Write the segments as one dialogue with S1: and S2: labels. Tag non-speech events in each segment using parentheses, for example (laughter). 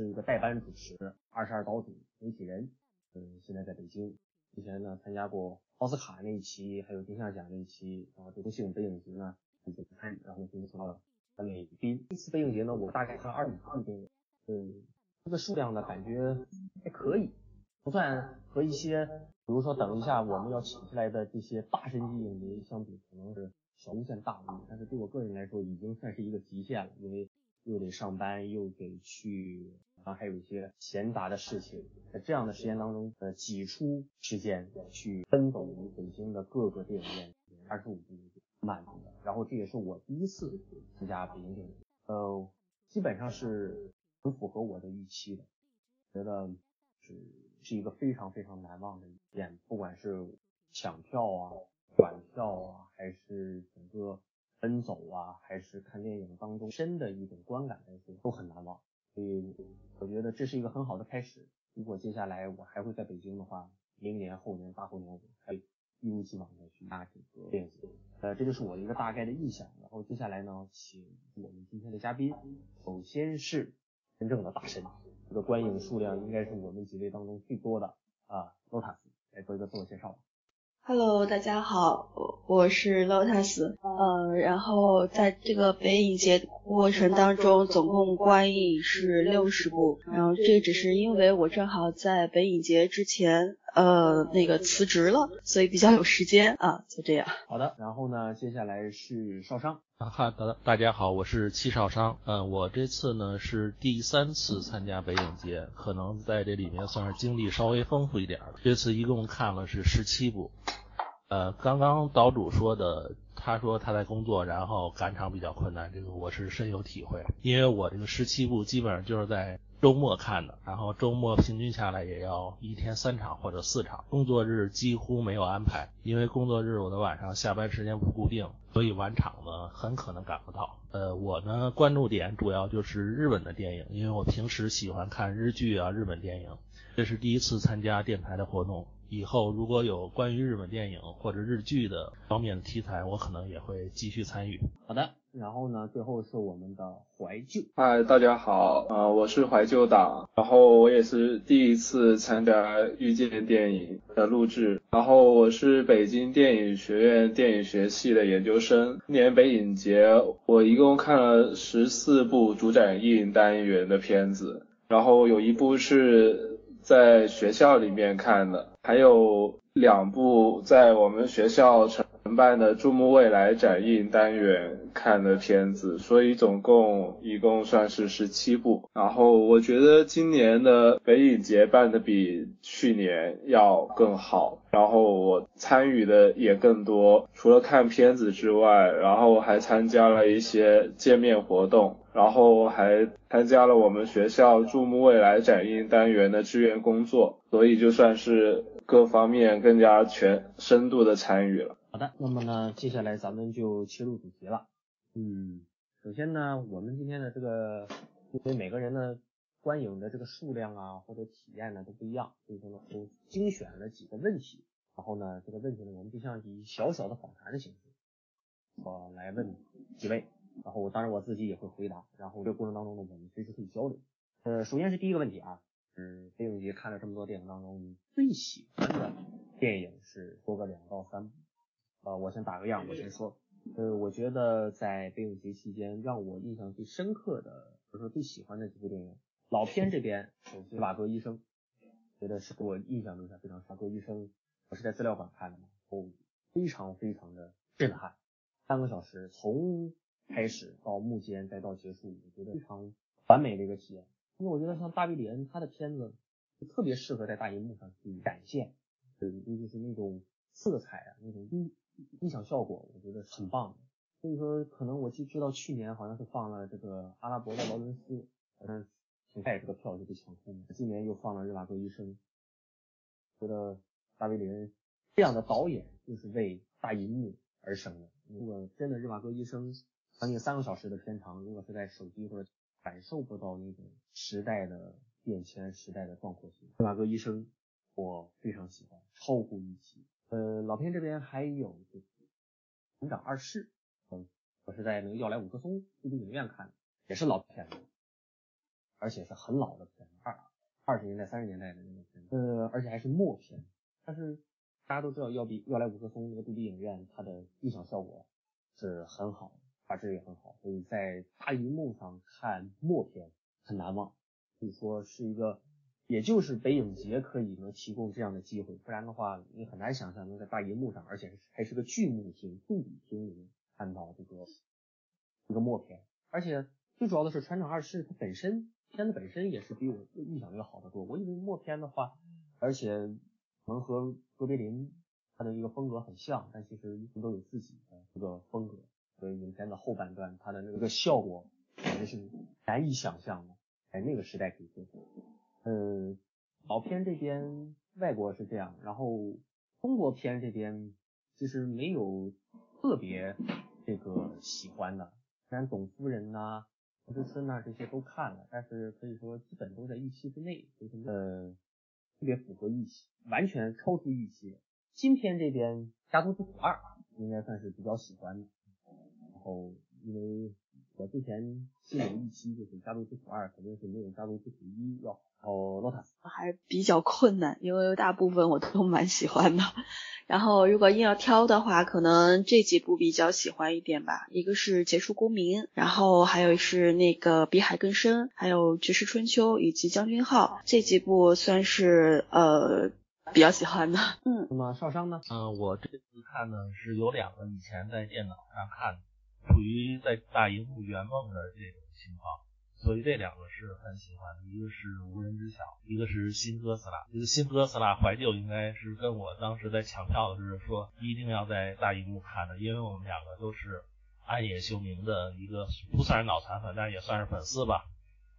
S1: 是一个代班主持，二十二岛主媒体人，嗯，现在在北京。之前呢参加过奥斯卡那一期，还有金像奖那一期，然后这不幸北影节呢已经参与，然后今天到了三位宾。这次北影节呢，我大概看了二十部电影，嗯，这个数量呢感觉还可以，不算和一些，比如说等一下我们要请出来的这些大神级影迷相比，可能是小巫见大巫，但是对我个人来说已经算是一个极限了，因为。又得上班，又得去，然后还有一些闲杂的事情，在这样的时间当中，呃，挤出时间去奔走于北京的各个电影院，二十五部满足的。然后这也是我第一次参加北京电影，呃，基本上是很符合我的预期的，觉得是是一个非常非常难忘的一天，不管是抢票啊、转票啊，还是整个。奔走啊，还是看电影当中深的一种观感来说，都很难忘。所以我觉得这是一个很好的开始。如果接下来我还会在北京的话，明年、后年、大后年，我还一如既往的去拿这个电影。呃，这就是我的一个大概的意向。然后接下来呢，请我们今天的嘉宾，首先是真正的大神，这个观影数量应该是我们几位当中最多的啊，Lotus 来做一个自我介绍。
S2: Hello，大家好，我是 Lotus，呃，然后在这个北影节过程当中，总共观影是六十部，然后这只是因为我正好在北影节之前，呃，那个辞职了，所以比较有时间啊，就这样。
S1: 好的，然后呢，接下来是邵商。
S3: 啊哈，大大家好，我是戚少商，嗯，我这次呢是第三次参加北影节，可能在这里面算是经历稍微丰富一点的。这次一共看了是十七部，呃，刚刚岛主说的，他说他在工作，然后赶场比较困难，这个我是深有体会，因为我这个十七部基本上就是在。周末看的，然后周末平均下来也要一天三场或者四场，工作日几乎没有安排，因为工作日我的晚上下班时间不固定，所以晚场呢很可能赶不到。呃，我呢关注点主要就是日本的电影，因为我平时喜欢看日剧啊，日本电影，这是第一次参加电台的活动。以后如果有关于日本电影或者日剧的方面的题材，我可能也会继续参与。
S1: 好的，然后呢，最后是我们的怀旧。
S4: 嗨，大家好，呃，我是怀旧党，然后我也是第一次参加遇见电影的录制，然后我是北京电影学院电影学系的研究生。今年北影节我一共看了十四部主展映单元的片子，然后有一部是在学校里面看的。还有两部在我们学校办的“注目未来”展映单元看的片子，所以总共一共算是十七部。然后我觉得今年的北影节办的比去年要更好，然后我参与的也更多。除了看片子之外，然后还参加了一些见面活动，然后还参加了我们学校“注目未来”展映单元的志愿工作，所以就算是。各方面更加全深度的参与了。
S1: 好的，那么呢，接下来咱们就切入主题了。嗯，首先呢，我们今天的这个，因为每个人的观影的这个数量啊，或者体验呢都不一样，所以说呢，都精选了几个问题。然后呢，这个问题呢，我们就像以小小的访谈的形式，我来问几位，然后当然我自己也会回答。然后这个过程当中呢，我们随时可以交流。呃，首先是第一个问题啊。嗯，北影节看了这么多电影当中，你最喜欢的电影是说个两到三部。呃，我先打个样，我先说。呃，我觉得在北影节期间，让我印象最深刻的，或者说最喜欢的几部电影，老片这边，瓦格医生》，觉得是给我印象中下非常深。瓦格医生，我是在资料馆看的嘛，哦，非常非常的震撼，三个小时从开始到幕间再到结束，我觉得非常完美的一个体验。因为我觉得像大卫·里恩他的片子就特别适合在大荧幕上去展现，嗯，尤其是那种色彩啊，那种音响效果，我觉得很棒。所以说，可能我记知道去年好像是放了这个阿拉伯的劳伦斯，好像挺快这个票就被抢空了。今年又放了日瓦戈医生，觉得大卫·林这样的导演就是为大银幕而生的。如果真的日瓦戈医生将近三个小时的片长，如果是在手机或者感受不到那种时代的变迁、时代的壮阔性。《日瓦戈医生》我非常喜欢，超乎预期。呃，老片这边还有就是《成长二世》，嗯，我是在那个要来五棵松 4D 影院看的，也是老片子。而且是很老的片，二二十年代、三十年代的那种片子，呃，而且还是默片。但是大家都知道，要比要来五棵松那个杜比影院，它的音响效果是很好，画质也很好，所以在大荧幕上看默片很难忘，可以说是一个。也就是北影节可以能提供这样的机会，不然的话，你很难想象能在大荧幕上，而且还是个巨幕厅、杜比厅里面看到这个这个默片。而且最主要的是，船长二世它本身片子本身也是比我预想的要好得多。我以为默片的话，而且能和卓别林他的一个风格很像，但其实一直都有自己的这个风格。所以影片的后半段，它的那个效果简直是难以想象的，在那个时代可以做出。呃，老片这边外国是这样，然后中国片这边其实没有特别这个喜欢的，虽然董夫人呐、吴志春呐这些都看了，但是可以说基本都在预期之内，就是呃特别符合预期，完全超出预期。新片这边《家族之苦二》应该算是比较喜欢的，然后因为我之前心里预期就是《家族之苦二》肯定是没有《家族之苦一》要好。哦，lotus
S2: 还比较困难，因为大部分我都 (laughs) 蛮喜欢的。然后如果硬要挑的话，可能这几部比较喜欢一点吧。一个是《杰出公民》，然后还有是那个《比海更深》，还有《绝世春秋》以及《将军号》这几部算是呃比较喜欢的。
S1: 嗯，那么少商呢？
S3: 嗯，我这次看呢是有两个以前在电脑上看的，处于在大荧幕圆梦的这种情况。所以这两个是很喜欢的，一个是无人知晓，一个是新哥斯拉。这个新哥斯拉怀旧应该是跟我当时在抢票的时候说一定要在大荧幕看的，因为我们两个都是暗野秀明的一个不算是脑残粉，但也算是粉丝吧。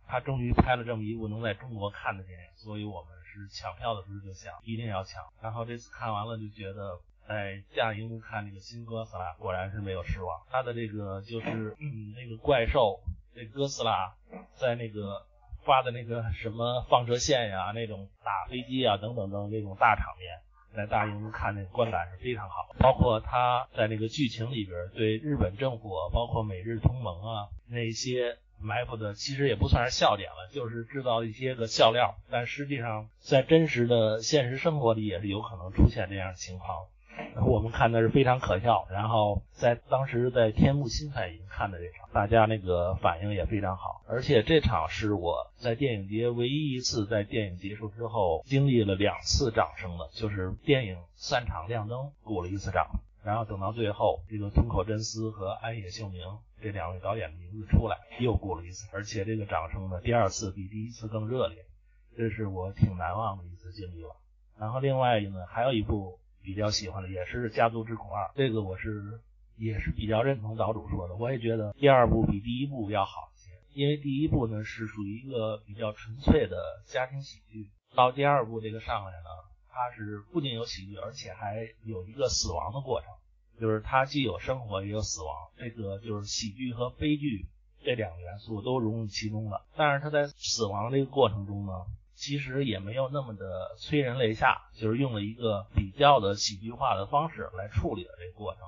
S3: 他终于拍了这么一部能在中国看的电影，所以我们是抢票的时候就想一定要抢。然后这次看完了就觉得在大荧幕看那个新哥斯拉果然是没有失望。他的这个就是嗯那个怪兽。这哥斯拉在那个发的那个什么放射线呀，那种打飞机啊等等等那种大场面，在大荧幕看那观感是非常好。包括他在那个剧情里边对日本政府，包括美日同盟啊那些埋伏的，其实也不算是笑点了，就是制造一些个笑料。但实际上在真实的现实生活里也是有可能出现这样的情况。我们看的是非常可笑，然后在当时在天幕新彩云看的这场，大家那个反应也非常好，而且这场是我在电影节唯一一次在电影结束之后经历了两次掌声的，就是电影散场亮灯鼓了一次掌，然后等到最后这个通口真司和安野秀明这两位导演的名字出来又鼓了一次，而且这个掌声呢第二次比第一次更热烈，这是我挺难忘的一次经历了。然后另外呢还有一部。比较喜欢的也是《家族之苦二》，这个我是也是比较认同岛主说的，我也觉得第二部比第一部要好一些，因为第一部呢是属于一个比较纯粹的家庭喜剧，到第二部这个上来呢，它是不仅有喜剧，而且还有一个死亡的过程，就是它既有生活也有死亡，这个就是喜剧和悲剧这两个元素都融入其中了，但是它在死亡这个过程中呢。其实也没有那么的催人泪下，就是用了一个比较的喜剧化的方式来处理的这个过程。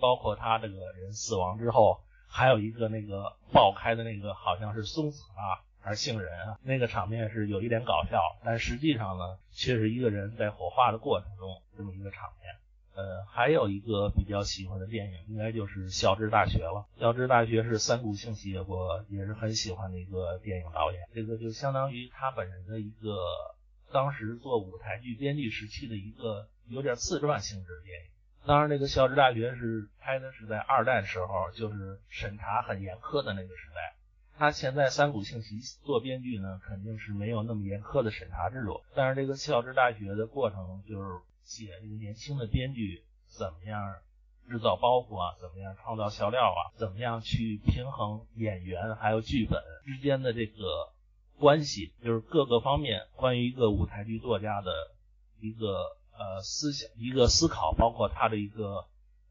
S3: 包括他这个人死亡之后，还有一个那个爆开的那个好像是松子啊还是杏仁啊，那个场面是有一点搞笑，但实际上呢，却是一个人在火化的过程中这么一个场面。呃，还有一个比较喜欢的电影，应该就是《孝之大学》了。《孝之大学》是三谷幸喜我也是很喜欢的一个电影导演。这个就相当于他本人的一个当时做舞台剧编剧时期的一个有点自传性质的电影。当然，这个《孝之大学》是拍的是在二战时候，就是审查很严苛的那个时代。他现在三谷幸喜做编剧呢，肯定是没有那么严苛的审查制度。但是这个《孝之大学》的过程就是。写这个年轻的编剧怎么样制造包袱啊？怎么样创造笑料啊？怎么样去平衡演员还有剧本之间的这个关系？就是各个方面关于一个舞台剧作家的一个呃思想、一个思考，包括他的一个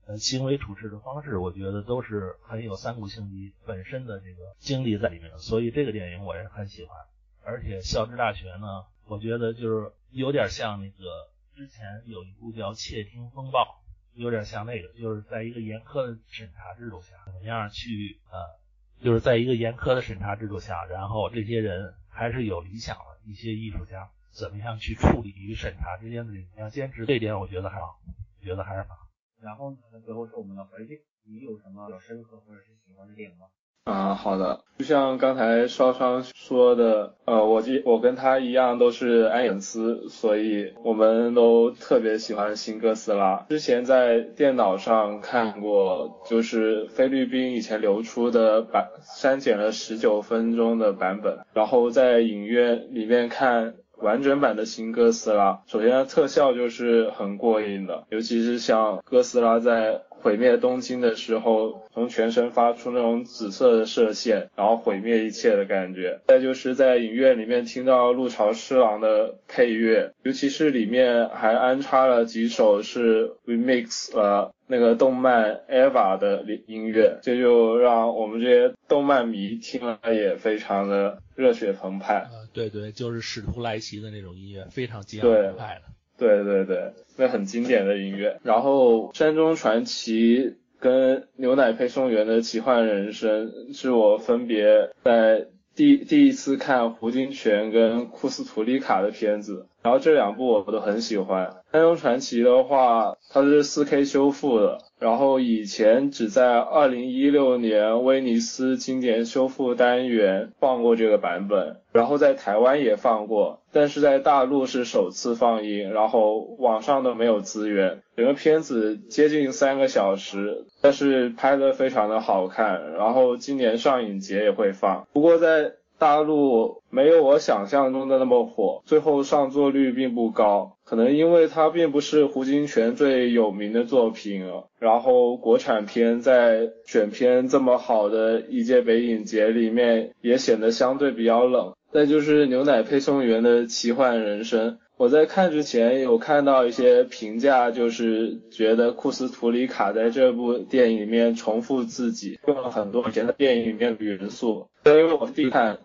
S3: 呃行为处事的方式，我觉得都是很有三谷幸喜本身的这个经历在里面。所以这个电影我也很喜欢。而且《校之大学》呢，我觉得就是有点像那个。之前有一部叫《窃听风暴》，有点像那个，就是在一个严苛的审查制度下，怎么样去呃就是在一个严苛的审查制度下，然后这些人还是有理想的一些艺术家，怎么样去处理与审查之间的怎么样坚持，这点我觉得还好，觉得还是好。
S1: 然后呢，最后是我们的回敬，你有什么比较深刻或者是喜欢的电影吗？
S4: 啊，好的，就像刚才稍稍说的，呃，我记我跟他一样都是爱粉丝，所以我们都特别喜欢新哥斯拉。之前在电脑上看过，就是菲律宾以前流出的版删减了十九分钟的版本，然后在影院里面看。完整版的新哥斯拉，首先特效就是很过瘾的，尤其是像哥斯拉在毁灭东京的时候，从全身发出那种紫色的射线，然后毁灭一切的感觉。再就是在影院里面听到陆朝狮郎的配乐，尤其是里面还安插了几首是 remix 了。那个动漫 EVA 的音乐，这就让我们这些动漫迷听了也非常的热血澎湃。
S3: 呃，对对，就是使徒来袭的那种音乐，非常激昂澎湃的。
S4: 对对对，那很经典的音乐。然后山中传奇跟牛奶配送员的奇幻人生是我分别在第第一次看胡金铨跟库斯图里卡的片子。然后这两部我都很喜欢。《山中传奇》的话，它是 4K 修复的，然后以前只在2016年威尼斯经典修复单元放过这个版本，然后在台湾也放过，但是在大陆是首次放映，然后网上都没有资源。整个片子接近三个小时，但是拍的非常的好看，然后今年上影节也会放。不过在大陆没有我想象中的那么火，最后上座率并不高，可能因为它并不是胡金铨最有名的作品然后国产片在选片这么好的一届北影节里面也显得相对比较冷。再就是牛奶配送员的奇幻人生，我在看之前有看到一些评价，就是觉得库斯图里卡在这部电影里面重复自己，用了很多以前的电影里面的元素。因为我第一看。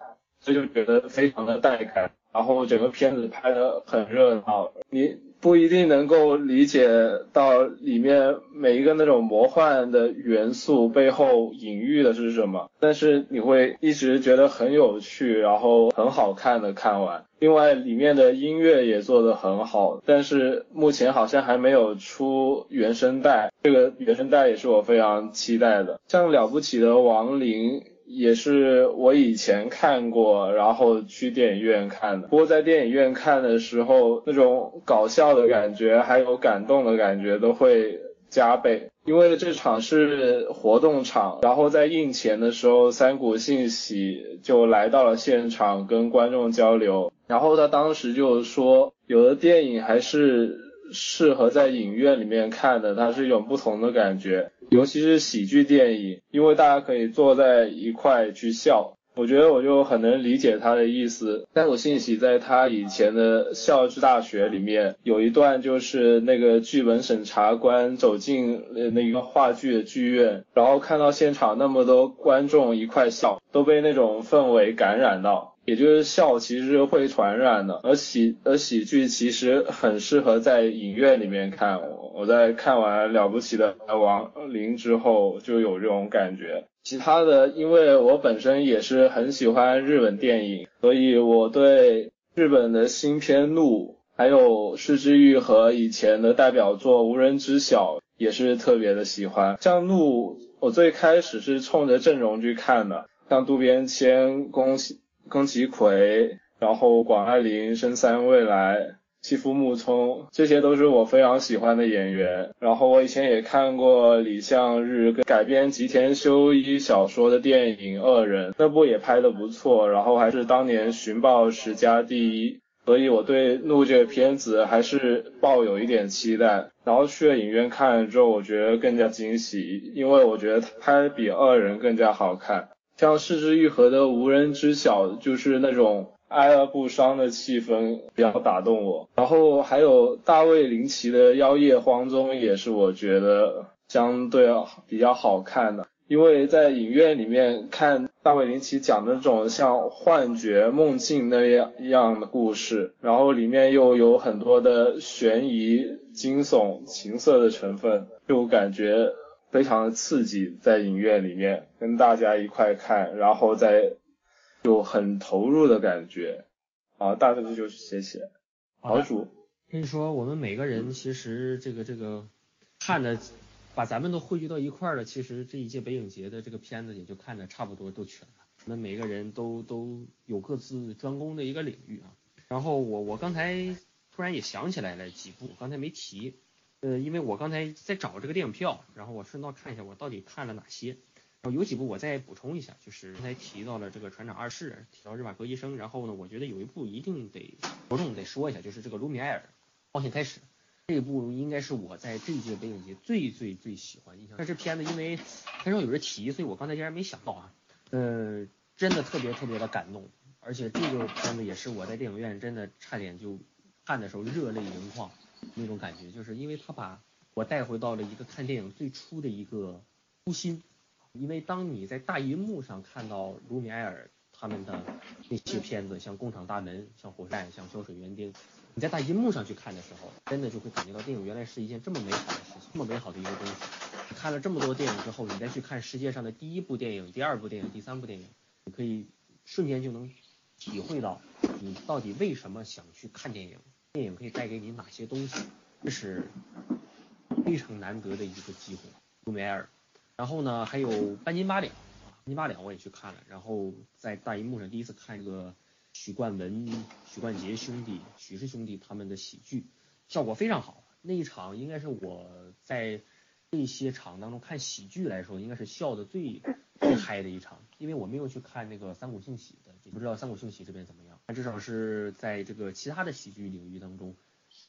S4: 这就觉得非常的带感，然后整个片子拍的很热闹，你不一定能够理解到里面每一个那种魔幻的元素背后隐喻的是什么，但是你会一直觉得很有趣，然后很好看的看完。另外里面的音乐也做得很好，但是目前好像还没有出原声带，这个原声带也是我非常期待的。像了不起的亡灵。也是我以前看过，然后去电影院看的。不过在电影院看的时候，那种搞笑的感觉还有感动的感觉都会加倍。因为这场是活动场，然后在映前的时候，三谷信喜就来到了现场跟观众交流，然后他当时就说，有的电影还是。适合在影院里面看的，它是一种不同的感觉，尤其是喜剧电影，因为大家可以坐在一块去笑。我觉得我就很能理解他的意思。但我信息在他以前的《笑之大学》里面有一段，就是那个剧本审查官走进那一个话剧的剧院，然后看到现场那么多观众一块笑，都被那种氛围感染到。也就是笑其实会传染的，而喜而喜剧其实很适合在影院里面看。我在看完了不起的亡灵之后就有这种感觉。其他的，因为我本身也是很喜欢日本电影，所以我对日本的新片怒，还有失之愈和以前的代表作无人知晓也是特别的喜欢。像怒，我最开始是冲着阵容去看的，像渡边谦、宫崎。宫崎葵，然后广濑铃、深三未来、西夫木聪，这些都是我非常喜欢的演员。然后我以前也看过李相日改编吉田修一小说的电影《恶人》，那部也拍的不错，然后还是当年寻报十佳第一。所以我对怒这个片子还是抱有一点期待。然后去了影院看了之后，我觉得更加惊喜，因为我觉得它拍比《恶人》更加好看。像失之愈合的无人知晓，就是那种哀而不伤的气氛比较打动我。然后还有大卫林奇的妖夜荒踪，也是我觉得相对比较好看的。因为在影院里面看大卫林奇讲的这种像幻觉、梦境那样一样的故事，然后里面又有很多的悬疑、惊悚、情色的成分，就感觉。非常的刺激，在影院里面跟大家一块看，然后再就很投入的感觉。啊，大概就是谢谢。
S1: 好
S4: 主，
S1: 跟你说，我们每个人其实这个这个看的，把咱们都汇聚到一块儿了，其实这一届北影节的这个片子也就看的差不多都全了。我们每个人都都有各自专攻的一个领域啊。然后我我刚才突然也想起来了几部，刚才没提。呃，因为我刚才在找这个电影票，然后我顺道看一下我到底看了哪些。然后有几部我再补充一下，就是刚才提到了这个船长二世，提到日瓦戈医生，然后呢，我觉得有一部一定得着重得说一下，就是这个卢米埃尔冒险开始这一部应该是我在这一届北影节最最最喜欢印象。但是片子因为很少有人提，所以我刚才竟然没想到啊。呃，真的特别特别的感动，而且这个片子也是我在电影院真的差点就看的时候热泪盈眶。那种感觉，就是因为他把我带回到了一个看电影最初的一个初心。因为当你在大银幕上看到卢米埃尔他们的那些片子，像《工厂大门》、像《火山》、像《胶水园丁》，你在大银幕上去看的时候，真的就会感觉到电影原来是一件这么美好的事，这么美好的一个东西。看了这么多电影之后，你再去看世界上的第一部电影、第二部电影、第三部电影，你可以瞬间就能体会到你到底为什么想去看电影。电影可以带给你哪些东西？这是非常难得的一个机会。卢米埃尔，然后呢，还有半斤八两，半斤八两我也去看了。然后在大银幕上第一次看这个许冠文、许冠杰兄弟、许氏兄弟他们的喜剧，效果非常好。那一场应该是我在这些场当中看喜剧来说，应该是笑的最最嗨的一场。因为我没有去看那个三谷幸喜的，不知道三谷幸喜这边怎么样。至少是在这个其他的喜剧领域当中，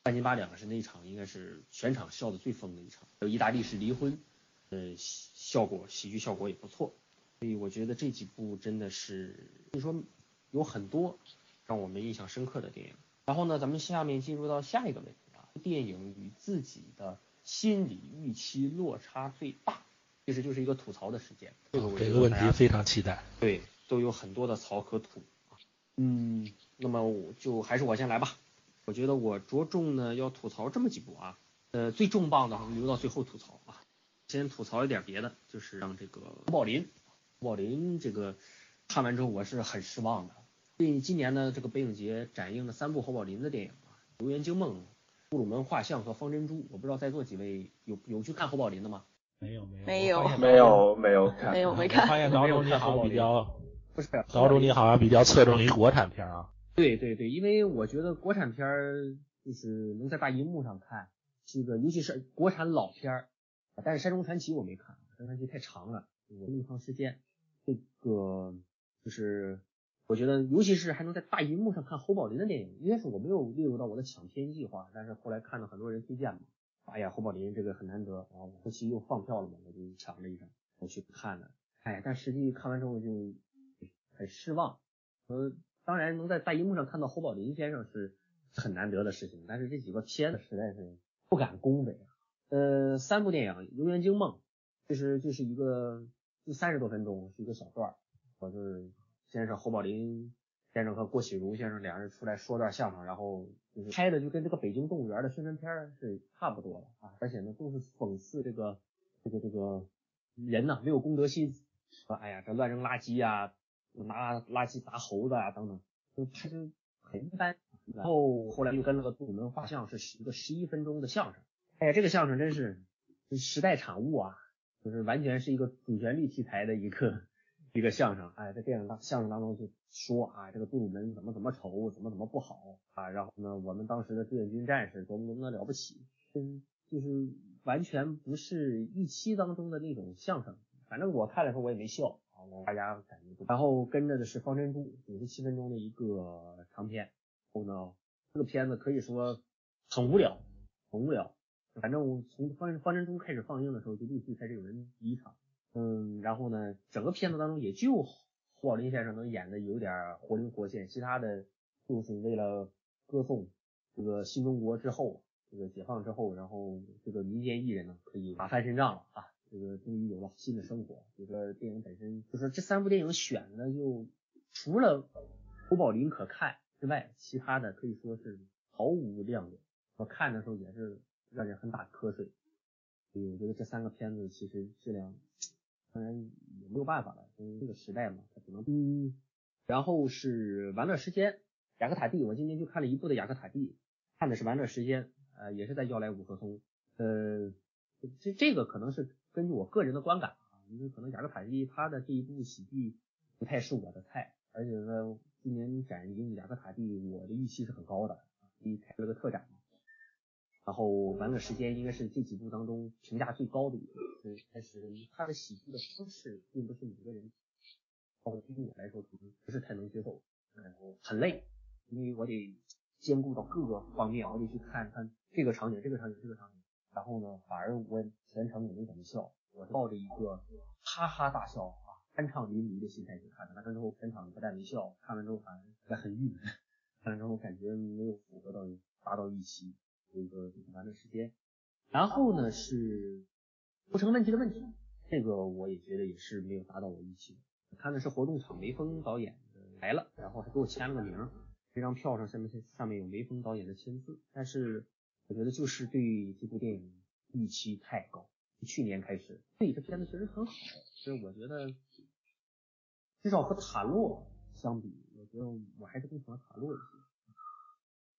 S1: 半斤八两是那场应该是全场笑的最疯的一场。还有意大利式离婚，呃，效果喜剧效果也不错。所以我觉得这几部真的是，可以说有很多让我们印象深刻的电影。然后呢，咱们下面进入到下一个问题啊，电影与自己的心理预期落差最大，其实就是一个吐槽的时间。这个
S3: 这个问题非常期待。
S1: 对，都有很多的槽和吐。嗯，那么我就还是我先来吧。我觉得我着重呢要吐槽这么几部啊，呃，最重磅的留到最后吐槽啊。先吐槽一点别的，就是让这个侯宝林，侯宝林这个看完之后我是很失望的。对今年呢这个北影节展映了三部侯宝林的电影啊，《游园惊梦》、《布鲁门画像》和《方珍珠》。我不知道在座几位有有去看侯宝林的吗？
S3: 没有没有
S2: 没有
S4: 没有没有看
S2: 没有没看。
S3: 发现当中你好比较。
S1: 不是，
S3: 老总你好像比较侧重于国产片啊。
S1: 对对对，因为我觉得国产片儿就是能在大银幕上看，这个尤其是国产老片儿，但是《山中传奇》我没看，《山中传奇》太长了，我那么长时间，这个就是我觉得，尤其是还能在大银幕上看侯宝林的电影，一开始我没有列入到我的抢片计划，但是后来看到很多人推荐嘛，哎呀，侯宝林这个很难得，然后后期又放票了嘛，我就抢了一张，我去看了，哎，但实际看完之后就。很失望，呃，当然能在大荧幕上看到侯宝林先生是很难得的事情，但是这几个片子实在是不敢恭维。呃，三部电影《游园惊梦》，其实就是一个就三十多分钟，是一个小段儿，我就是先是侯宝林先生和郭启儒先生两人出来说段相声，然后就是拍的就跟这个北京动物园的宣传片是差不多的啊，而且呢都是讽刺这个这个这个人呐没有公德心，说哎呀这乱扔垃圾呀。拿垃圾砸猴子啊，等等，就他就很一般。然后后来又跟那个杜鲁门画像是一个十一分钟的相声，哎呀，这个相声真是时代产物啊，就是完全是一个主旋律题材的一个一个相声。哎，在电影当相声当中就说啊，这个杜鲁门怎么怎么丑，怎么怎么不好啊，然后呢，我们当时的志愿军战士多么多么了不起，嗯，就是完全不是预期当中的那种相声。反正我看的时候我也没笑。大家感觉，然后跟着的是方珍珠，五十七分钟的一个长片。然后呢，这个片子可以说很无聊，很无聊。反正从方方珍珠开始放映的时候，就陆续开始有人离场。嗯，然后呢，整个片子当中也就侯宝林先生能演的有点活灵活现，其他的就是为了歌颂这个新中国之后，这个解放之后，然后这个民间艺人呢可以打翻身仗了啊。这个终于有了新的生活。这个电影本身就说这三部电影选的就除了侯宝林可看之外，其他的可以说是毫无亮点。我看的时候也是让人很打瞌睡。所以我觉得这三个片子其实质量，当然也没有办法了，因为这个时代嘛，它只能嗯。然后是玩乐时间，雅克塔蒂，我今天就看了一部的雅克塔蒂，看的是玩乐时间，呃，也是在要来五棵松，呃，这这个可能是根据我个人的观感啊，因为可能雅克塔蒂他的这一部喜剧不太是我的菜，而且呢，今年展映雅克塔蒂，我的预期是很高的啊，因为开了个特展嘛。然后完了时间应该是这几部当中评价最高的一部，但是他的喜剧的方式并不是每个人。包括对于我来说，可能不是太能接受，然后很累，因为我得兼顾到各个方面，我得去看看这个场景、这个场景、这个场景，然后呢，反而我全程也没怎么笑，我抱着一个哈哈大笑啊，酣畅淋漓的心态去看的。看完之后全场不但没笑，看完之后反而还很郁闷，看完之后感觉没有符合到达到预期，有一个玩的时间。然后呢是不成问题的问题，这个我也觉得也是没有达到我预期。看的是活动场梅峰导演来了，然后还给我签了个名，这张票上上面上面有梅峰导演的签字。但是我觉得就是对这部电影预期太高，去年开始，对这片子其实很好，所以我觉得至少和塔洛相比，我觉得我还是更喜欢塔洛一些。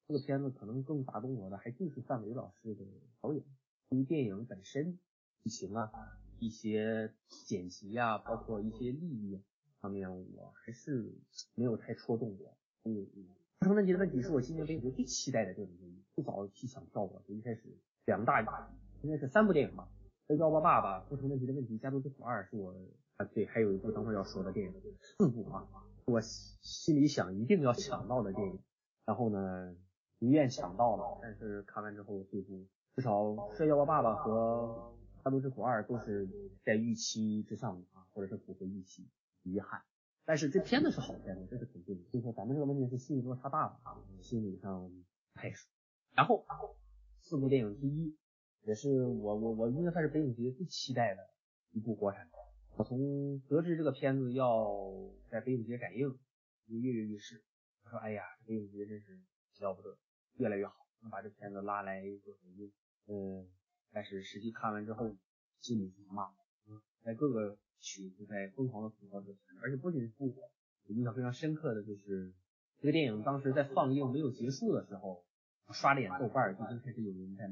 S1: 这个片子可能更打动我的还就是范伟老师的导演，对于电影本身剧情啊。一些剪辑啊，包括一些利益方面，我还是没有太戳中我。嗯嗯，不成问题的问题是我今年北影最期待的电影之一，不早去抢票我就一开始两大应该是三部电影吧，《摔跤吧爸爸》、不成问题的问题、《家族之苦二》是我啊对，还有一部等会要说的电影，四部啊，我心里想一定要抢到的电影，然后呢，如愿抢到了，但是看完之后最终至少《摔跤吧爸爸》和《家族之苦二》都是在预期之上啊，或者是符合预期，遗憾。但是这片子是好片子，这是肯定的。所以说咱们这个问题是心理落差大了啊，心理上太熟。然后四部电影之一，也是我我我应该算是北影节最期待的一部国产。我从得知这个片子要在北影节展映，就跃跃欲试。我说哎呀，北影节真是了不得，越来越好，能把这片子拉来做首映，嗯。但是实际看完之后，心里是骂，在各个区都在疯狂的吐槽这片而且不仅是吐槽，我印象非常深刻的就是这个电影当时在放映没有结束的时候，刷脸豆瓣就就开始有人在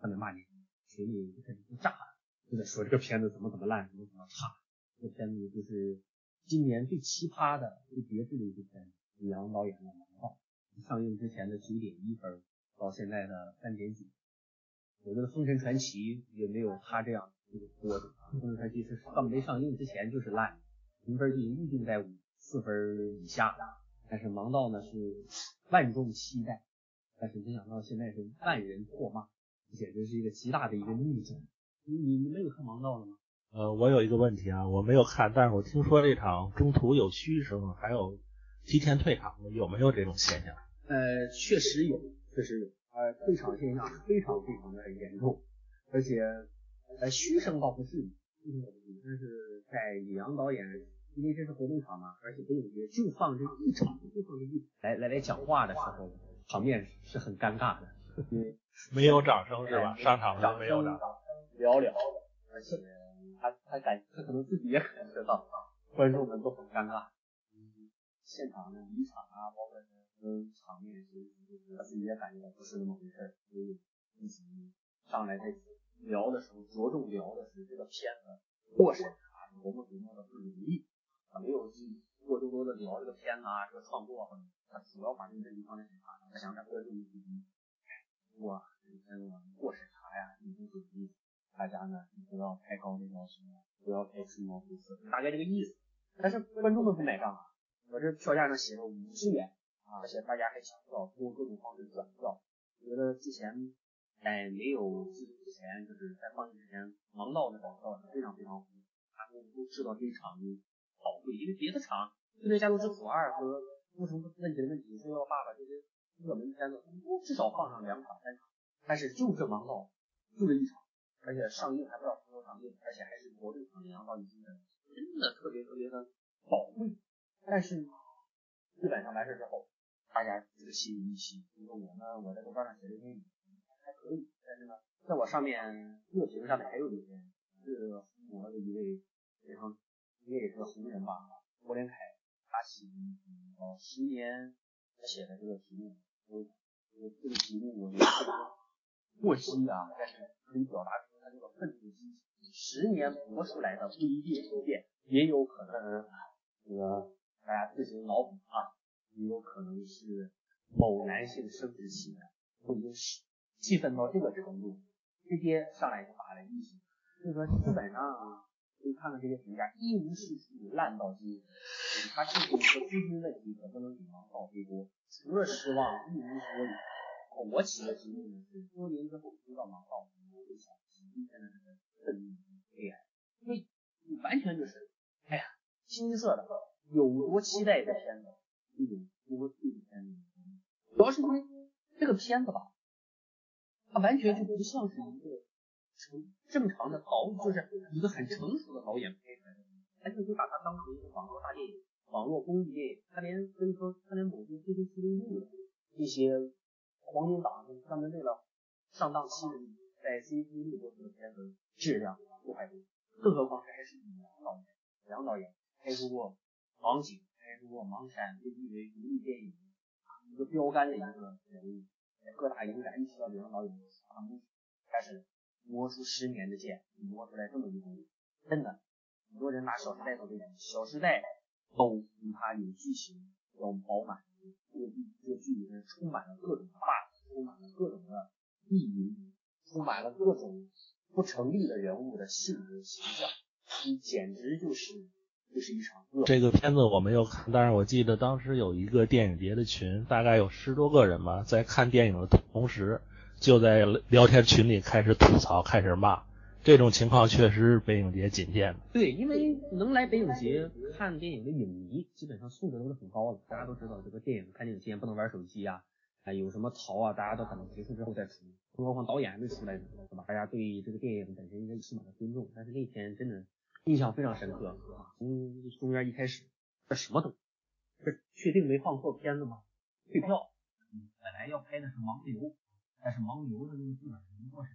S1: 上面骂你，群里就开始就炸了，就在说这个片子怎么怎么烂，怎么怎么差。这片子就是今年最奇葩的、最别致的一部片子，李阳导演的《盲道》，上映之前的九点一分，到现在的三点几。我觉得《封神传奇》也没有他这样这个波折，《封神传奇》是上没上映之前就是烂，评分就已经预定在五四分以下。但是《盲道》呢是万众期待，但是没想到现在是万人唾骂，简直是一个极大的一个逆转。你你没有看《盲道》了吗？
S3: 呃，我有一个问题啊，我没有看，但是我听说这场中途有嘘声，还有提前退场，有没有这种现象？
S1: 呃，确实有，确实有。呃，退场现象非常非常的严重，而且呃嘘声倒不至于，但是在李阳导演，因为这是活动场嘛，而且北影节就放这一场，就放这一场来来来讲话的时候，场面是很尴尬的，
S3: 没有掌声是吧？上场上没有掌声，
S1: 寥寥，而且他他感他可能自己也感觉到观众们都很尴尬，嗯，现场的离场啊，包括。嗯场面其实他自己也感觉到不是那么回事，所以一起上来在聊的时候，着重聊的是这个片子过审啊多么多么的不容易，他没有去过多多的聊这个片子啊，这个创作，他主要把这个问题放在审查上，他想着观众第一，哇，这个过审查呀，一定是有意思，大家呢不要太高的要求，不要太吹毛求疵，大概这个意思。但是观众们不买账啊，我这票价上写着五十元啊。而且大家还抢票，通过各种方式转票。我觉得之前在没有之前，就是在放映之前，盲道的广告是非常非常火，他们都知道这一场宝贵，因为别的场，就那《家族之虎二》和《不成问题的问题》《说要爸爸》这些热门片子，至少放上两场三场，但是就这盲道，就这一场，而且上映还不知道什么时候上映，而且还是国内场，两到一星的，真的特别特别的宝贵。但是呢基本上完事之后。大家这个心理预期，比如说我呢，我在豆瓣上写的电影，还可以，但是呢，在我上面热评上面还有一篇是我的一位非常也也是个红人吧，郭连凯，他写呃十年写的这个题目，我我这个题目我觉得过激啊，但是可以表达出他这个愤怒的心情。十年磨出来的不一定不变，也有可能这个大家自行脑补啊，也有可能是某男性生殖器官已经是气愤到这个程度，直接上来就发了一星。所以说基本上啊啊，可以看看这些评价，一无是处，烂到极。他就是一个资金问题，可不能指望到飞锅，除了失望一无所有。我起的题目呢是多年之后知道吗？到我会想今天的这个愤怒悲哀，因为你完全就是，哎呀，清一色的，有多期待的片子，一种多退的片子。主要是因为这个片子吧，它完全就不像是一个成正常的导，就是一个很成熟的导演拍出来的，完全就把它当成一个网络大电影、网络公益电影。他连跟说，他连某些 CCTV 录的一些。黄金档专门为了上档期，在 CCTV 播出的片子质量都还不，更何况还是梁导演，梁导演拍出过《盲井》，拍出过《盲山》，被誉为独立电影一个标杆的一个人物，各大影展一提到梁导演，他们开始磨出十年的剑，磨出来这么一部，真的，很多人拿《小时代》做对比，《小时代》都比它有剧情要饱满。这个这个剧里面充满了各种 bug，充满了各种的意淫，充满了各种不成立的人物的性格形象，你简直就是就是一场恶。
S3: 这个片子我没有看，但是我记得当时有一个电影节的群，大概有十多个人吧，在看电影的同时，就在聊天群里开始吐槽，开始骂。这种情况确实是北影节仅见的。
S1: 对，因为能来北影节看电影的影迷，基本上素质都是很高的。大家都知道，这个电影看电影期间不能玩手机啊，啊，有什么槽啊，大家都可能结束之后再出。更何况导演还没出来呢，是吧？大家对这个电影本身应该起码的尊重。但是那天真的印象非常深刻，从中间一开始，这什么都，这确定没放错片子吗？退票。本来要拍的是《盲流》，但是《盲流》的那个剧本没过审。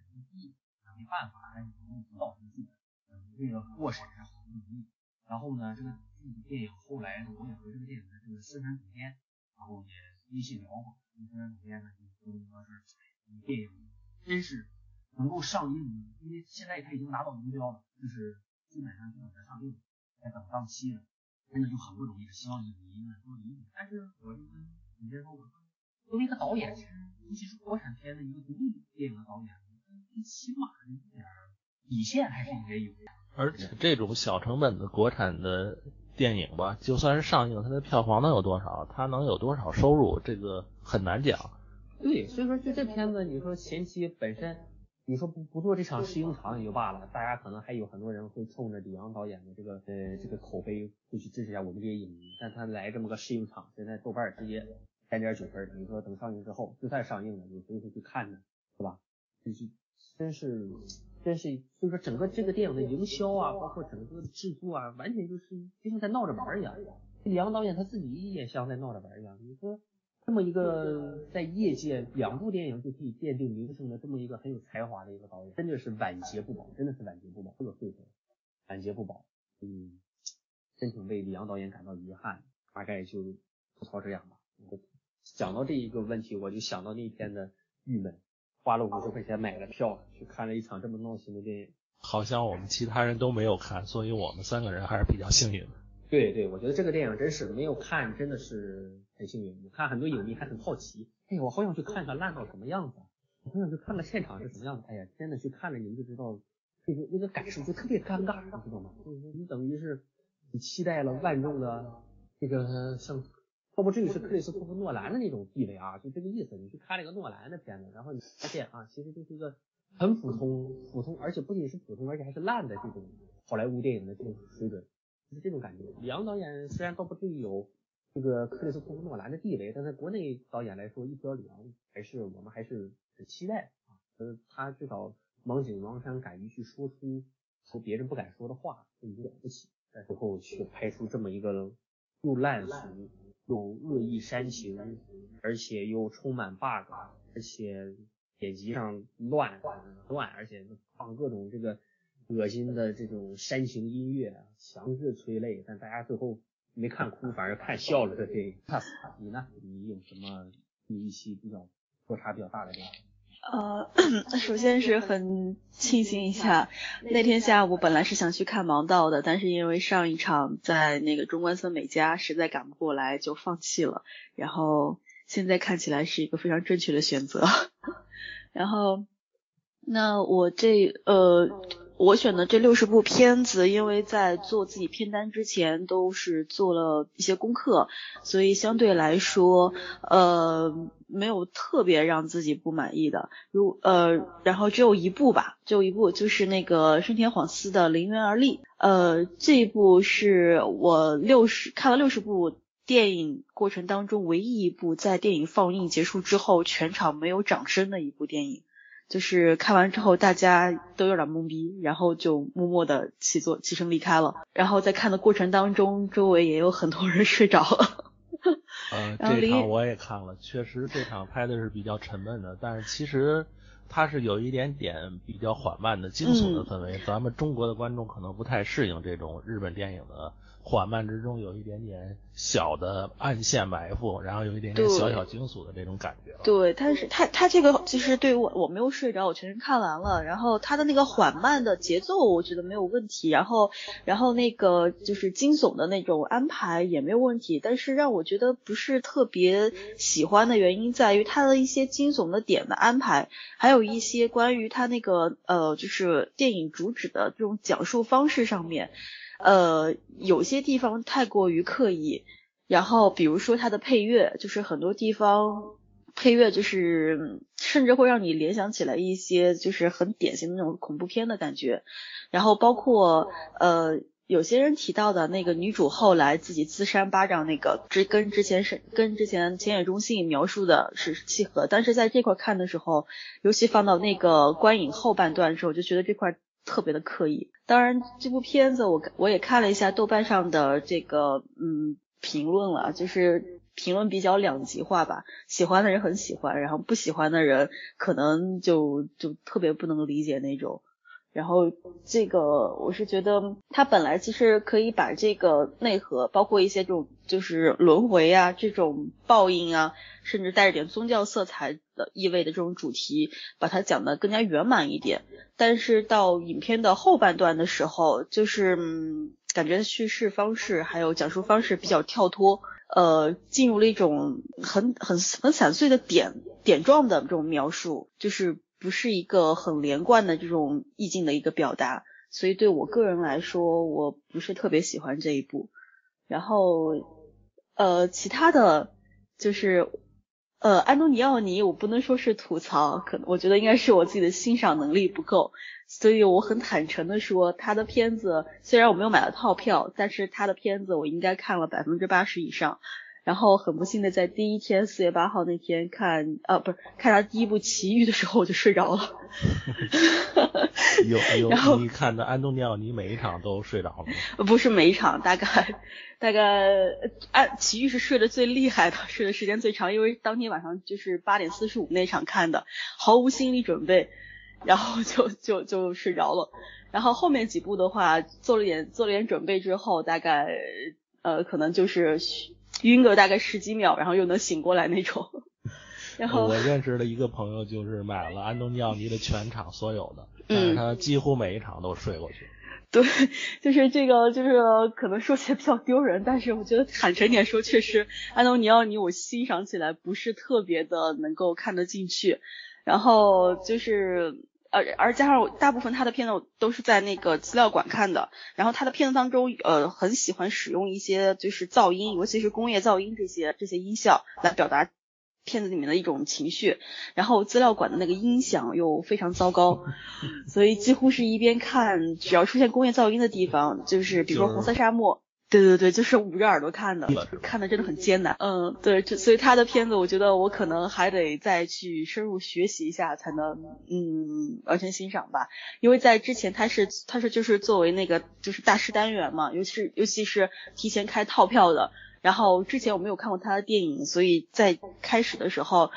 S1: 没办法，还是用指导程序，嗯，为了过审还好不容易。然后呢，这个电影后来呢我也和这个电影的这个宣传总监，然后也微信聊过。宣传总监呢就说说是电影真是能够上映，因为现在他已经拿到目标了，就是基本上就等着上映，在等档期了，真的就很不容易。希望影迷们多理解。但是我就跟总监说，我说作为一个导演，尤其是国产片的一个独立电影的导演。最起码一点底线还是应该有的。
S3: 而且这种小成本的国产的电影吧，就算是上映，它的票房能有多少？它能有多少收入？这个很难讲。
S1: 对，所以说就这片子，你说前期本身，你说不不做这场试映场也就罢了，大家可能还有很多人会冲着李阳导演的这个呃这个口碑会去支持一下我们这些影迷。但他来这么个试映场，现在豆瓣直接三点九分，你说等上映之后，就算上映了，你谁会去看呢？是吧？就是。真是，真是，所以说整个这个电影的营销啊，包括整个制作啊，完全就是就像在闹着玩一样。李阳导演他自己也像在闹着玩一样。你说这么一个在业界两部电影就可以奠定名声的这么一个很有才华的一个导演，真的是晚节不保，真的是晚节不保，这个岁数晚节不保。嗯，真挺为李阳导演感到遗憾。大概就吐槽这样吧。讲到这一个问题，我就想到那天的郁闷。花了五十块钱买了票，去看了一场这么闹心的电影。
S3: 好像我们其他人都没有看，所以我们三个人还是比较幸运的。
S1: 对对，我觉得这个电影真是没有看，真的是很幸运。我看很多影迷还很好奇，哎呀，我好想去看看烂到什么样子，我好想去看看现场是什么样子。哎呀，真的去看了你们就知道，那个那个感受就特别尴尬，你知道吗？就是你等于是你期待了万众的这个像。倒不至于是克里斯托弗诺兰的那种地位啊，就这个意思。你去看了一个诺兰的片子，然后你发现啊，其实就是一个很普通、普通，而且不仅是普通，而且还是烂的这种好莱坞电影的这种水准，就是这种感觉。李昂导演虽然倒不至于有这个克里斯托弗诺兰的地位，但在国内导演来说，一说李昂，还是我们还是很期待啊。呃，他至少盲井王山敢于去说出说别人不敢说的话，就已经了不起。但最后去拍出这么一个又烂俗。有恶意煽情，而且又充满 bug，而且剪辑上乱乱，而且放各种这个恶心的这种煽情音乐，强制催泪，但大家最后没看哭，反而看笑了的电影。你呢？你有什么你预期比较落差比较大的电影？
S2: 呃，(clears throat) 首先是很庆幸一下，那天下午本来是想去看《盲道》的，但是因为上一场在那个中关村美嘉，实在赶不过来就放弃了。然后现在看起来是一个非常正确的选择。(laughs) 然后，那我这呃。我选的这六十部片子，因为在做自己片单之前都是做了一些功课，所以相对来说，呃，没有特别让自己不满意的。如呃，然后只有一部吧，只有一部就是那个深田晃司的《陵园而立》。呃，这一部是我六十看了六十部电影过程当中唯一一部在电影放映结束之后全场没有掌声的一部电影。就是看完之后，大家都有点懵逼，然后就默默的起坐起身离开了。然后在看的过程当中，周围也有很多人睡着了。
S3: 嗯，(laughs) 这场我也看了，确实这场拍的是比较沉闷的，但是其实它是有一点点比较缓慢的惊悚的氛围。咱们中国的观众可能不太适应这种日本电影的。缓慢之中有一点点小的暗线埋伏，然后有一点点小小惊悚的这种感觉。
S2: 对，但是他他这个其实对于我我没有睡着，我全程看完了。然后他的那个缓慢的节奏，我觉得没有问题。然后然后那个就是惊悚的那种安排也没有问题。但是让我觉得不是特别喜欢的原因在于他的一些惊悚的点的安排，还有一些关于他那个呃就是电影主旨的这种讲述方式上面。呃，有些地方太过于刻意，然后比如说它的配乐，就是很多地方配乐就是甚至会让你联想起来一些就是很典型的那种恐怖片的感觉，然后包括呃有些人提到的那个女主后来自己自扇巴掌那个，之跟之前是跟之前浅野忠信描述的是契合，但是在这块看的时候，尤其放到那个观影后半段的时候，就觉得这块。特别的刻意，当然这部片子我我也看了一下豆瓣上的这个嗯评论了，就是评论比较两极化吧，喜欢的人很喜欢，然后不喜欢的人可能就就特别不能理解那种。然后这个我是觉得他本来其实可以把这个内核，包括一些这种就是轮回啊这种报应啊，甚至带着点宗教色彩的意味的这种主题，把它讲的更加圆满一点。但是到影片的后半段的时候，就是嗯、感觉叙事方式还有讲述方式比较跳脱，呃，进入了一种很很很散碎的点点状的这种描述，就是。不是一个很连贯的这种意境的一个表达，所以对我个人来说，我不是特别喜欢这一部。然后，呃，其他的就是，呃，安东尼奥尼，我不能说是吐槽，可能我觉得应该是我自己的欣赏能力不够，所以我很坦诚的说，他的片子虽然我没有买到套票，但是他的片子我应该看了百分之八十以上。然后很不幸的在第一天四月八号那天看啊不是看他第一部《奇遇》的时候我就睡着了。(laughs)
S3: 有有你看的安东尼奥尼每一场都睡着了
S2: 吗？不是每一场，大概大概安《奇遇》是睡得最厉害的，睡的时间最长，因为当天晚上就是八点四十五那场看的，毫无心理准备，然后就就就睡着了。然后后面几部的话做了点做了点准备之后，大概呃可能就是。晕个大概十几秒，然后又能醒过来那种。(laughs) 然后
S3: 我认识的一个朋友就是买了安东尼奥尼的全场所有的，但是他几乎每一场都睡过去。
S2: 对，(laughs) 就是这个，就是可能说起来比较丢人，但是我觉得坦诚点说，确实安东尼奥尼我欣赏起来不是特别的能够看得进去。然后就是。呃，而加上大部分他的片子都是在那个资料馆看的，然后他的片子当中，呃，很喜欢使用一些就是噪音，尤其是工业噪音这些这些音效来表达片子里面的一种情绪，然后资料馆的那个音响又非常糟糕，(laughs) 所以几乎是一边看，只要出现工业噪音的地方，就是比如说红色沙漠。对对对，就是捂着耳朵看的，看的真的很艰难。嗯，对，就所以他的片子，我觉得我可能还得再去深入学习一下，才能嗯完全欣赏吧。因为在之前他是他是就是作为那个就是大师单元嘛，尤其是尤其是提前开套票的。然后之前我没有看过他的电影，所以在开始的时候，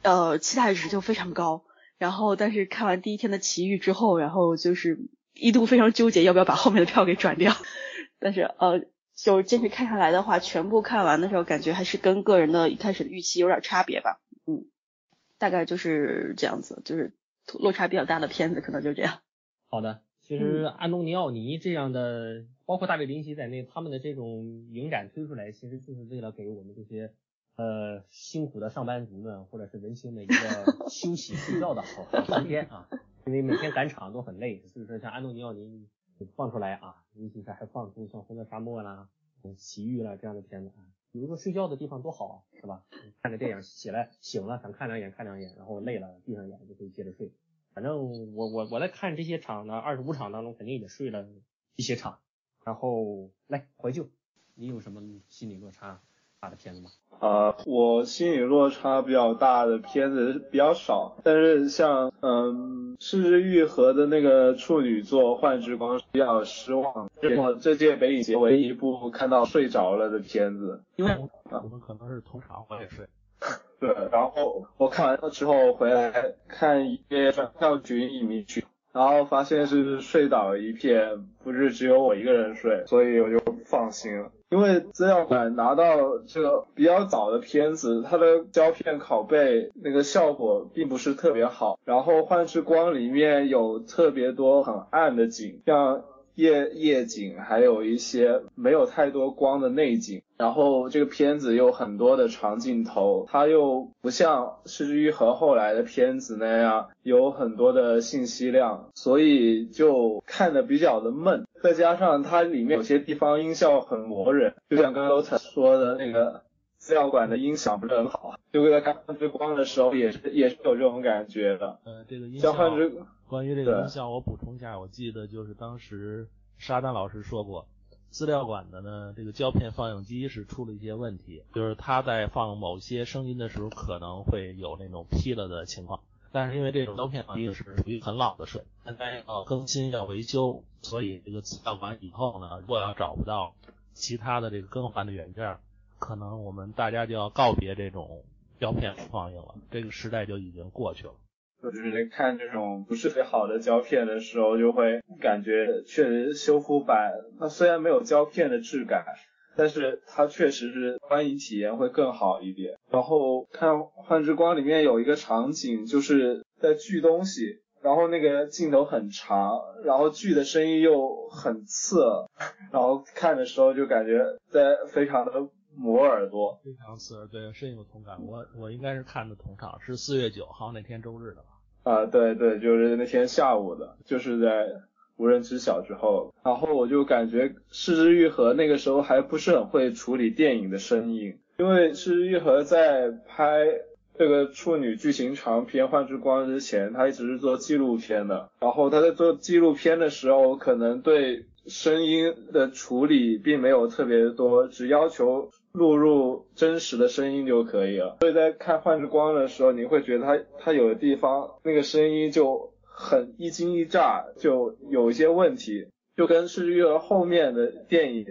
S2: 呃，期待值就非常高。然后但是看完第一天的奇遇之后，然后就是一度非常纠结要不要把后面的票给转掉，(laughs) 但是呃。就是坚持看下来的话，全部看完的时候，感觉还是跟个人的一开始的预期有点差别吧。嗯，大概就是这样子，就是落差比较大的片子，可能就这样。
S1: 好的，其实安东尼奥尼这样的，包括大卫林奇在内，他们的这种影展推出来，其实就是为了给我们这些呃辛苦的上班族们或者是文青的一个 (laughs) 休息睡觉的好时间啊，因为每天赶场都很累，所以说像安东尼奥尼。放出来啊，尤其是还放出像《红色沙漠》啦、《奇遇》啦这样的片子啊，比如说睡觉的地方多好啊，是吧？看个电影起来醒了想看两眼看两眼，然后累了闭上眼就可以接着睡。反正我我我在看这些场呢，二十五场当中肯定也睡了一些场。然后来怀旧，你有什么心理落差？大的片子吗？
S4: 啊，我心理落差比较大的片子比较少，但是像嗯，失之愈合的那个处女作《幻之光》比较失望，是我这届北影节唯一一部看到睡着了的片子。
S3: 因为我们可能是同场，我也睡。
S4: 对，然后我看完了之后回来看一些转票群影迷群。然后发现是睡倒一片，不是只有我一个人睡，所以我就放心了。因为资料馆拿到这个比较早的片子，它的胶片拷贝那个效果并不是特别好。然后《幻之光》里面有特别多很暗的景，像。夜夜景，还有一些没有太多光的内景，然后这个片子有很多的长镜头，它又不像《失之愈合》后来的片子那样有很多的信息量，所以就看的比较的闷。再加上它里面有些地方音效很磨人，就像刚刚才说的那个资料馆的音响不是很好，就在看《幻之光》的时候也是 (laughs) 也是有这种感觉的。
S3: 呃，这个音效。关于这
S4: 个
S3: 音效，我补充一下，我记得就是当时沙丹老师说过，资料馆的呢这个胶片放映机是出了一些问题，就是他在放某些声音的时候可能会有那种劈了的情况，但是因为这种胶片放映是属于很老的设备，现在要更新要维修，所以这个资料馆以后呢，如果要找不到其他的这个更换的原件，可能我们大家就要告别这种胶片放映了，这个时代就已经过去了。
S4: 就是看这种不是特别好的胶片的时候，就会感觉确实修复版它虽然没有胶片的质感，但是它确实是观影体验会更好一点。然后看《幻之光》里面有一个场景，就是在锯东西，然后那个镜头很长，然后锯的声音又很刺，然后看的时候就感觉在非常的。磨耳朵，
S3: 非常刺耳，对，深有同感。我我应该是看的同场，是四月九号那天周日的吧？
S4: 啊，对对，就是那天下午的，就是在无人知晓之后。然后我就感觉失之愈合那个时候还不是很会处理电影的声音，因为失之愈合在拍这个处女剧情长片《幻之光》之前，他一直是做纪录片的。然后他在做纪录片的时候，可能对声音的处理并没有特别多，只要求。录入真实的声音就可以了，所以在看《幻之光》的时候，你会觉得它它有的地方那个声音就很一惊一乍，就有一些问题，就跟《失之愈合》后面的电影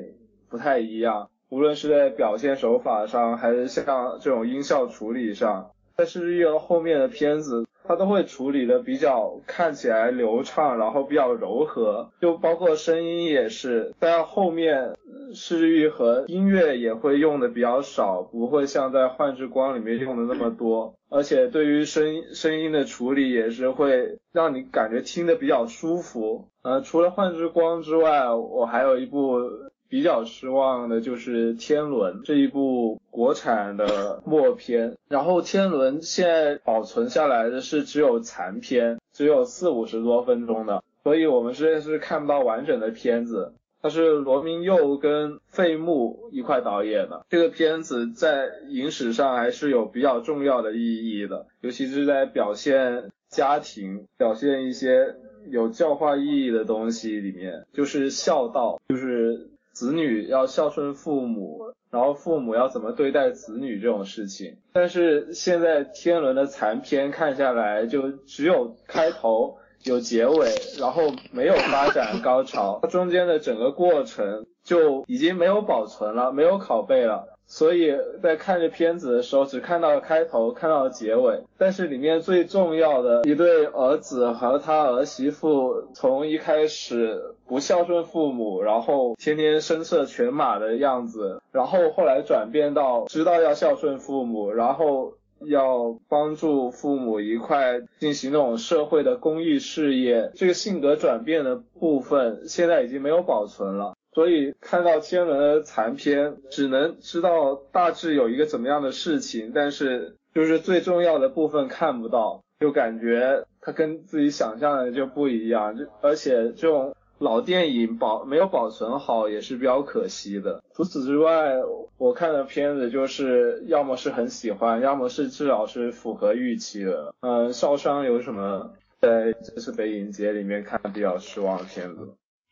S4: 不太一样，无论是在表现手法上，还是像这种音效处理上，在《失之愈合》后面的片子。它都会处理的比较看起来流畅，然后比较柔和，就包括声音也是。在后面失之愈合音乐也会用的比较少，不会像在幻之光里面用的那么多。而且对于声音声音的处理也是会让你感觉听的比较舒服。呃，除了幻之光之外，我还有一部。比较失望的就是《天伦》这一部国产的默片，然后《天伦》现在保存下来的是只有残片，只有四五十多分钟的，所以我们实在是看不到完整的片子。它是罗明佑跟费穆一块导演的，这个片子在影史上还是有比较重要的意义的，尤其是在表现家庭、表现一些有教化意义的东西里面，就是孝道，就是。子女要孝顺父母，然后父母要怎么对待子女这种事情。但是现在天伦的残篇看下来，就只有开头有结尾，然后没有发展高潮，中间的整个过程就已经没有保存了，没有拷贝了。所以在看这片子的时候，只看到了开头，看到了结尾，但是里面最重要的一对儿子和他儿媳妇，从一开始不孝顺父母，然后天天声色犬马的样子，然后后来转变到知道要孝顺父母，然后。要帮助父母一块进行那种社会的公益事业，这个性格转变的部分现在已经没有保存了。所以看到天伦的残篇，只能知道大致有一个怎么样的事情，但是就是最重要的部分看不到，就感觉它跟自己想象的就不一样。就而且这种。老电影保没有保存好也是比较可惜的。除此之外，我看的片子就是要么是很喜欢，要么是至少是符合预期的。嗯，少商有什么在这次北影节里面看比较失望的片子？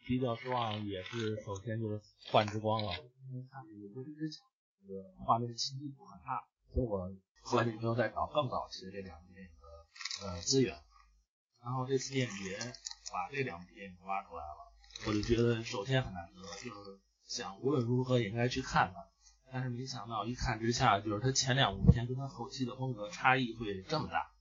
S3: 比较失望也是首先就是《幻之光》了，因为看这个之前这个画面清晰度很差，所以我后来就没有再找更早期的这两部电影的呃资源。然后这次电影节。把这两部电影挖出来了，我就觉得首先很难得，就是想无论如何也应该去看看。但是没想到一看之下，就是他前两部片跟他后期的风格差异会这么大。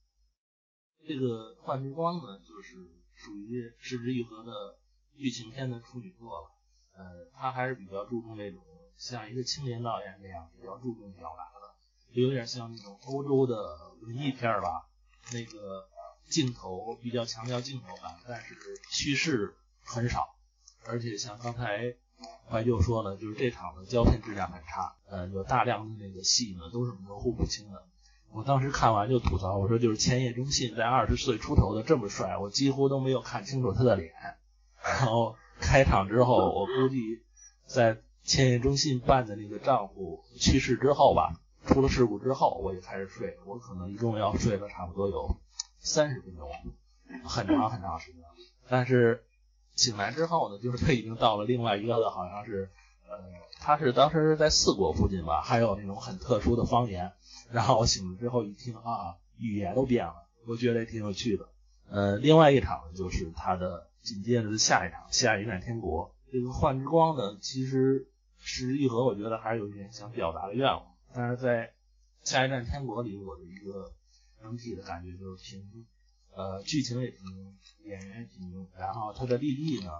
S3: 这个《幻之光》呢，就是属于《失之愈合》的剧情片的处女作了。呃，他还是比较注重那种像一个青年导演那样比较注重表达的，就有点像那种欧洲的文艺片吧，那个。镜头比较强调镜头感，但是叙事很少，而且像刚才怀旧说了，就是这场的胶片质量很差，呃，有大量的那个戏呢都是模糊不清的。我当时看完就吐槽，我说就是千叶中信在二十岁出头的这么帅，我几乎都没有看清楚他的脸。然后开场之后，我估计在千叶中信办的那个账户去世之后吧，出了事故之后，我就开始睡，我可能一共要睡了差不多有。三十分钟，很长很长时间。但是醒来之后呢，就是他已经到了另外一个的，好像是，呃，他是当时是在四国附近吧，还有那种很特殊的方言。然后我醒了之后一听啊，语言都变了，我觉得也挺有趣的。呃，另外一场就是他的紧接着的下一场《下一站天国》。这个幻之光呢，其实是一和我觉得还是有一点想表达的愿望，但是在《下一站天国》里，我的一个。整体的感觉就是平，呃，剧情也挺，演员也挺，然后它的立意呢，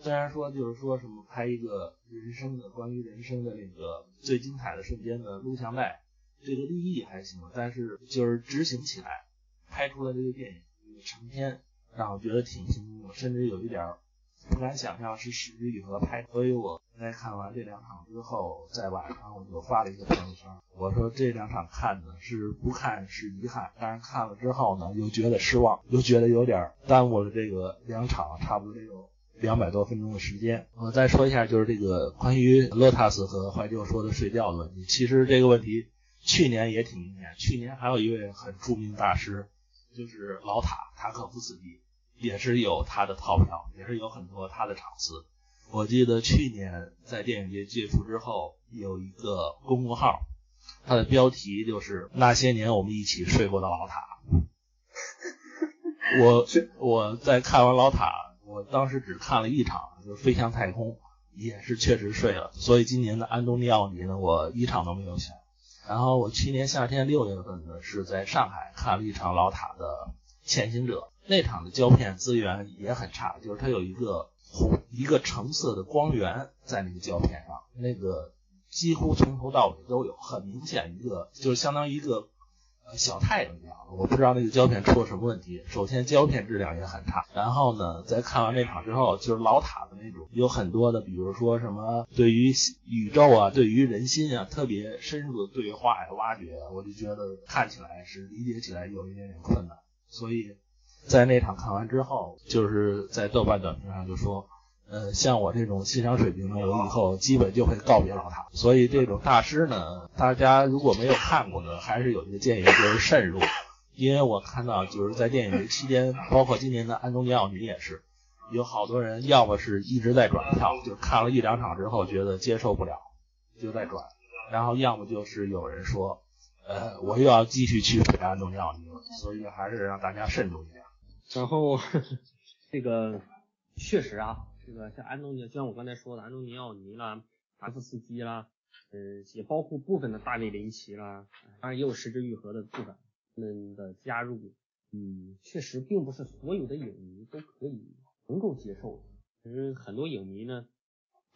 S3: 虽然说就是说什么拍一个人生的关于人生的那个最精彩的瞬间的录像带，这个立意还行，但是就是执行起来，拍出来这个电影成片，让我觉得挺心动，甚至有一点不敢想象是史之宇和拍，所以我。在看完这两场之后，在晚上我就发了一个朋友圈，我说这两场看的是不看是遗憾，但是看了之后呢，又觉得失望，又觉得有点耽误了这个两场差不多得有两百多分钟的时间。我再说一下，就是这个关于 Lotus 和怀旧说的睡觉的问题，其实这个问题去年也挺明显，去年还有一位很著名大师，就是老塔塔可夫斯基，也是有他的套票，也是有很多他的场次。我记得去年在电影节结束之后，有一个公众号，它的标题就是“那些年我们一起睡过的老塔”。我我在看完老塔，我当时只看了一场，就是《飞向太空》，也是确实睡了。所以今年的安东尼奥尼呢，我一场都没有选。然后我去年夏天六月份呢，是在上海看了一场老塔的《潜行者》，那场的胶片资源也很差，就是它有一个。红一个橙色的光源在那个胶片上，那个几乎从头到尾都有，很明显一个就是相当于一个小太阳一样。我不知道那个胶片出了什么问题。首先胶片质量也很差，然后呢，在看完那场之后，就是老塔的那种，有很多的，比如说什么对于宇宙啊，对于人心啊，特别深入的对话呀、挖掘，我就觉得看起来是理解起来有一点点困难，所以。在那场看完之后，就是在豆瓣短评上就说，呃，像我这种欣赏水平呢，我以后基本就会告别老塔。所以这种大师呢，大家如果没有看过的，还是有一个建议，就是慎入。因为我看到就是在电影节期间，包括今年的安东尼奥尼也是，有好多人要么是一直在转票，就看了一两场之后觉得接受不了，就在转；然后要么就是有人说，呃，我又要继续去陪安东尼奥尼了。所以还是让大家慎重一点。
S1: 然后这个确实啊，这个像安东尼，就像我刚才说的，安东尼奥尼啦、达夫斯基啦，呃，也包括部分的大卫林奇啦，当然也有石之愈合的部分们的加入，嗯，确实并不是所有的影迷都可以能够接受，其实很多影迷呢，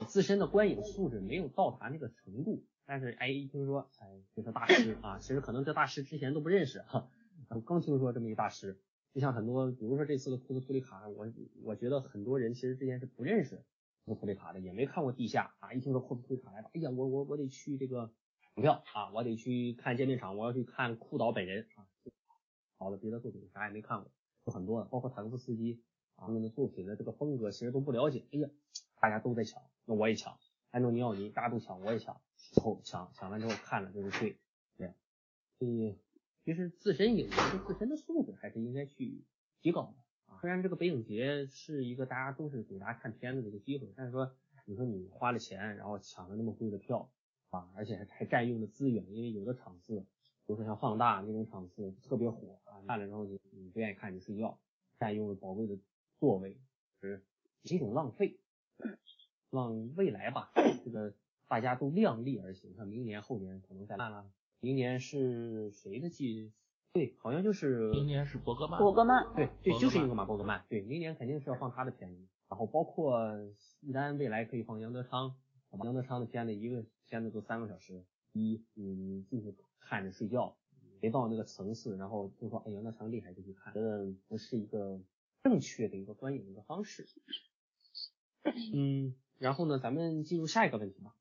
S1: 自身的观影素质没有到达那个程度，但是哎一听说，哎，这是大师啊，其实可能这大师之前都不认识哈，我刚听说这么一大师，就像很多，比如说这次的库斯库里卡，我我觉得很多人其实之前是不认识。库斯库里卡的也没看过地下啊，一听说库斯库里卡来了，哎呀，我我我得去这个抢票啊，我得去看见面场，我要去看库导本人啊。好的，别的作品啥也没看过，有很多的，包括塔科夫斯基他们的作品的这个风格其实都不了解。哎呀，大家都在抢，那我也抢。安东尼奥尼大家都抢，我也抢。后抢抢完之后看了就是对，对，所以其实自身有一个自身的素质还是应该去提高的啊。虽然这个北影节是一个大家都是给大家看片子的一个机会，但是说你说你花了钱，然后抢了那么贵的票啊，而且还还占用了资源，因为有的场次，比如说像放大那种场次特别火啊，看了之后你你不愿意看你睡觉，占用了宝贵的座位，是一种浪费。望未来吧，这个大家都量力而行，看明年后年可能再烂了。明年是谁的季？对，好像就是
S3: 明年是伯格曼，
S2: 伯格曼，
S1: 对对，就是英格玛伯格曼，对，明年肯定是要放他的片子，然后包括一旦未来可以放杨德昌，杨德昌的片子一个片子都三个小时，一你进去看着睡觉，别到那个层次，然后就说哎杨德昌厉害就去看，觉得不是一个正确的一个观影的一个方式。嗯，然后呢，咱们进入下一个问题吧。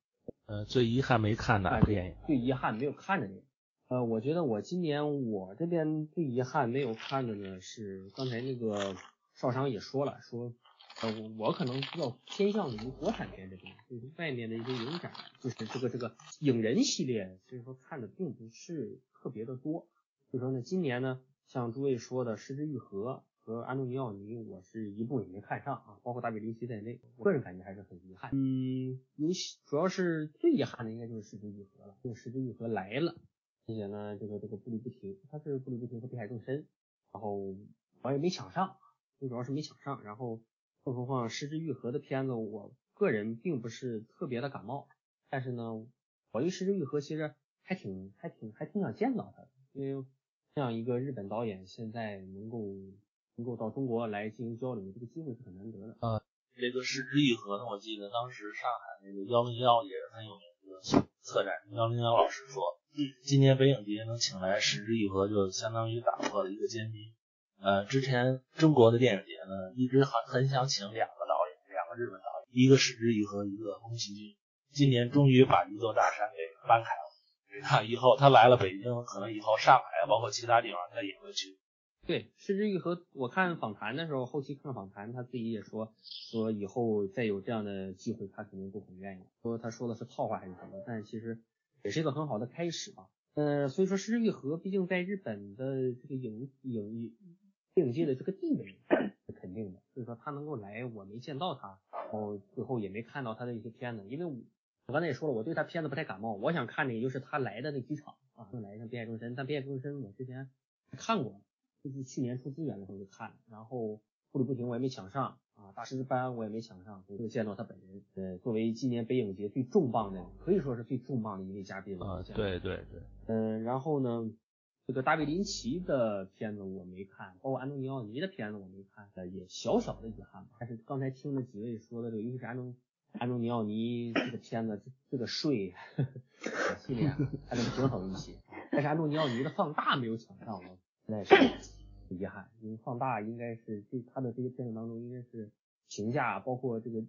S3: 呃，最遗憾没看的电影，
S1: 最遗憾没有看的电影。呃，我觉得我今年我这边最遗憾没有看的呢，是刚才那个少商也说了，说呃我可能比较偏向于国产片这边，就是外面的一些影展，就是这个这个影人系列，所以说看的并不是特别的多。所以说呢，今年呢，像诸位说的《失之愈合》和安东尼奥尼，我是一部也没看上啊，包括大卫林奇在内，个人感觉还是很遗憾。嗯，尤其主要是最遗憾的应该就是《失之愈合》了，就是《失之愈合》来了。并且呢，这个这个步履不停，他是步履不停和碧海更深，然后我也没抢上，最主要是没抢上，然后更何况失之愈合的片子，我个人并不是特别的感冒，但是呢，我对失之愈合其实还挺还挺还挺想见到他的，因为这样一个日本导演现在能够能够到中国来进行交流，这个机会是很难得的。
S3: 呃，这个失之愈合呢，我记得当时上海那个幺零幺也是很有名的策展人幺零幺老师说。今年北影节能请来石之愈合，就相当于打破了一个坚冰。呃，之前中国的电影节呢，一直很很想请两个导演，两个日本导演，一个石之愈合，一个宫崎骏。今年终于把一座大山给搬开了。那以后他来了北京，可能以后上海包括其他地方他也会去。
S1: 对，石之愈合，我看访谈的时候，后期看访谈，他自己也说，说以后再有这样的机会，他肯定都很愿意。说他说的是套话还是什么？但其实。也是一个很好的开始吧，呃，所以说《失之愈合》毕竟在日本的这个影影影界的这个地位是肯定的，所以说他能够来，我没见到他，然后最后也没看到他的一些片子，因为我我刚才也说了，我对他片子不太感冒，我想看的也就是他来的那几场啊，就来一下《变海众生》，但《变海众生》我之前看过，就是去年出资源的时候就看，然后步履不停我也没抢上。啊，大师班我也没抢上，没有见到他本人。呃，作为今年北影节最重磅的，可以说是最重磅的一位嘉宾了。
S3: 啊，对对对。
S1: 嗯，然后呢，这个大卫林奇的片子我没看，包括安东尼奥尼的片子我没看，呃，也小小的遗憾。但是刚才听了几位说的这个，尤其是安东安东尼奥尼这个片子，这个税 (laughs) 系列还能平衡一些。但是安东尼奥尼的放大没有抢上，我那是。遗憾，因为放大应该是这他的这些片子当中，应该是评价包括这个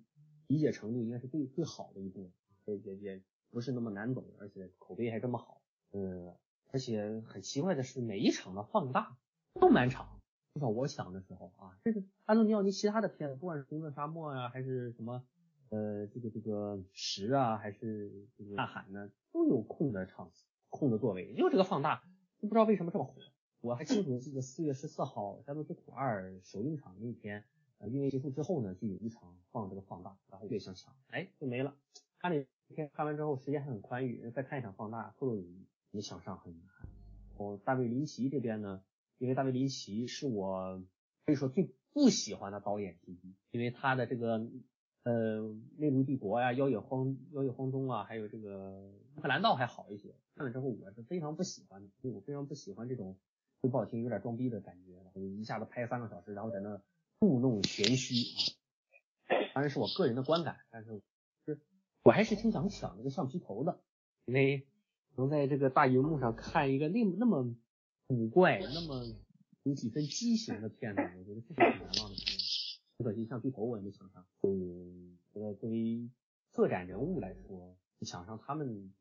S1: 理解程度应该是最最好的一部，也也也不是那么难懂，而且口碑还这么好。嗯，而且很奇怪的是，每一场的放大都满场，至少我想的时候啊，这个安东尼奥尼其他的片子，不管是红色沙漠呀，还是什么呃这个这个十啊，还是这个呐喊呢，都有空的场次，空的座位，就这个放大，就不知道为什么这么火。我还清楚记得四月十四号《战斗之苦二》首映场那天，呃，因为结束之后呢，就有一场放这个放大，然后越想抢，哎，就没了。看了一天，看完之后时间还很宽裕，再看一场放大，后头没抢上，很遗憾。哦，大卫林奇这边呢，因为大卫林奇是我可以说最不喜欢的导演之一，因为他的这个呃《内陆帝国》呀，《妖野荒妖野荒踪》啊，还有这个《乌克兰道还好一些，看了之后我是非常不喜欢的，因为我非常不喜欢这种说不好听有点装逼的感觉，一下子拍三个小时，然后在那故弄玄虚啊，当然是我个人的观感，但是是我还是挺想抢那个橡皮头的，因为能在这个大荧幕上看一个那那么古怪、那么有几分畸形的片子，我觉得这是很难忘的片子。很可惜橡皮头我也没抢上，所以这个作为策展人物来说。抢上他们，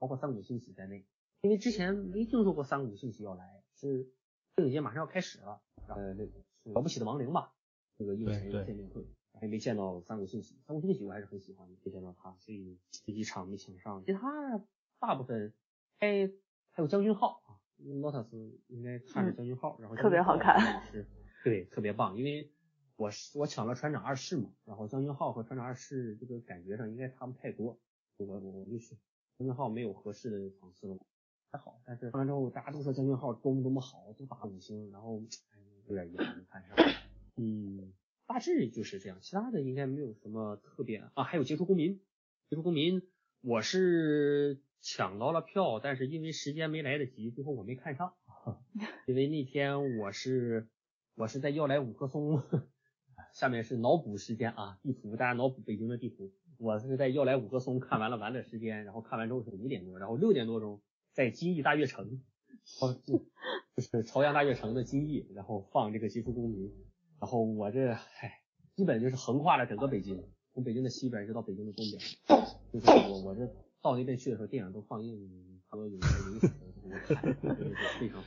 S1: 包括三股信息在内，因为之前没听说过三股信息要来，是电影节马上要开始了，呃，那了不起的亡灵吧，这个映前见面会，还没见到三股信息，三股信息我还是很喜欢的，没见到他，所以这几场没抢上，其他大部分，哎，还有将军号啊，Lotus 应该看着将军号，然后
S2: 特别好看，
S1: 是，对，特别棒，因为。我是我抢了船长二世嘛，然后将军号和船长二世这个感觉上应该差不太多。我我我就去，将军号没有合适的场次了，还好，但是看完之后大家都说将军号多么多么好，都打五星，然后有点遗憾没看上。嗯，大致就是这样，其他的应该没有什么特别啊。还有杰出公民，杰出公民我是抢到了票，但是因为时间没来得及，最后我没看上，(laughs) 因为那天我是我是在要来五棵松。下面是脑补时间啊，地图大家脑补北京的地图。我是在要来五棵松看完了玩的时间，然后看完之后是五点多，然后六点多钟在金逸大悦城，哦，就是朝阳大悦城的金逸，然后放这个杰出公民，然后我这唉，基本就是横跨了整个北京，从北京的西边一直到北京的东边，就是我我这到那边去的时候，电影都放映和有有。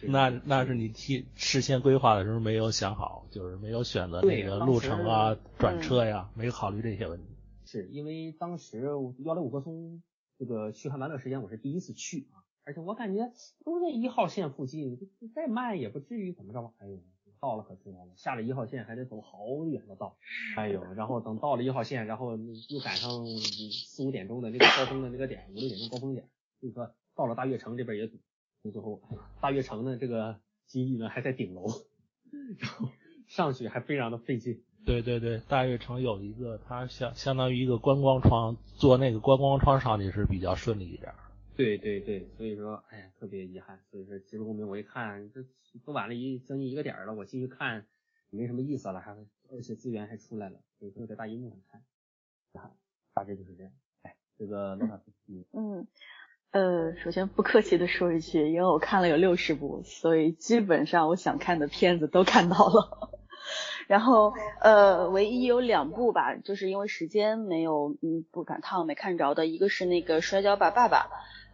S3: 那那是你提事先规划的时候没有想好，就是没有选择那个路程啊、转车呀，没有考虑这些问题。
S1: 是因为当时幺零五棵松这个去看玩乐时间我是第一次去啊，而且我感觉都在一号线附近，再慢也不至于怎么着吧。哎呦，到了可知道了，下了一号线还得走好远的道。哎呦，然后等到了一号线，然后又赶上四五点钟的那个高峰的那个点，五六点钟高峰点，所以说到了大悦城这边也堵。最后，大悦城的这个机翼呢还在顶楼，然后上去还非常的费劲。
S3: 对对对，大悦城有一个，它相相当于一个观光窗，坐那个观光窗上去是比较顺利一点。
S1: 对对对，所以说，哎呀，特别遗憾。所以说，其实公民我一看，这都晚了一将近一个点了，我进去看没什么意思了，还而且资源还出来了，所以说在大荧幕上看，遗憾，大致就是这样。哎，这个罗卡斯，
S2: 嗯。呃，首先不客气的说一句，因为我看了有六十部，所以基本上我想看的片子都看到了。然后呃，唯一有两部吧，就是因为时间没有，嗯，不赶趟没看着的，一个是那个《摔跤吧，爸爸》。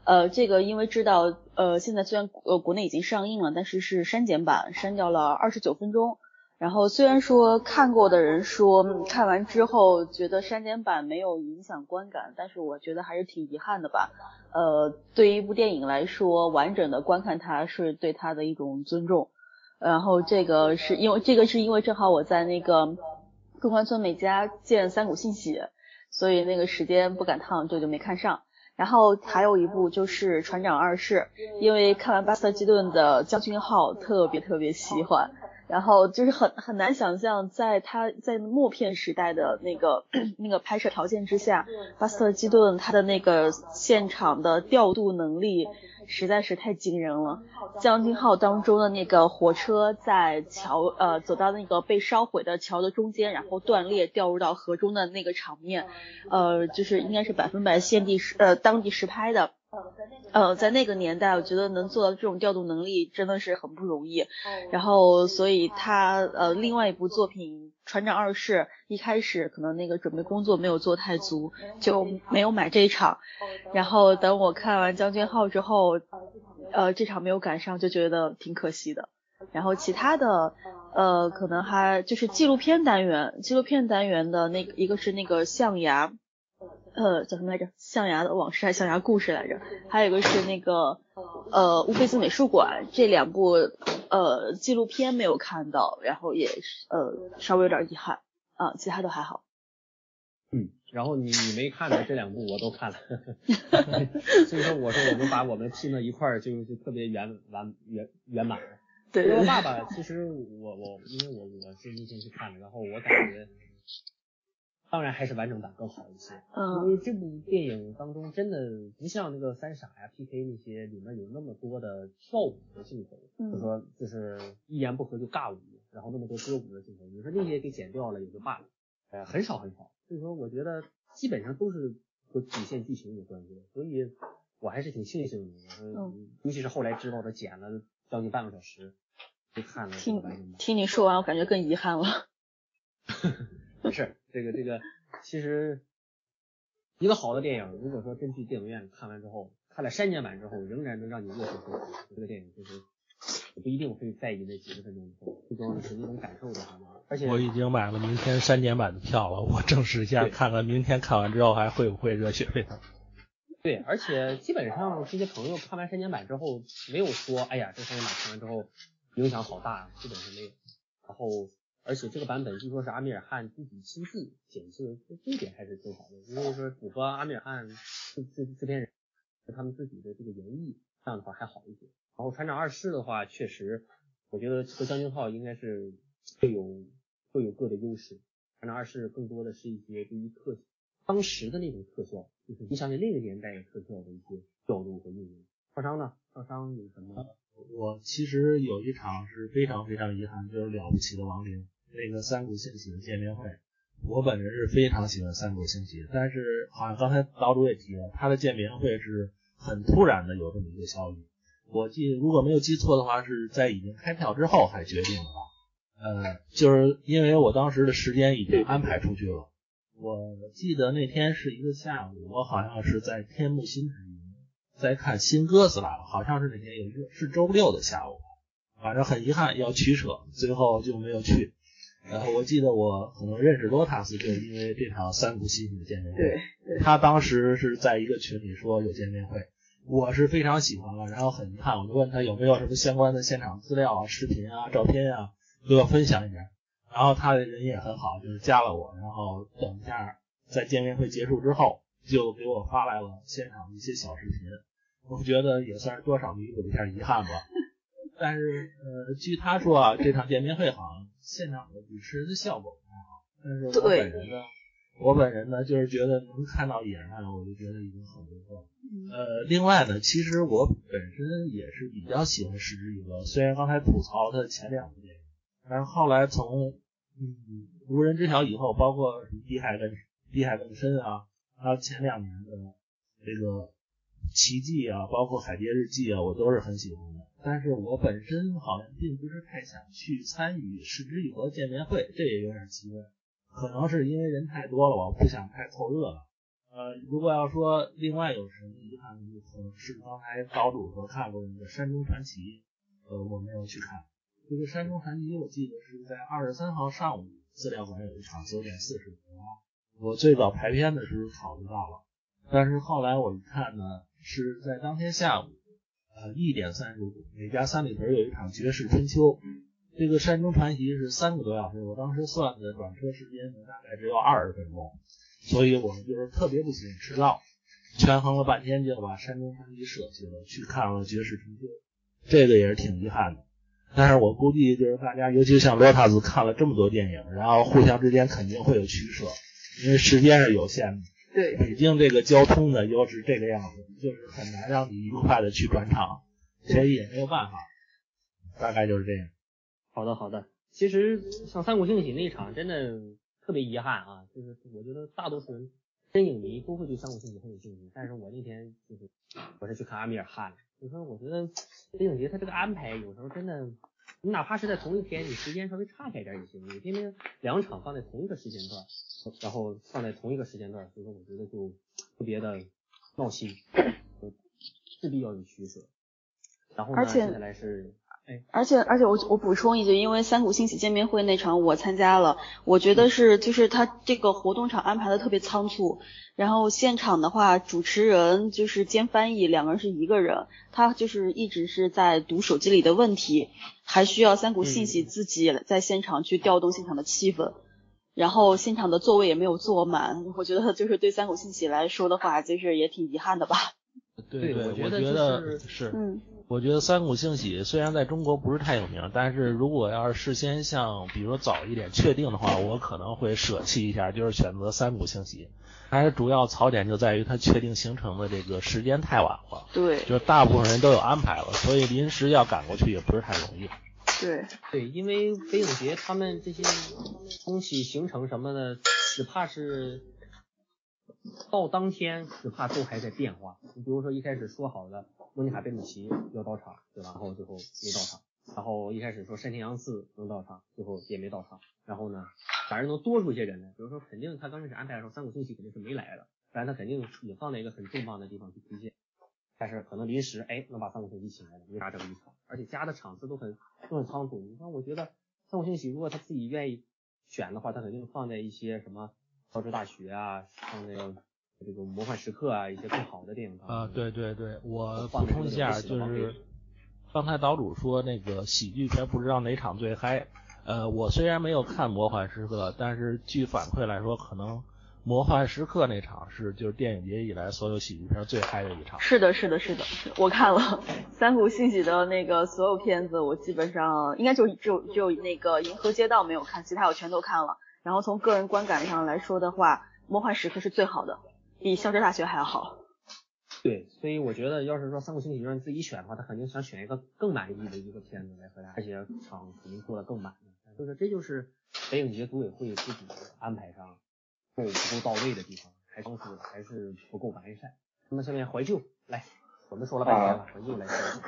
S2: 呃，这个因为知道，呃，现在虽然呃国内已经上映了，但是是删减版，删掉了二十九分钟。然后虽然说看过的人说看完之后觉得删减版没有影响观感，但是我觉得还是挺遗憾的吧。呃，对于一部电影来说，完整的观看它是对它的一种尊重。然后这个是因为这个是因为正好我在那个中关村美家见三股信息，所以那个时间不赶趟就就没看上。然后还有一部就是船长二世，因为看完巴斯特基顿的将军号特别特别喜欢。然后就是很很难想象，在他在默片时代的那个 (clears throat) 那个拍摄条件之下，巴斯特基顿他的那个现场的调度能力实在是太惊人了。将军号当中的那个火车在桥呃走到那个被烧毁的桥的中间，然后断裂掉入到河中的那个场面，呃，就是应该是百分百现地实呃当地实拍的。呃，在那个年代，我觉得能做到这种调度能力真的是很不容易。然后，所以他呃，另外一部作品《船长二世》一开始可能那个准备工作没有做太足，就没有买这一场。然后等我看完《将军号》之后，呃，这场没有赶上，就觉得挺可惜的。然后其他的，呃，可能还就是纪录片单元，纪录片单元的那个一个是那个象牙。呃，叫什么来着？象牙的往事还是象牙故事来着？还有一个是那个呃乌菲兹美术馆，这两部呃纪录片没有看到，然后也是呃稍微有点遗憾啊，其他都还好。
S1: 嗯，然后你你没看的这两部我都看了，(laughs) 所以说我说我们把我们拼到一块儿就就特别圆完圆圆满。
S2: 对对。
S1: 爸爸其实我我因为我我是那天去看的，然后我感觉。当然还是完整版更好一些。
S2: 嗯，
S1: 因为这部电影当中真的不像那个三傻呀、PK 那些里面有那么多的跳舞的镜头，
S2: 嗯
S1: 就说就是一言不合就尬舞，然后那么多歌舞的镜头，你说那些给剪掉了也就罢了，呃，很少很少。所以说我觉得基本上都是和主线剧情有关系的，所以我还是挺庆幸的。
S2: 嗯
S1: 尤其是后来知道他剪了将近半个小时，就看了
S2: 听。听你说完，我感觉更遗憾了。(laughs)
S1: 没事，这个这个，其实一个好的电影，如果说真去电影院看完之后，看了删减版之后，仍然能让你热血沸腾，这个电影就是不一定会在意那几十分钟最重要的是那种感受的话，而且
S3: 我已经买了明天删减版的票了，我证实一下，看看明天看完之后还会不会热血沸腾。
S1: 对，而且基本上这些朋友看完删减版之后，没有说，哎呀，这删减版看完之后影响好大，基本上没有。然后，而且这个版本据说是阿米尔汗自己亲自剪辑的，这点还是挺好的，因为说符合阿米尔汗制制制片人他们自己的这个原意，这样的话还好一些。然后船长二世的话，确实，我觉得和将军号应该是各有各有各的优势。船长二世更多的是一些对于特当时的那种特效，就是你想起那个年代特效的一些调度和运用。创伤呢？创伤有什么？
S3: 我其实有一场是非常非常遗憾，就是了不起的亡灵那个三谷幸喜的见面会。我本人是非常喜欢三谷幸喜，但是好像刚才岛主也提了，他的见面会是很突然的有这么一个消息。我记如果没有记错的话，是在已经开票之后才决定的吧？呃，就是因为我当时的时间已经安排出去了。我记得那天是一个下午，我好像是在天幕新城在看新哥斯拉，好像是那天有一个是周六的下午，反正很遗憾要取舍，最后就没有去。然后我记得我可能认识罗塔斯，就是因为这场三股新的见面会。
S2: 对，
S3: 他当时是在一个群里说有见面会，我是非常喜欢了，然后很遗憾，我就问他有没有什么相关的现场资料啊、视频啊、照片啊，都要分享一下。然后他的人也很好，就是加了我，然后等一下在见面会结束之后，就给我发来了现场的一些小视频。我觉得也算是多少弥补了一下遗憾吧。但是呃，据他说啊，这场见面会好像现场的主持人的效果不太好。但是我本人呢，我本人呢就是觉得能看到野人，我就觉得已经很不错了。呃，另外呢，其实我本身也是比较喜欢石之予了，虽然刚才吐槽他的前两部电影，但是后来从嗯无人知晓以后，包括地海更地海更深啊，还有前两年的这个奇迹啊，包括海蝶日记啊，我都是很喜欢的。但是我本身好像并不是太想去参与石之予和见面会，这也有点奇怪。可能是因为人太多了，我不想太凑热闹。呃，如果要说另外有什么遗憾，可能是刚才岛主说看过那个《山中传奇》，呃，我没有去看。这个《山中传奇》，我记得是在二十三号上午资料馆有一场九点四十分。我最早排片的时候考虑到了，但是后来我一看呢，是在当天下午，呃，一点三十五，每家三里屯有一场《绝世春秋》。这个《山中传奇》是三个多小时，我当时算的转车时间，大概只有二十分钟，所以我们就是特别不喜欢迟到，权衡了半天就把《山中传奇》舍弃了，去看了《绝世春秋》，这个也是挺遗憾的。但是我估计就是大家，尤其像罗塔斯看了这么多电影，然后互相之间肯定会有取舍，因为时间是有限的。
S2: 对，
S3: 北京这个交通呢又是这个样子，就是很难让你愉快的去转场，所以也没有办法。大概就是这样。
S1: 好的，好的。其实像三国兴起那一场真的特别遗憾啊，就是我觉得大多数人真影迷都会对三国兴起很有兴趣，但是我那天就是我是去看阿米尔汗了，所以说我觉得北影节他这个安排有时候真的，你哪怕是在同一天，你时间稍微岔开点也行，你偏偏两场放在同一个时间段，然后放在同一个时间段，所以说我觉得就特别的闹心，势必要有取舍。然后呢，接下来是。
S2: 而且而且我我补充一句，因为三谷幸喜见面会那场我参加了，我觉得是就是他这个活动场安排的特别仓促，然后现场的话主持人就是兼翻译，两个人是一个人，他就是一直是在读手机里的问题，还需要三谷幸喜自己在现场去调动现场的气氛，然后现场的座位也没有坐满，我觉得就是对三谷幸喜来说的话，就是也挺遗憾的吧。(laughs)
S3: 对，
S1: 我
S3: 觉
S1: 得就是
S3: 是。
S2: 嗯。
S3: 我觉得《三谷幸喜》虽然在中国不是太有名，但是如果要是事先像比如说早一点确定的话，我可能会舍弃一下，就是选择《三谷幸喜》。还是主要槽点就在于它确定行程的这个时间太晚了。
S2: 对，
S3: 就是大部分人都有安排了，所以临时要赶过去也不是太容易。
S2: 对
S1: 对，因为北影节他们这些东西行程什么的，只怕是到当天只怕都还在变化。你比如说一开始说好的莫妮卡贝鲁奇要到场，对吧？然后最后没到场。然后一开始说山田洋次能到场，最后也没到场。然后呢，反正能多出一些人来。比如说，肯定他刚开始安排的时候，三谷幸喜肯定是没来的，不然他肯定也放在一个很重磅的地方去推荐。但是可能临时哎能把三谷幸喜请来了，没啥这么一场，而且加的场次都很都很仓促。你看，我觉得三谷幸喜如果他自己愿意选的话，他肯定放在一些什么乔治大学啊，放在这个魔幻时刻啊一些更好的电影。
S3: 啊，对对对，我补充一下，就是刚才岛主说那个喜剧片不知道哪场最嗨。呃，我虽然没有看魔幻时刻，但是据反馈来说，可能。魔幻时刻那场是就是电影节以来所有喜剧片最嗨的一场。
S2: 是的，是的，是的，我看了三谷幸喜的那个所有片子，我基本上应该就只有只有那个银河街道没有看，其他我全都看了。然后从个人观感上来说的话，魔幻时刻是最好的，比校车大学还要好。
S1: 对，所以我觉得要是说三谷幸喜让自己选的话，他肯定想选一个更满意的一个片子来和他，而且场肯定做的更满。就是这就是北影节组委会自己安排上。不够到位的地方，还方式还是不够完善。那么下面怀旧来，我们说了半天了，怀旧来说。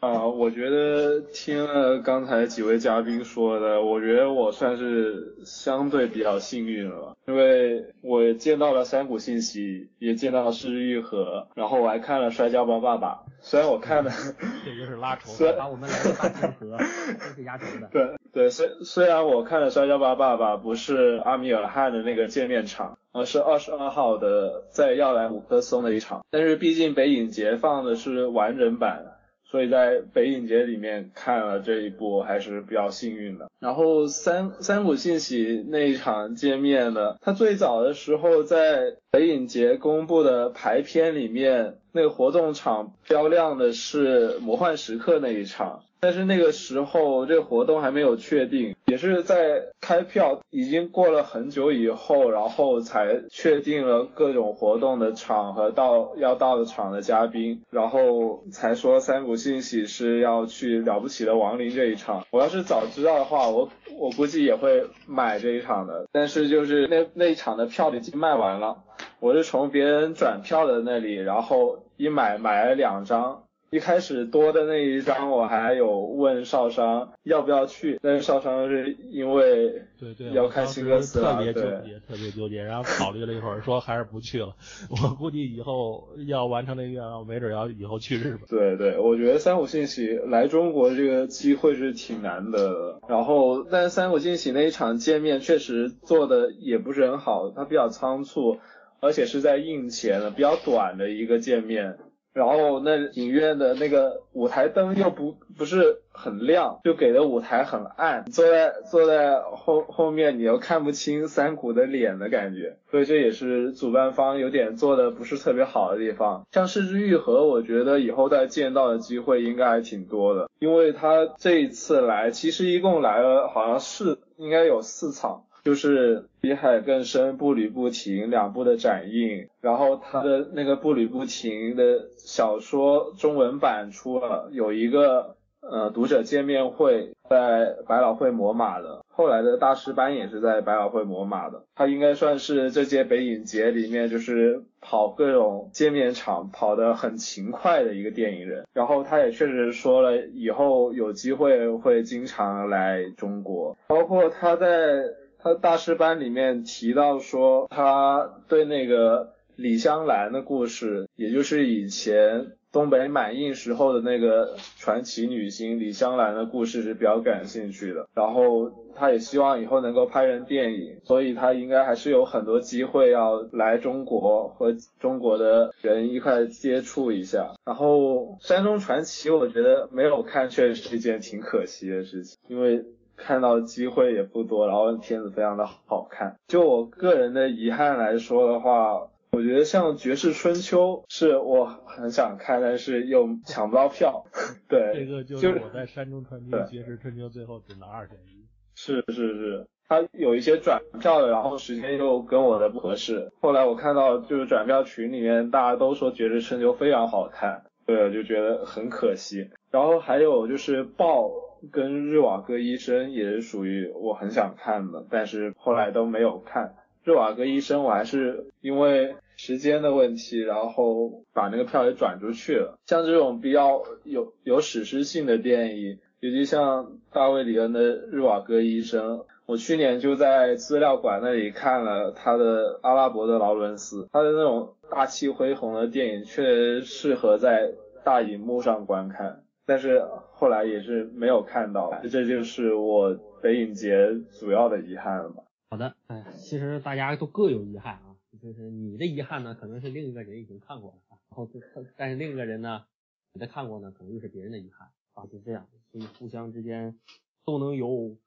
S4: 啊，我觉得听了刚才几位嘉宾说的，我觉得我算是相对比较幸运了，因为我见到了山谷信息，也见到了失之愈合，然后我还看了摔跤吧爸爸。虽然我看的，(laughs)
S3: 这就是拉仇，
S1: 把我们两个大集合，都是压轴的。
S4: 对对，虽虽然我看的摔跤吧爸爸不是阿米尔汗的那个见面场，而是二十二号的在耀莱五棵松的一场，但是毕竟北影节放的是完整版。所以在北影节里面看了这一部还是比较幸运的。然后三三谷信喜那一场见面呢，他最早的时候在北影节公布的排片里面，那个活动场标亮的是魔幻时刻那一场。但是那个时候这个活动还没有确定，也是在开票已经过了很久以后，然后才确定了各种活动的场合到要到的场的嘉宾，然后才说三谷信喜是要去了不起的亡灵这一场。我要是早知道的话，我我估计也会买这一场的。但是就是那那一场的票已经卖完了，我是从别人转票的那里，然后一买买了两张。一开始多的那一张，我还有问少商要不要去，但是少商是因为
S3: 对对
S4: 要看新歌词
S3: 特别纠结，特别纠结，然后考虑了一会儿，说还是不去了。我估计以后要完成那个愿望，没准要以后去日本。
S4: 对对，我觉得三五信喜来中国这个机会是挺难的。然后，但是三五信喜那一场见面确实做的也不是很好，他比较仓促，而且是在印前的比较短的一个见面。然后那影院的那个舞台灯又不不是很亮，就给的舞台很暗，坐在坐在后后面你又看不清三谷的脸的感觉，所以这也是主办方有点做的不是特别好的地方。像失之愈合，我觉得以后再见到的机会应该还挺多的，因为他这一次来其实一共来了好像是应该有四场。就是比海更深步履不停两部的展映，然后他的那个步履不停的小说中文版出了，有一个呃读者见面会在百老汇摩马的，后来的大师班也是在百老汇摩马的，他应该算是这届北影节里面就是跑各种见面场跑得很勤快的一个电影人，然后他也确实说了以后有机会会经常来中国，包括他在。他大师班里面提到说，他对那个李香兰的故事，也就是以前东北满印时候的那个传奇女星李香兰的故事是比较感兴趣的。然后他也希望以后能够拍成电影，所以他应该还是有很多机会要来中国和中国的人一块接触一下。然后山中传奇，我觉得没有看确实是一件挺可惜的事情，因为。看到机会也不多，然后片子非常的好看。就我个人的遗憾来说的话，我我觉得像《绝世春秋》是我很想看，但是又抢不到票。对，
S3: 这个就是我在山中传奇《绝世春秋》最后只能二选一。
S4: 是是是，他有一些转票的，然后时间又跟我的不合适。后来我看到就是转票群里面大家都说《绝世春秋》非常好看，对，就觉得很可惜。然后还有就是《豹》跟《日瓦戈医生》也是属于我很想看的，但是后来都没有看。《日瓦戈医生》我还是因为时间的问题，然后把那个票也转出去了。像这种比较有有史诗性的电影。尤其像大卫·里恩的《日瓦戈医生》，我去年就在资料馆那里看了他的《阿拉伯的劳伦斯》，他的那种大气恢宏的电影确实适合在大荧幕上观看，但是后来也是没有看到，这就是我北影节主要的遗憾了吧。
S1: 好的，哎，其实大家都各有遗憾啊，就是你的遗憾呢，可能是另一个人已经看过了，然后但是另一个人呢，你的看过呢，可能又是别人的遗憾。啊，就这样，所以互相之间都能有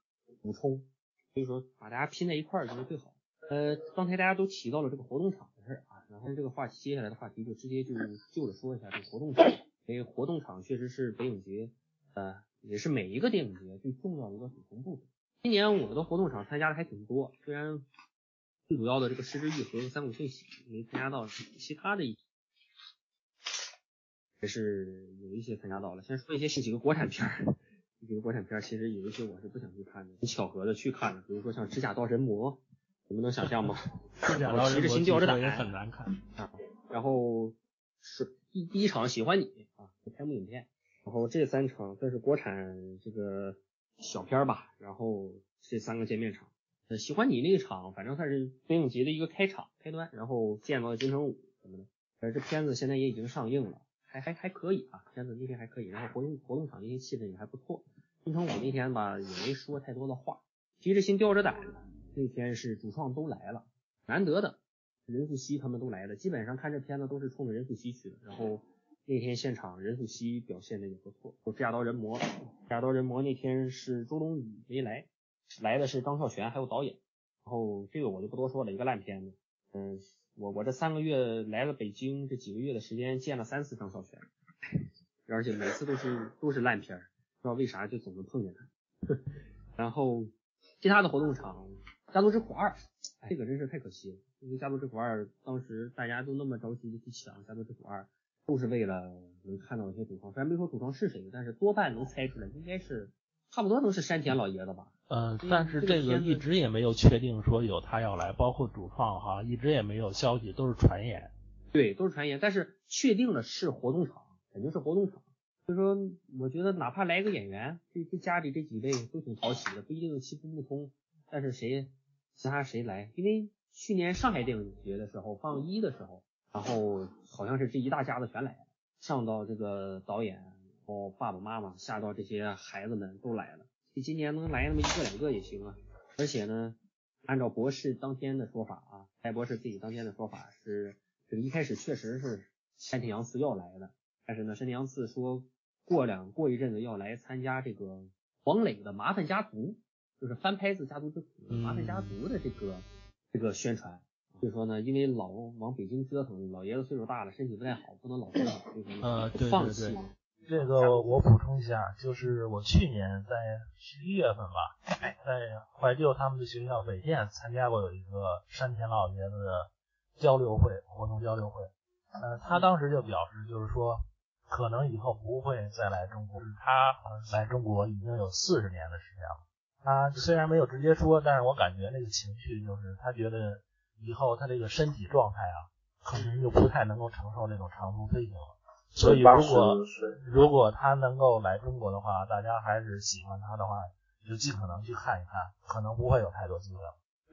S1: 补充，所以说把大家拼在一块儿就是最好。呃，刚才大家都提到了这个活动场的事儿啊，然后这个话题接下来的话题就直接就就着说一下这个活动场，因为活动场确实是北影节，呃，也是每一个电影节最重要的一个组成部分。今年我们的活动场参加的还挺多，虽然最主要的这个失之愈合和三谷幸喜没参加到，其他的一。也是有一些参加到了。先说一些是几个国产片儿，几个国产片儿，其实有一些我是不想去看的，很巧合的去看的。比如说像《指甲刀人魔》，你们能想象吗？
S3: 指甲刀人魔 (laughs) 也很难看
S1: 啊。然后是第第一场喜欢你啊，开幕影片。然后这三场算是国产这个小片儿吧。然后这三个见面场，呃，喜欢你那一场，反正算是北影节的一个开场开端。然后见到金城武什么的。呃，这片子现在也已经上映了。还还还可以啊，片子那天还可以，然后活动活动场那些气氛也还不错。金城武那天吧也没说太多的话，提着心吊着胆。那天是主创都来了，难得的任素汐他们都来了，基本上看这片子都是冲着任素汐去的。然后那天现场任素汐表现的也不错。有《指甲刀人魔》，《指甲刀人魔》那天是周冬雨没来，来的是张孝全还有导演。然后这个我就不多说了，一个烂片子。嗯。我我这三个月来了北京，这几个月的时间见了三次张孝全，而且每次都是都是烂片，不知道为啥就总能碰见他。(laughs) 然后其他的活动场，《家族之虎二》，这个真是太可惜了，因为《家族之虎二》当时大家都那么着急的去抢《家族之虎二》，都是为了能看到一些主创，虽然没说主创是谁，但是多半能猜出来，应该是差不多能是山田老爷子吧。
S3: 嗯，但是这个一直也没有确定说有他要来，包括主创哈，一直也没有消息，都是传言。
S1: 对，都是传言，但是确定了是活动场，肯定是活动场。所以说，我觉得哪怕来个演员，这这家里这几位都挺讨喜的，不一定七不不通。但是谁，其他谁来？因为去年上海电影节的时候放一的时候，然后好像是这一大家子全来了，上到这个导演，然后爸爸妈妈，下到这些孩子们都来了。你今年能来那么一个两个也行啊，而且呢，按照博士当天的说法啊，戴博士自己当天的说法是，这个一开始确实是山田洋次要来的，但是呢，山田洋次说过两过一阵子要来参加这个黄磊的《麻烦家族》，就是翻拍自《家族之》《麻烦家族》的这个这个宣传，所以说呢，因为老往北京折腾，老爷子岁数大了，身体不太好，不能老折腾，所以说呢，放弃了。
S5: 这个我补充一下，就是我去年在十一月份吧，在怀旧他们的学校北电参加过有一个山田老爷子的交流会活动交流会，呃，他当时就表示就是说，可能以后不会再来中国，他来中国已经有四十年的时间了。他虽然没有直接说，但是我感觉那个情绪就是他觉得以后他这个身体状态啊，可能就不太能够承受那种长途飞行了。所以，如果如果他能够来中国的话，大家还是喜欢他的话，就尽可能去看一看，可能不会有太多机会。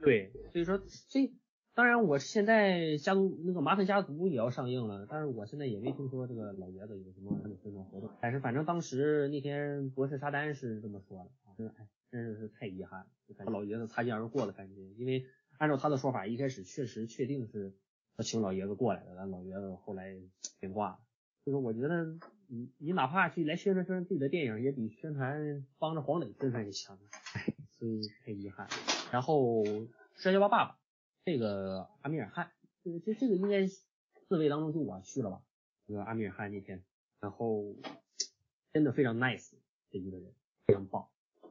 S1: 对，所以说这当然，我现在家族那个麻烦家族也要上映了，但是我现在也没听说这个老爷子有什么宣传活动。但是反正当时那天博士沙丹是这么说的，真哎，真是太遗憾，就感觉老爷子擦肩而过的感觉。因为按照他的说法，一开始确实确定是他请老爷子过来的，但老爷子后来变卦了。就是我觉得你你哪怕去来宣传宣传自己的电影，也比宣传帮着黄磊宣传要强，所以太遗憾。然后《摔跤吧爸爸》这个阿米尔汗，这这这个应该四位当中就我去了吧？这个阿米尔汗那天，然后真的非常 nice 这一个人，非常棒。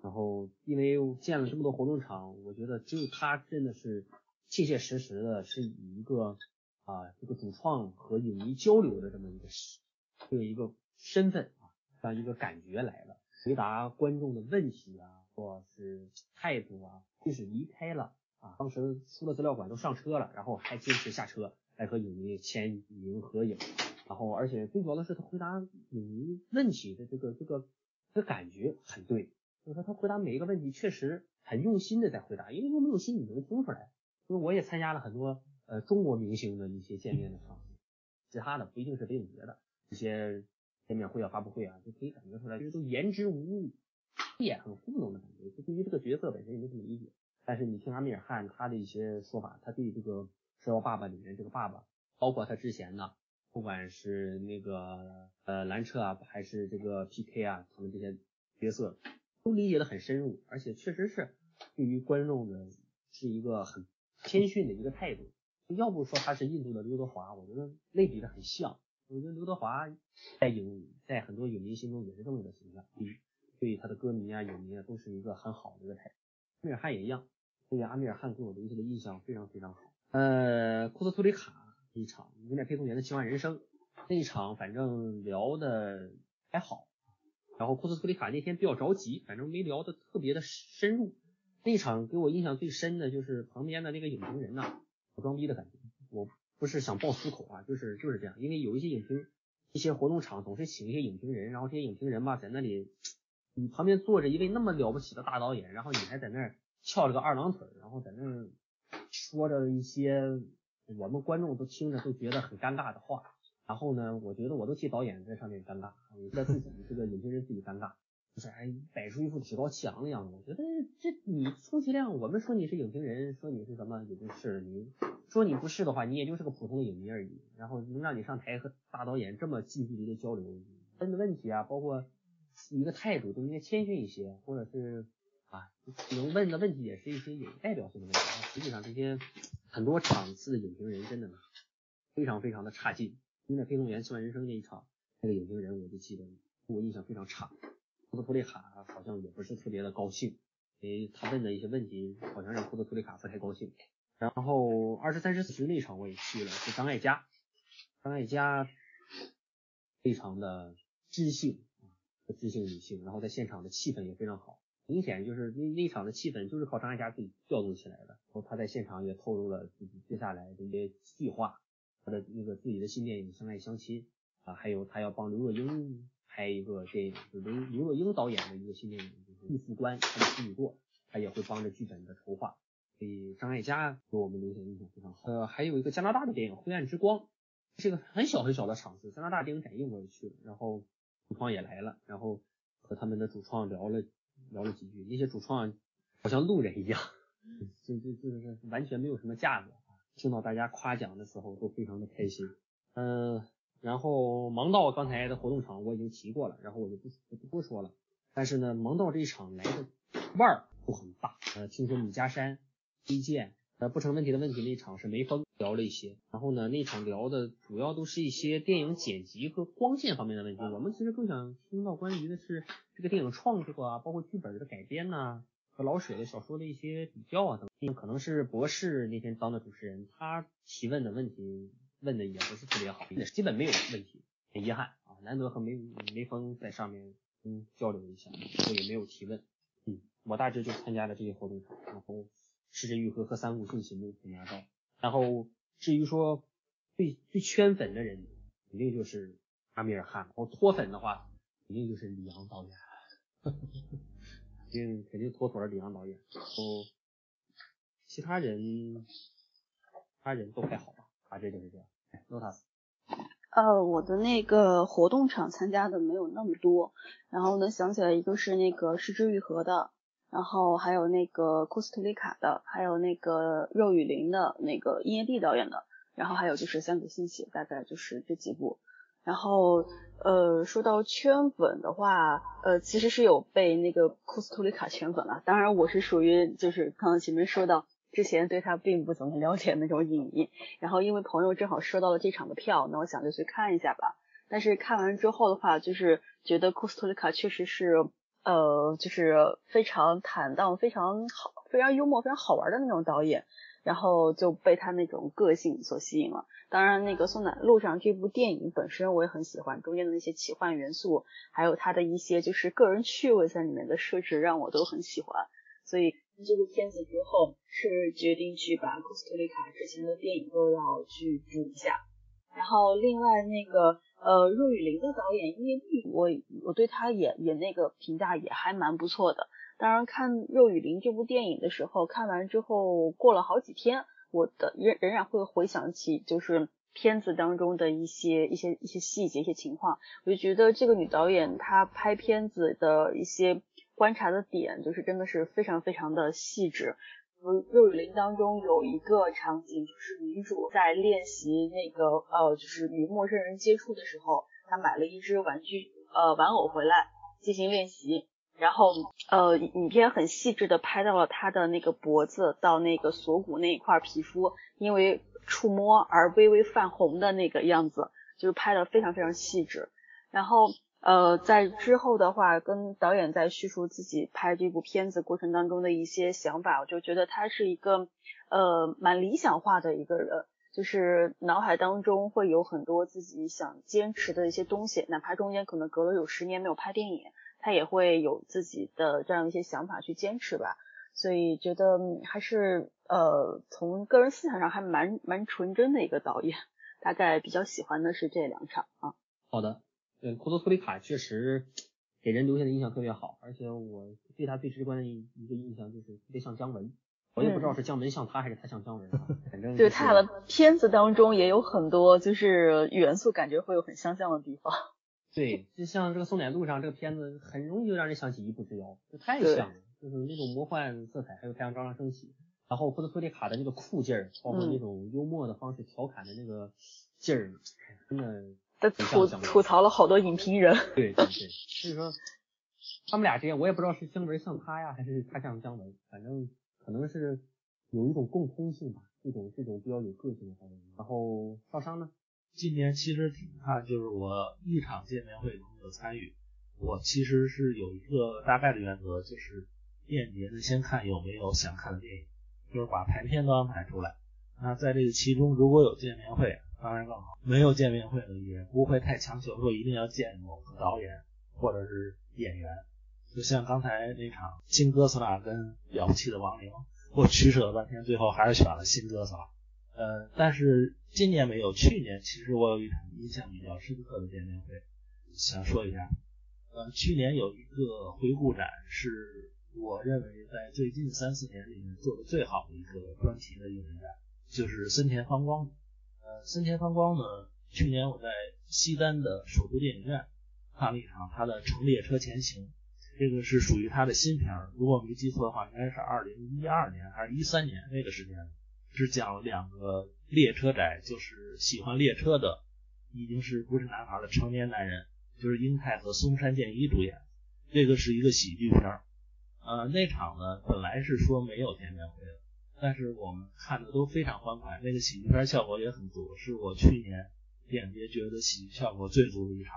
S1: 然后因为见了这么多活动场，我觉得只有他真的是切切实实的是以一个啊这个主创和影迷交流的这么一个这一个身份啊，这样一个感觉来了，回答观众的问题啊，或是态度啊，即使离开了啊，当时出了资料馆都上车了，然后还坚持下车来和影迷签名合影，然后而且最主要的是他回答影迷问题的这个这个这感觉很对。就是说他回答每一个问题确实很用心的在回答，因为用没有心你能听出来。因为我也参加了很多呃中国明星的一些见面的场合，其他的不一定是北影节的一些见面会啊、发布会啊，就可以感觉出来，就是都言之无物，也很糊弄的感觉。就对于这个角色本身也没什么理解。但是你听阿米尔汗他的一些说法，他对这个《摔跤爸爸》里面这个爸爸，包括他之前的，不管是那个呃兰彻啊，还是这个 PK 啊，他们这些角色。都理解的很深入，而且确实是对于观众的是一个很谦逊的一个态度。要不说他是印度的刘德华，我觉得类比的很像。我觉得刘德华在影在很多影迷心中也是这么一个形象，对对他的歌迷啊、影迷啊都是一个很好的一个态度。阿米尔汗也一样，所以阿米尔汗给我留下的印象非常非常好。呃，库斯图里卡一场有点配送员的奇幻人生那一场，反正聊的还好。然后库斯图里卡那天比较着急，反正没聊的特别的深入。那场给我印象最深的就是旁边的那个影评人呐，我装逼的感觉。我不是想爆粗口啊，就是就是这样。因为有一些影评，一些活动场总是请一些影评人，然后这些影评人吧，在那里，你旁边坐着一位那么了不起的大导演，然后你还在那儿翘着个二郎腿，然后在那儿说着一些我们观众都听着都觉得很尴尬的话。然后呢，我觉得我都替导演在上面尴尬，我觉得自己这个影评人自己尴尬，就是哎摆出一副趾高气昂的样子。我觉得这你充其量我们说你是影评人，说你是什么也就是，你说你不是的话，你也就是个普通的影迷而已。然后能让你上台和大导演这么近距离的交流，问的问题啊，包括一个态度都应该谦逊一些，或者是啊能问的问题也是一些有代表性的问题。实际上这些很多场次的影评人真的非常非常的差劲。因为《配送员奇幻人生》那一场，那个影评人我就记得，我印象非常差。库斯图里卡好像也不是特别的高兴，因为他问的一些问题好像让库斯图里卡不太高兴。然后二十三十四十那场我也去了，是张艾嘉，张艾嘉非常的知性啊，知性女性，然后在现场的气氛也非常好，明显就是那那场的气氛就是靠张艾嘉自己调动起来的。然后他在现场也透露了自己接下来的一些计划。他的那个自己的新电影《相爱相亲》啊，还有他要帮刘若英拍一个电影，就刘刘若英导演的一个新电影，就是《玉副官》他的处女作，他也会帮着剧本的筹划。所以张艾嘉给我们留下印象非常好。呃，还有一个加拿大的电影《灰暗之光》，是个很小很小的场子，加拿大电影展映我也去了，然后主创也来了，然后和他们的主创聊了聊了几句，那些主创好像路人一样，(laughs) 就就就是完全没有什么架子。听到大家夸奖的时候都非常的开心，嗯，然后盲道刚才的活动场我已经提过了，然后我就不不不说了。但是呢，盲道这一场来的腕儿都很大，呃，听说米家山推荐，呃，不成问题的问题那场是梅峰聊了一些，然后呢，那场聊的主要都是一些电影剪辑和光线方面的问题。我们其实更想听到关于的是这个电影创作啊，包括剧本的改编呐。和老舍的小说的一些比较啊等，可能是博士那天当的主持人，他提问的问题问的也不是特别好也，基本没有问题，很遗憾啊，难得和梅梅峰在上面嗯交流一下，我也没有提问，嗯，我大致就参加了这些活动，然后失之愈合和三五顺行没拿到，然后至于说最最圈粉的人，肯定就是阿米尔汗，然后脱粉的话，肯定就是李阳导演。定肯定妥妥的李阳导演，然后其他人，他人都还好吧，啊，这就是这样。哎，not
S2: 呃，我的那个活动场参加的没有那么多，然后呢想起来一个是那个失之愈合的，然后还有那个库斯图里卡的，还有那个肉雨林的那个音乐地导演的，然后还有就是三谷幸喜，大概就是这几部。然后，呃，说到圈粉的话，呃，其实是有被那个库斯图里卡圈粉了。当然，我是属于就是刚刚前面说到之前对他并不怎么了解那种影迷，然后因为朋友正好收到了这场的票，那我想就去看一下吧。但是看完之后的话，就是觉得库斯图里卡确实是呃，就是非常坦荡、非常好、非常幽默、非常好玩的那种导演，然后就被他那种个性所吸引了。当然，那个《送奶路上》这部电影本身我也很喜欢，中间的那些奇幻元素，还有他的一些就是个人趣味在里面的设置，让我都很喜欢。所以这部片子之后是决定去把库斯特里卡之前的电影都要去补一下。然后另外那个呃若雨林的导演叶丽，我我对他也也那个评价也还蛮不错的。当然看若雨林这部电影的时候，看完之后过了好几天。我的仍仍然会回想起，就是片子当中的一些一些一些细节、一些情况，我就觉得这个女导演她拍片子的一些观察的点，就是真的是非常非常的细致。《肉雨林》当中有一个场景，就是女主在练习那个呃，就是与陌生人接触的时候，她买了一只玩具呃玩偶回来进行练习。然后，呃，影片很细致的拍到了他的那个脖子到那个锁骨那一块皮肤，因为触摸而微微泛红的那个样子，就是拍的非常非常细致。然后，呃，在之后的话，跟导演在叙述自己拍这部片子过程当中的一些想法，我就觉得他是一个，呃，蛮理想化的一个人，就是脑海当中会有很多自己想坚持的一些东西，哪怕中间可能隔了有十年没有拍电影。他也会有自己的这样一些想法去坚持吧，所以觉得还是呃从个人思想上还蛮蛮纯真的一个导演，大概比较喜欢的是这两场啊。
S1: 好的，对，库托托里卡确实给人留下的印象特别好，而且我对他最直观的一一个印象就是特别像姜文，我也不知道是姜文像他还是他像姜文，(laughs) 反正
S2: 对他俩的片子当中也有很多就是元素，感觉会有很相像的地方。
S1: 对，就像这个《送奶路上》这个片子，很容易就让人想起《一步之遥》，就太像了，就是那种魔幻色彩，还有太阳照常升起，然后库斯托里卡的那个酷劲儿，包括那种幽默的方式调侃的那个劲儿，真的。
S2: 他吐吐槽了好多影评人。
S1: 对对对，所以说他们俩之间，我也不知道是姜文像他呀，还是他像姜文，反正可能是有一种共通性吧，这种这种比较有个性的。然后邵商呢？
S3: 今年其实挺看，就是我一场见面会都没有参与。我其实是有一个大概的原则，就是电影节呢先看有没有想看的电影，就是把排片都安排出来。那在这个其中如果有见面会，当然更好；没有见面会呢，也不会太强求说一定要见某个导演或者是演员。就像刚才那场《新哥斯拉》跟《了不起的亡灵》，我取舍了半天，最后还是选了《新哥斯拉》。呃，但是今年没有，去年其实我有一场印象比较深刻的见面会，想说一下。呃，去年有一个回顾展，是我认为在最近三四年里面做的最好的一个专题的影人展，就是森田芳光。呃，森田芳光呢，去年我在西单的首都电影院看了一场他的《乘列车前行》，这个是属于他的新片儿，如果没记错的话，应该是二零一二年还是一三年那个时间。是讲两个列车宅，就是喜欢列车的，已经是不是男孩的成年男人，就是英泰和松山健一主演。这个是一个喜剧片儿。呃，那场呢本来是说没有见面会的，但是我们看的都非常欢快，那个喜剧片效果也很足，是我去年电影节觉得喜剧效果最足的一场。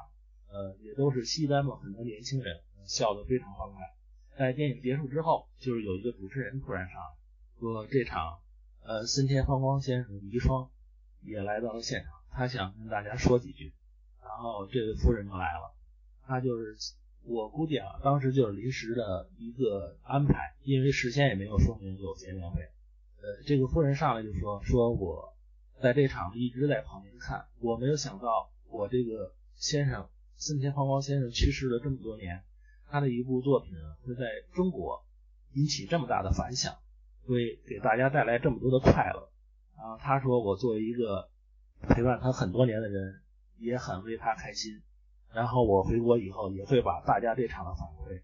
S3: 呃，也都是西单嘛，很多年轻人笑得非常欢快。在电影结束之后，就是有一个主持人突然上来说这场。呃，森田芳光先生遗孀也来到了现场，他想跟大家说几句。然后这位夫人就来了，他就是我估计啊，当时就是临时的一个安排，因为事先也没有说明有见面会。呃，这个夫人上来就说：“说我在这场一直在旁边看，我没有想到我这个先生森田芳光先生去世了这么多年，他的一部作品会在中国引起这么大的反响。”会给大家带来这么多的快乐啊！他说：“我作为一个陪伴他很多年的人，也很为他开心。然后我回国以后，也会把大家这场的反馈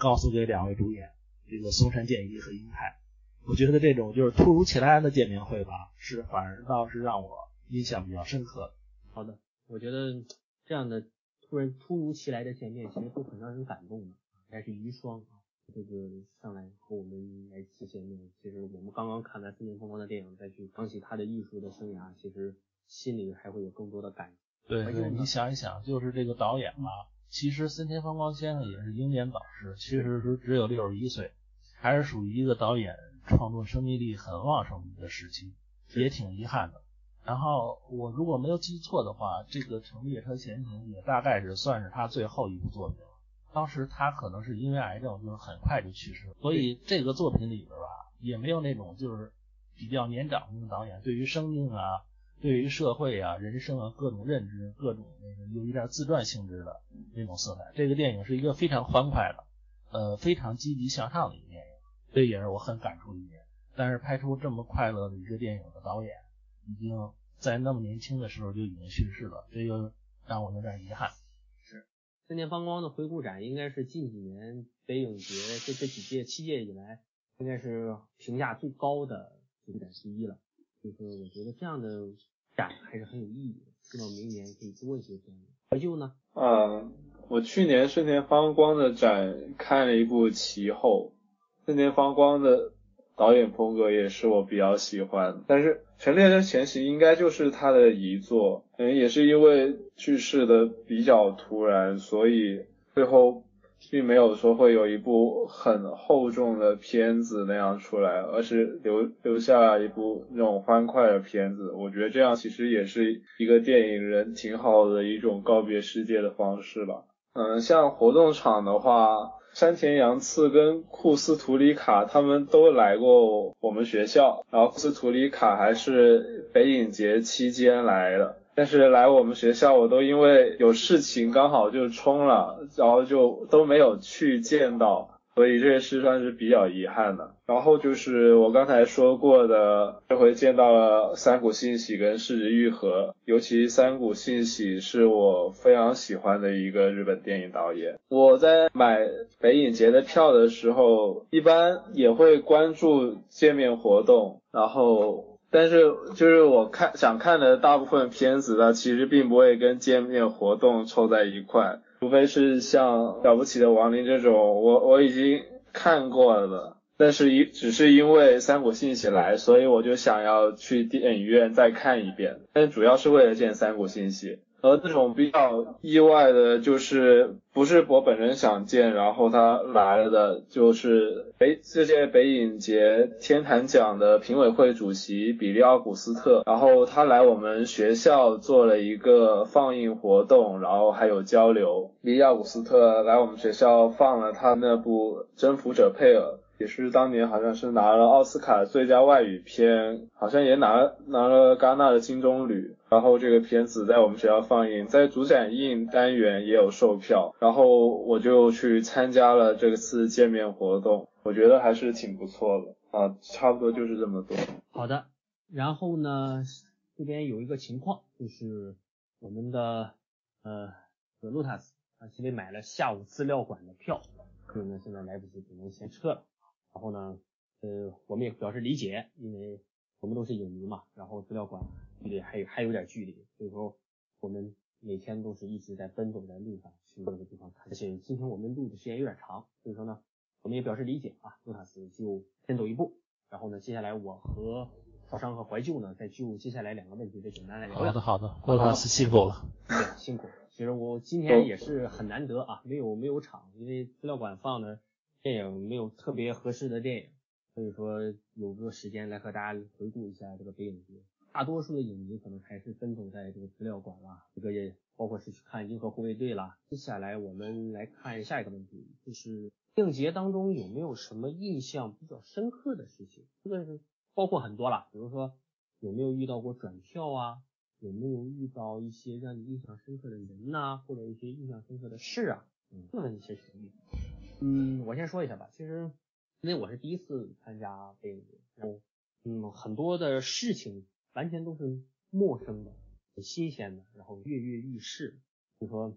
S3: 告诉给两位主演，这个松山健一和英泰。我觉得这种就是突如其来的见面会吧，是反而倒是让我印象比较深刻。
S1: 好的，我觉得这样的突然突如其来的见面，其实都很让人感动的。还是遗孀，这个上来和我们来提前面，其实我们刚刚看完《森田风光》的电影，再去想起他的艺术的生涯，其实心里还会有更多的感
S3: 对对，你想一想，就是这个导演嘛，其实森田芳光先生也是英年早逝，其实是只有六十一岁，还是属于一个导演创作生命力很旺盛的时期，也挺遗憾的。然后我如果没有记错的话，这个《乘列车前行》也大概是算是他最后一部作品了。当时他可能是因为癌症，就是很快就去世，所以这个作品里边吧，也没有那种就是比较年长的导演对于生命啊。对于社会啊、人生啊各种认知，各种那个有一点自传性质的那种色彩。这个电影是一个非常欢快的，呃，非常积极向上的一个电影，这也是我很感触的一点。但是拍出这么快乐的一个电影的导演，已经在那么年轻的时候就已经去世了，这个让我有点遗憾。
S1: 是，森田芳光的回顾展应该是近几年北影节这这几届七届以来，应该是评价最高的回顾展之一了。就是我觉得这样的展还是很有意义的，希望明年可以多一些这样的。怀旧呢？
S4: 嗯，我去年盛田芳光的展看了一部《其后》，盛田芳光的导演风格也是我比较喜欢，但是《陈列的前行》应该就是他的遗作，嗯，也是因为去世的比较突然，所以最后。并没有说会有一部很厚重的片子那样出来，而是留留下一部那种欢快的片子。我觉得这样其实也是一个电影人挺好的一种告别世界的方式吧。嗯，像活动场的话，山田洋次跟库斯图里卡他们都来过我们学校，然后库斯图里卡还是北影节期间来的。但是来我们学校，我都因为有事情刚好就冲了，然后就都没有去见到，所以这是算是比较遗憾的。然后就是我刚才说过的，这回见到了三谷幸喜跟市值愈合，尤其三谷幸喜是我非常喜欢的一个日本电影导演。我在买北影节的票的时候，一般也会关注见面活动，然后。但是就是我看想看的大部分片子，它其实并不会跟见面活动凑在一块，除非是像了不起的亡灵这种，我我已经看过了，但是一只是因为三国信息来，所以我就想要去电影院再看一遍，但主要是为了见三国信息。而这种比较意外的，就是不是我本人想见，然后他来了的，就是北这届北影节天坛奖的评委会主席比利奥古斯特，然后他来我们学校做了一个放映活动，然后还有交流。比利奥古斯特来我们学校放了他那部《征服者佩尔》。也是当年好像是拿了奥斯卡最佳外语片，好像也拿拿了戛纳的金棕榈。然后这个片子在我们学校放映，在主展映单元也有售票。然后我就去参加了这次见面活动，我觉得还是挺不错的啊。差不多就是这么多。
S1: 好的，然后呢，这边有一个情况，就是我们的呃路塔斯啊，因为买了下午资料馆的票，所以呢现在来不及，只能先撤了。然后呢，呃，我们也表示理解，因为我们都是影迷嘛，然后资料馆距离还有还有点距离，所以说我们每天都是一直在奔走在路上去各个地方看。而且今天我们录的时间有点长，所以说呢，我们也表示理解啊。路塔斯就先走一步，然后呢，接下来我和小商和怀旧呢，再就接下来两个问题再简单来聊。
S3: 好的好的，路塔斯辛苦了。
S1: 对，辛苦。其实我今天也是很难得啊，没有没有场，因为资料馆放的。电影没有特别合适的电影，所以说有个时间来和大家回顾一下这个北影节。大多数的影迷可能还是奔走在这个资料馆啦，这个也包括是去看《银河护卫队》啦。接下来我们来看下一个问题，就是电影节当中有没有什么印象比较深刻的事情？这个是包括很多了，比如说有没有遇到过转票啊？有没有遇到一些让你印象深刻的人呐，或者一些印象深刻的事啊？嗯，这么一些事情。嗯，我先说一下吧。其实，因为我是第一次参加电影节，然后，嗯，很多的事情完全都是陌生的、很新鲜的，然后跃跃欲试。就说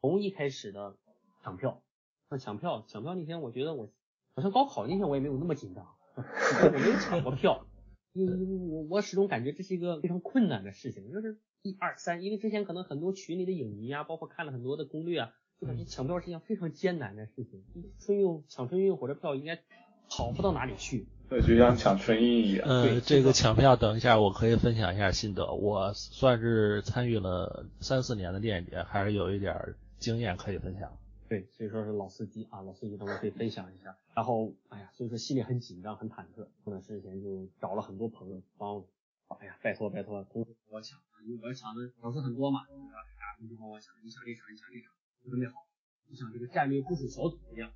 S1: 从一开始的抢票，那抢票，抢票那天，我觉得我好像高考那天我也没有那么紧张，(laughs) 我没有抢过票，(laughs) 因为我我始终感觉这是一个非常困难的事情，就是一二三，因为之前可能很多群里的影迷啊，包括看了很多的攻略啊。就感觉抢票是一件非常艰难的事情。春运抢春运火车票应该好不到哪里去。
S4: 对，就像抢春运一样。
S3: 呃，这个抢票，等一下我可以分享一下心得。我算是参与了三四年的电影节，还是有一点经验可以分享。
S1: 对，所以说是老司机啊，老司机，等会可以分享一下。然后，哎呀，所以说心里很紧张，很忐忑。过段时间就找了很多朋友帮我，哎呀，拜托拜托，同时帮我抢，因为我要抢的场次很多嘛，大家同时帮我抢，你抢这场，你抢这场，准备好，就像这个战略部署小组一样，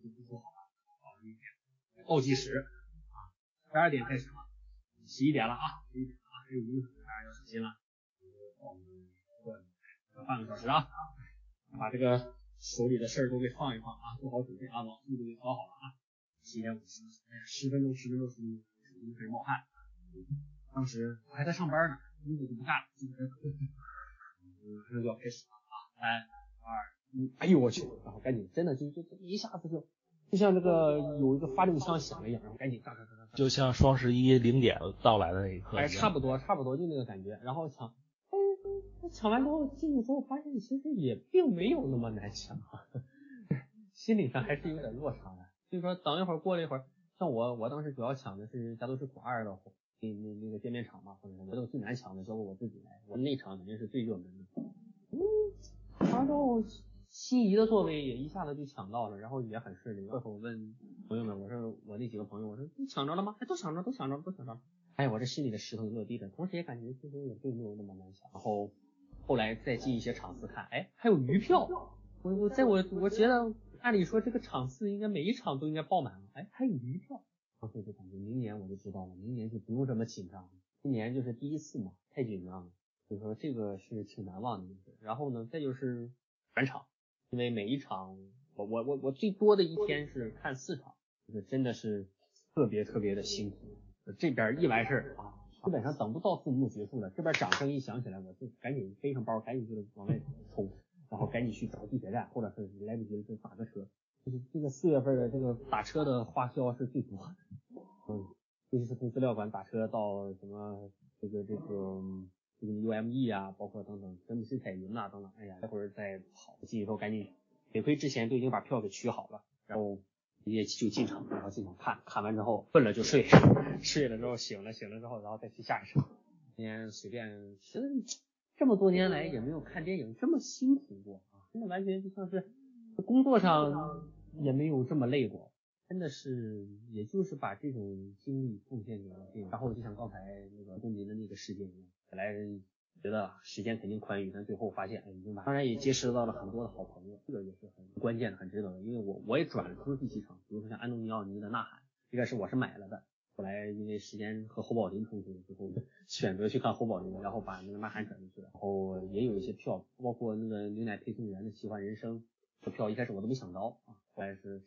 S1: 就部署好了，好一点，倒计时啊，十二点开始了，十一点了啊，十一点了，还有一个大家要小心了，半个小时啊，把这个。手里的事儿都给放一放啊，做好准备啊，网速都给调好了啊。十一点五十，十分钟，十分钟，十分钟，手开始冒汗。当时我还在上班呢，工作就不干了，马上就要开始了啊，三二一，哎呦我去，然后赶紧，真的就就一下子就就像这个有一个发令枪响了一样，然后赶紧嘎嘎嘎嘎，
S3: 就像双十一零点到来的那一刻，
S1: 哎，差不多差不多就那个感觉，然后抢。哎抢完之后进去之后，发现其实也并没有那么难抢，(laughs) 心理上还是有点落差的。所以说等一会儿过了一会儿，像我我当时主要抢的是加都是国二的那那那个店面场嘛，或者什么，都最难抢的交给我自己来，我那场肯定是最热门的。嗯，抢完心仪的座位也一下子就抢到了，然后也很顺利。过会儿我问朋友们，我说我那几个朋友，我说你抢着了吗？哎，都抢着，都抢着，都抢着。哎，我这心里的石头落地了，同时也感觉其实也并没有那么难抢。然后后来再进一些场次看，哎，还有余票。我我在我我觉得按理说这个场次应该每一场都应该爆满了，哎，还有余票。然后就感觉明年我就知道了，明年就不用这么紧张了。今年就是第一次嘛，太紧张了，所以说这个是挺难忘的。然后呢，再就是转场，因为每一场我我我我最多的一天是看四场，就是真的是特别特别的辛苦。这边一完事儿啊，基本上等不到字幕结束了，这边掌声一响起来，我就赶紧背上包，赶紧就往外冲，然后赶紧去找地铁站，或者是来不及了就打个车。就是这个四月份的这个打车的花销是最多的，嗯，尤其是从资料馆打车到什么这个这个这个 UME 啊，包括等等真不是彩云呐等等，哎呀，一会儿再跑进去之后赶紧，得亏之前都已经把票给取好了，然后。也就进场，然后进场看看完之后困了就睡，(laughs) 睡了之后醒了，醒了之后然后再去下一场。今天随便，其实这么多年来也没有看电影这么辛苦过啊，真的完全就像是工作上也没有这么累过，真的是也就是把这种精力贡献给了电影。然后就像刚才那个公民的那个事件一样，本来。觉得时间肯定宽裕，但最后发现，哎，已经把，当然也结识到了很多的好朋友，这个也是很关键的，很值得的。因为我我也转了出第几场，比如说像安东尼奥尼的《呐喊》，一开始我是买了的，后来因为时间和侯宝林冲突了之后，选择去看侯宝林，然后把那个《呐喊》转出去了。然后也有一些票，包括那个牛奶配送员的奇幻人生的票，一开始我都没想到啊，后来是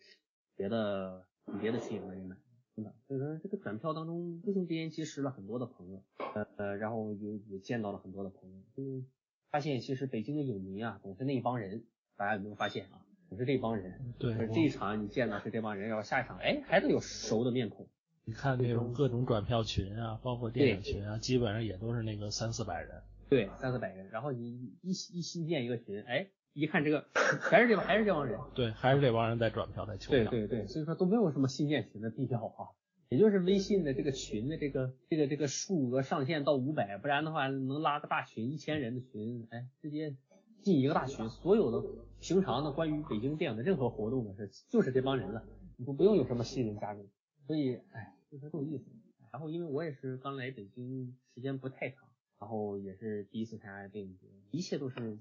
S1: 别的别的亲友人买。真的，所以说这个转票当中，无形之间结识了很多的朋友，呃呃，然后也也见到了很多的朋友，就发现其实北京的影迷啊，总是那帮人，大家有没有发现啊？总是这帮人，
S3: 对，
S1: 这一场你见到是这帮人，然后下一场，哎，还得有熟的面孔。
S3: 你看那种各种转票群啊，包括电影群啊，基本上也都是那个三四百人。
S1: 对，三四百人，然后你一一新建一个群，哎，一看这个还是这帮还是这帮人，
S3: 对，还是这帮人在转票在求
S1: 票。对对对，所以说都没有什么新建群的必要啊。也就是微信的这个群的这个这个这个数额上限到五百，不然的话能拉个大群一千人的群，哎，直接进一个大群，所有的平常的关于北京电影的任何活动的是就是这帮人了，你不不用有什么新人加入，所以哎，就是够意思。然后因为我也是刚来北京时间不太长，然后也是第一次参加电影节，一切都是很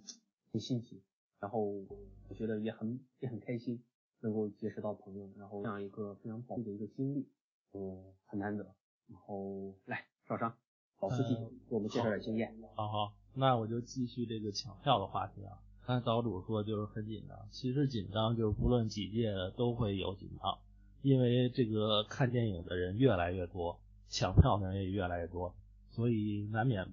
S1: 新奇，然后我觉得也很也很开心，能够结识到朋友，然后这样一个非常宝贵的一个经历。嗯，很难得。然后来少商，老司机给我们介绍点经验。
S3: 好好，那我就继续这个抢票的话题啊。刚才岛主说就是很紧张，其实紧张就是不论几届都会有紧张，因为这个看电影的人越来越多，抢票的人也越来越多，所以难免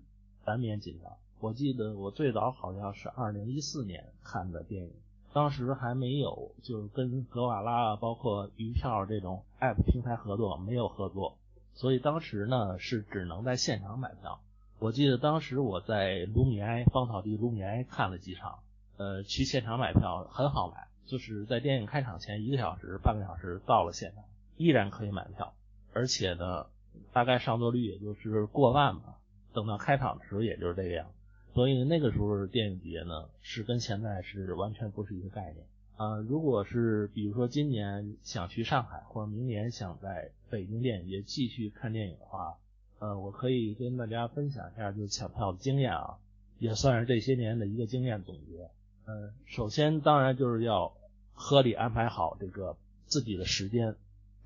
S3: 难免紧张。我记得我最早好像是二零一四年看的电影。当时还没有，就是跟格瓦拉啊，包括鱼票这种 app 平台合作，没有合作，所以当时呢是只能在现场买票。我记得当时我在卢米埃芳草地卢米埃看了几场，呃，去现场买票很好买，就是在电影开场前一个小时、半个小时到了现场，依然可以买票，而且呢，大概上座率也就是过万吧。等到开场的时候，也就是这个样。所以那个时候电影节呢，是跟现在是完全不是一个概念啊。如果是比如说今年想去上海，或者明年想在北京电影节继续看电影的话，呃，我可以跟大家分享一下就是抢票的经验啊，也算是这些年的一个经验总结。呃，首先当然就是要合理安排好这个自己的时间，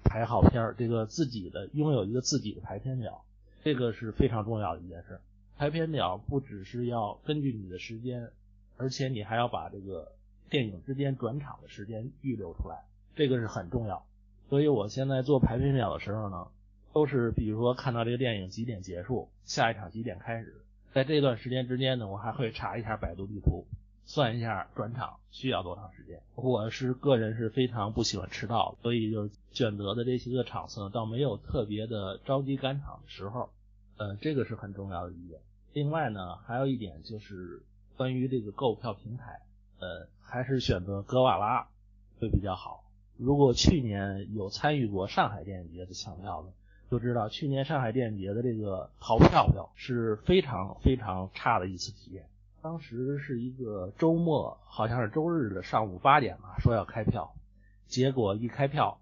S3: 排好片儿，这个自己的拥有一个自己的排片表，这个是非常重要的一件事。排片表不只是要根据你的时间，而且你还要把这个电影之间转场的时间预留出来，这个是很重要。所以我现在做排片表的时候呢，都是比如说看到这个电影几点结束，下一场几点开始，在这段时间之间呢，我还会查一下百度地图，算一下转场需要多长时间。我是个人是非常不喜欢迟到，所以就选择的这些个场次倒没有特别的着急赶场的时候。呃，这个是很重要的一点。另外呢，还有一点就是关于这个购票平台，呃，还是选择格瓦拉会比较好。如果去年有参与过上海电影节的抢票的，就知道去年上海电影节的这个淘票票是非常非常差的一次体验。当时是一个周末，好像是周日的上午八点吧，说要开票，结果一开票，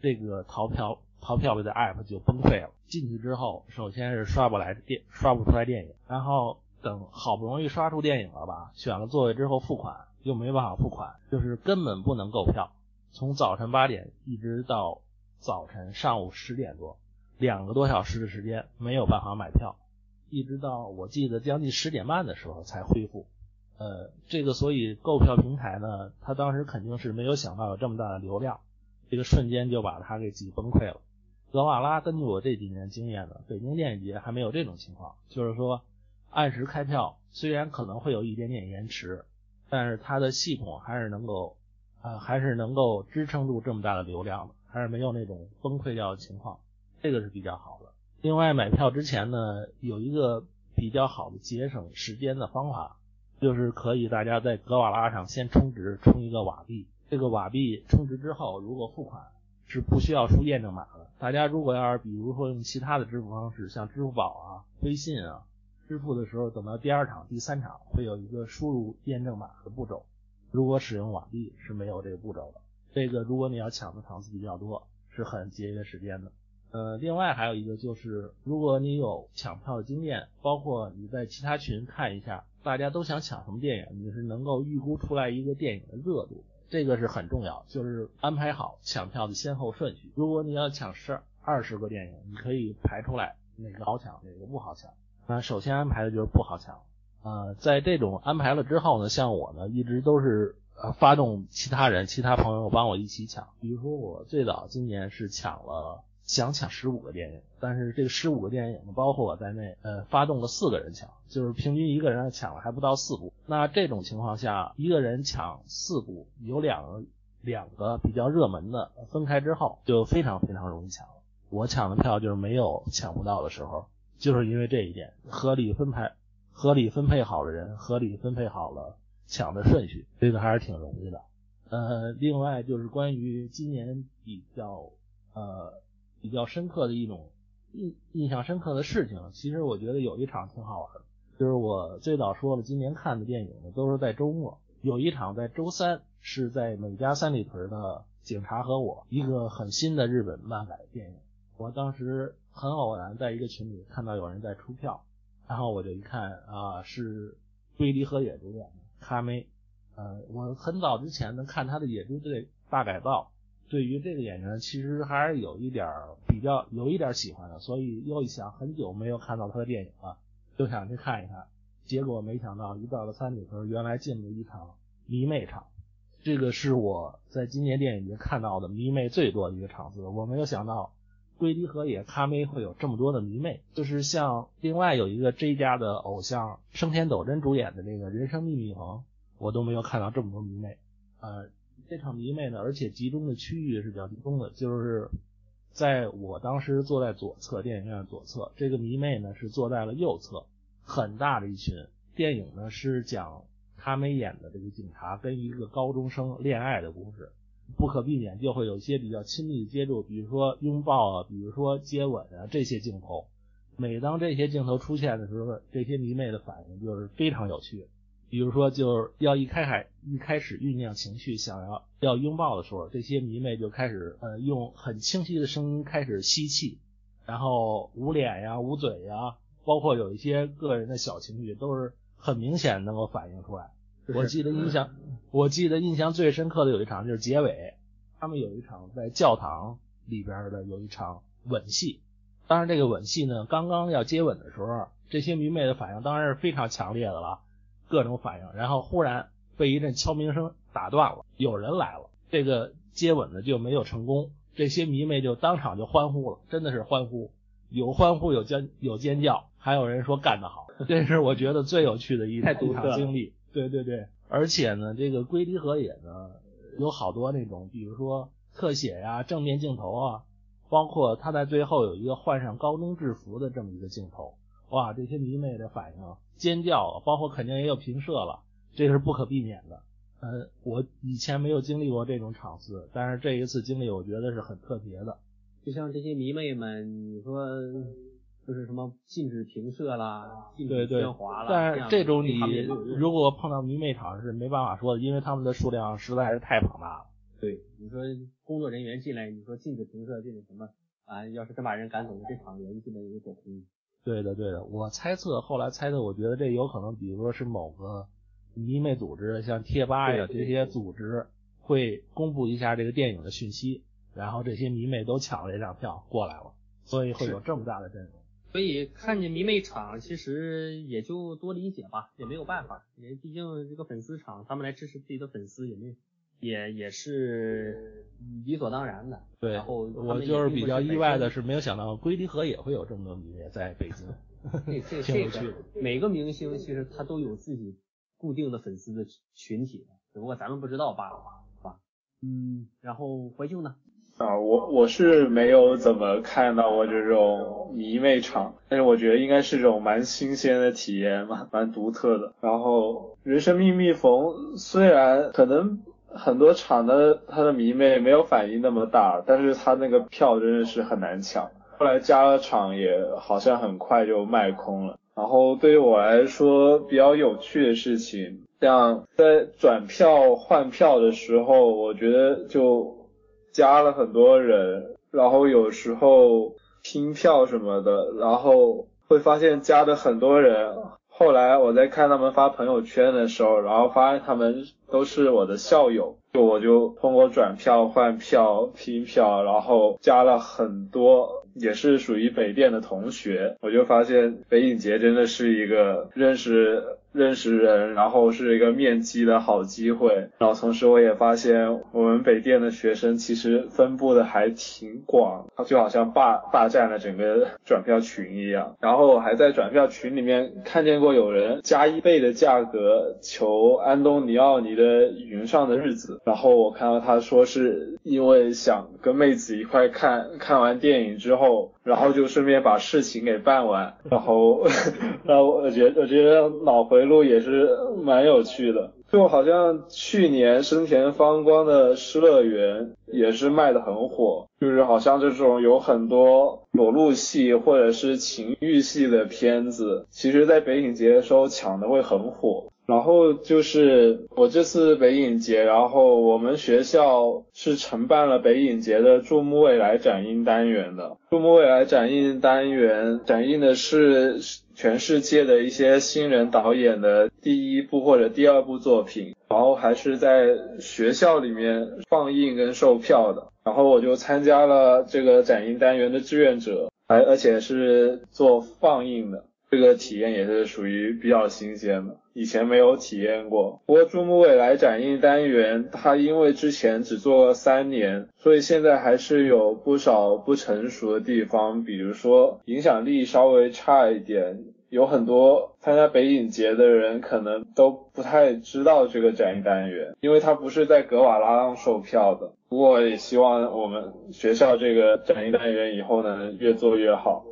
S3: 这个淘票。淘票的 app 就崩溃了。进去之后，首先是刷不来电，刷不出来电影。然后等好不容易刷出电影了吧，选了座位之后付款又没办法付款，就是根本不能购票。从早晨八点一直到早晨上午十点多，两个多小时的时间没有办法买票，一直到我记得将近十点半的时候才恢复。呃，这个所以购票平台呢，他当时肯定是没有想到有这么大的流量，这个瞬间就把它给挤崩溃了。格瓦拉根据我这几年经验呢，北京电影节还没有这种情况，就是说按时开票，虽然可能会有一点点延迟，但是它的系统还是能够啊，还是能够支撑住这么大的流量的，还是没有那种崩溃掉的情况，这个是比较好的。另外买票之前呢，有一个比较好的节省时间的方法，就是可以大家在格瓦拉上先充值，充一个瓦币，这个瓦币充值之后，如果付款。是不需要输验证码的。大家如果要是比如说用其他的支付方式，像支付宝啊、微信啊，支付的时候，等到第二场、第三场会有一个输入验证码的步骤。如果使用网币是没有这个步骤的。这个如果你要抢的场次比较多，是很节约时间的。呃，另外还有一个就是，如果你有抢票的经验，包括你在其他群看一下，大家都想抢什么电影，你是能够预估出来一个电影的热度。这个是很重要，就是安排好抢票的先后顺序。如果你要抢十二十个电影，你可以排出来哪个好抢，哪个不好抢。那首先安排的就是不好抢。呃，在这种安排了之后呢，像我呢，一直都是呃发动其他人、其他朋友帮我一起抢。比如说我最早今年是抢了。想抢十五个电影，但是这个十五个电影，包括我在内，呃，发动了四个人抢，就是平均一个人抢了还不到四部。那这种情况下，一个人抢四部，有两个两个比较热门的分开之后，就非常非常容易抢了。我抢的票就是没有抢不到的时候，就是因为这一点，合理分配，合理分配好了人，合理分配好了抢的顺序，这个还是挺容易的。呃，另外就是关于今年比较呃。比较深刻的一种印印象深刻的事情，其实我觉得有一场挺好玩的，就是我最早说了，今年看的电影呢都是在周末，有一场在周三是在美加三里屯的《警察和我》，一个很新的日本漫改电影。我当时很偶然在一个群里看到有人在出票，然后我就一看啊，是龟梨和也主演的卡梅，呃，我很早之前呢看他的《野猪队大改造》。对于这个演员，其实还是有一点比较有一点喜欢的，所以又一想，很久没有看到他的电影了，就想去看一看。结果没想到，一到了三里屯，原来进了一场迷妹场。这个是我在今年电影节看到的迷妹最多的一个场次。我没有想到，龟梨和也咖啡会有这么多的迷妹。就是像另外有一个 J 家的偶像生田斗真主演的那个人生秘密，我都没有看到这么多迷妹。呃。这场迷妹呢，而且集中的区域是比较集中的，就是在我当时坐在左侧，电影院左侧，这个迷妹呢是坐在了右侧，很大的一群。电影呢是讲他们演的这个警察跟一个高中生恋爱的故事，不可避免就会有一些比较亲密的接触，比如说拥抱啊，比如说接吻啊这些镜头。每当这些镜头出现的时候，这些迷妹的反应就是非常有趣。比如说，就是要一开海一开始酝酿情绪，想要要拥抱的时候，这些迷妹就开始呃用很清晰的声音开始吸气，然后捂脸呀、捂嘴呀，包括有一些个人的小情绪，都是很明显能够反映出来。我记得印象，我记得印象最深刻的有一场就是结尾，他们有一场在教堂里边的有一场吻戏。当然，这个吻戏呢，刚刚要接吻的时候，这些迷妹的反应当然是非常强烈的了。各种反应，然后忽然被一阵敲鸣声打断了。有人来了，这个接吻的就没有成功。这些迷妹就当场就欢呼了，真的是欢呼，有欢呼，有尖有尖叫，还有人说干得好。(laughs) 这是我觉得最有趣的一一场经历。对对对，而且呢，这个龟梨和也呢有好多那种，比如说特写呀、正面镜头啊，包括他在最后有一个换上高中制服的这么一个镜头。哇，这些迷妹的反应。尖叫，包括肯定也有平射了，这是不可避免的。呃，我以前没有经历过这种场次，但是这一次经历，我觉得是很特别的。
S1: 就像这些迷妹们，你说就是什么禁止平射啦，禁止喧哗啦，
S3: 但是这种你如
S1: 果
S3: 碰到迷妹场是没办法说的，因为他们的数量实在是太庞大了。
S1: 对，你说工作人员进来，你说禁止平射，禁止什么啊？要是真把人赶走，这场人基本就走空。
S3: 对的，对的，我猜测，后来猜测，我觉得这有可能，比如说是某个迷妹组织，像贴吧呀这些组织会公布一下这个电影的讯息，然后这些迷妹都抢了这张票过来了，所以会有这么大的阵容。
S1: 所以看见迷妹场，其实也就多理解吧，也没有办法，因为毕竟这个粉丝场，他们来支持自己的粉丝，也没。也也是理所当然的。
S3: 对，
S1: 然后
S3: 我就是比较意外的是，没有想到龟梨和也会有这么多迷妹在北京。(laughs)
S1: 这这这个每个明星其实他都有自己固定的粉丝的群体，只不过咱们不知道罢了，是吧？嗯，然后怀旧呢？
S4: 啊，我我是没有怎么看到过这种迷妹场，但是我觉得应该是种蛮新鲜的体验蛮，蛮独特的。然后人生密密缝，虽然可能。很多场的他的迷妹没有反应那么大，但是他那个票真的是很难抢。后来加了场也好像很快就卖空了。然后对于我来说比较有趣的事情，像在转票换票的时候，我觉得就加了很多人，然后有时候拼票什么的，然后会发现加的很多人。后来我在看他们发朋友圈的时候，然后发现他们都是我的校友，就我就通过转票换票拼票，然后加了很多也是属于北电的同学，我就发现北影节真的是一个认识。认识人，然后是一个面基的好机会。然后同时我也发现，我们北电的学生其实分布的还挺广，就好像霸霸占了整个转票群一样。然后我还在转票群里面看见过有人加一倍的价格求安东尼奥尼的《云上的日子》，然后我看到他说是因为想跟妹子一块看，看完电影之后。然后就顺便把事情给办完，然后，然后我觉我觉得脑回路也是蛮有趣的，就好像去年生田方光的《失乐园》也是卖的很火，就是好像这种有很多裸露戏或者是情欲戏的片子，其实在北影节的时候抢的会很火。然后就是我这次北影节，然后我们学校是承办了北影节的注目未来展映单元的。注目未来展映单元展映的是全世界的一些新人导演的第一部或者第二部作品，然后还是在学校里面放映跟售票的。然后我就参加了这个展映单元的志愿者，还而且是做放映的。这个体验也是属于比较新鲜的，以前没有体验过。不过珠穆未来展映单元，它因为之前只做了三年，所以现在还是有不少不成熟的地方，比如说影响力稍微差一点，有很多参加北影节的人可能都不太知道这个展映单元，因为它不是在格瓦拉上售票的。不过也希望我们学校这个展映单元以后能越做越好。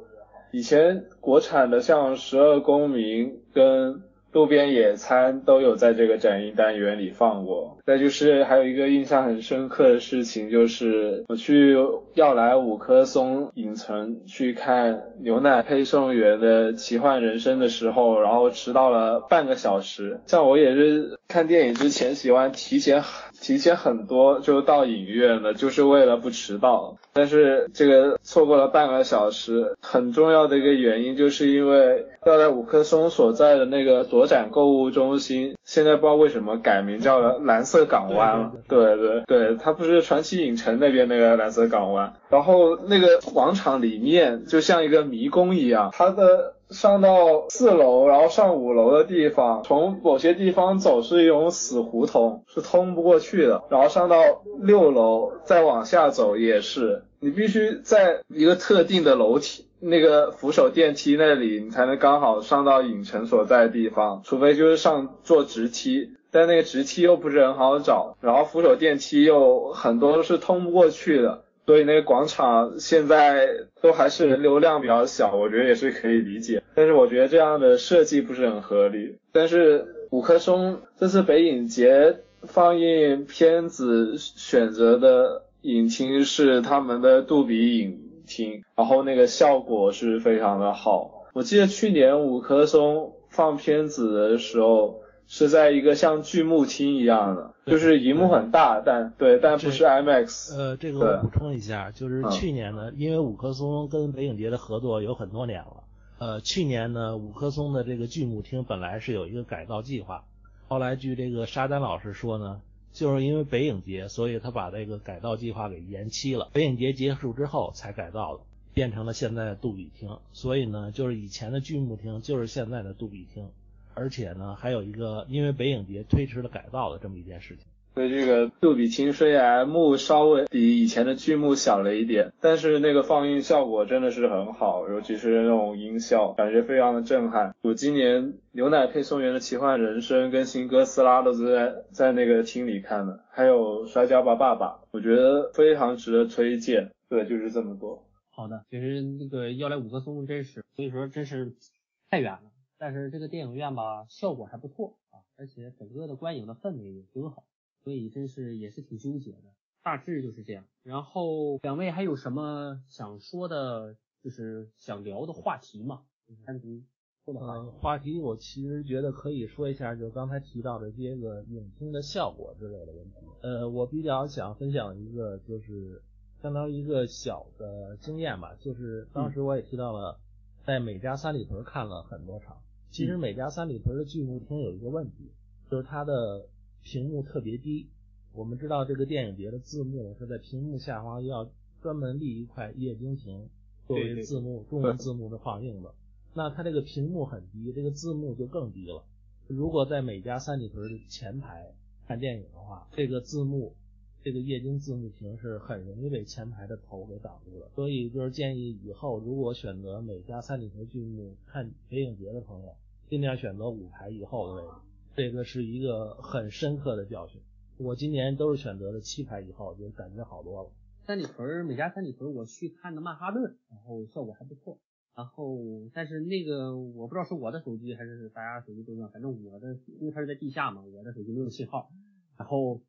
S4: 以前国产的像《十二公民》跟《路边野餐都有在这个展映单元里放过。再就是还有一个印象很深刻的事情，就是我去要来五棵松影城去看牛奶配送员的奇幻人生的时候，然后迟到了半个小时。像我也是看电影之前喜欢提前提前很多就到影院了，就是为了不迟到。但是这个错过了半个小时，很重要的一个原因就是因为要在五棵松所在的那个左展购物中心，现在不知道为什么改名叫了蓝色港湾了。对对对，它不是传奇影城那边那个蓝色港湾，然后那个广场里面就像一个迷宫一样，它的。上到四楼，然后上五楼的地方，从某些地方走是一种死胡同，是通不过去的。然后上到六楼，再往下走也是，你必须在一个特定的楼梯，那个扶手电梯那里，你才能刚好上到影城所在的地方，除非就是上坐直梯，但那个直梯又不是很好找，然后扶手电梯又很多都是通不过去的。所以那个广场现在都还是人流量比较小，我觉得也是可以理解。但是我觉得这样的设计不是很合理。但是五棵松这次北影节放映片子选择的影厅是他们的杜比影厅，然后那个效果是非常的好。我记得去年五棵松放片子的时候。是在一个像剧目厅一样的，就是荧幕很大，但对，但不是 IMAX。
S3: 呃，这个我补充一下，就是去年呢，因为五棵松跟北影节的合作有很多年了，呃，去年呢，五棵松的这个剧目厅本来是有一个改造计划，后来据这个沙丹老师说呢，就是因为北影节，所以他把这个改造计划给延期了，北影节结束之后才改造的，变成了现在的杜比厅，所以呢，就是以前的剧目厅就是现在的杜比厅。而且呢，还有一个因为北影节推迟了改造的这么一件事情。
S4: 所以这个杜比厅虽然幕稍微比以前的剧目小了一点，但是那个放映效果真的是很好，尤其是那种音效，感觉非常的震撼。我今年《牛奶配送员的奇幻人生》跟《新哥斯拉》都是在在那个厅里看的，还有《摔跤吧，爸爸》，我觉得非常值得推荐。对，就是这么多。
S1: 好的，其实那个要来五棵松真是，所以说真是太远了。但是这个电影院吧，效果还不错啊，而且整个的观影的氛围也挺好，所以真是也是挺纠结的。大致就是这样。然后两位还有什么想说的，就是想聊的话题吗？单独说的话
S3: 话题，我其实觉得可以说一下，就刚才提到的这些个影厅的效果之类的问题。呃，我比较想分享一个，就是相当于一个小的经验吧，就是当时我也提到了，在美家三里屯看了很多场。其实美家三里屯的巨幕厅有一个问题，就是它的屏幕特别低。我们知道这个电影节的字幕是在屏幕下方要专门立一块液晶屏作为字幕中文字幕的放映的。那它这个屏幕很低，这个字幕就更低了。如果在美家三里屯的前排看电影的话，这个字幕。这个液晶字幕屏是很容易被前排的头给挡住的，所以就是建议以后如果选择美加三里屯剧目看北影节的朋友，尽量选择五排以后的位置，这个是一个很深刻的教训。我今年都是选择的七排以后，就感觉好多了。
S1: 三里屯美加三里屯我去看的曼哈顿，然后效果还不错。然后但是那个我不知道是我的手机还是大家手机都一样，反正我的因为它是在地下嘛，我的手机没有信号，然后。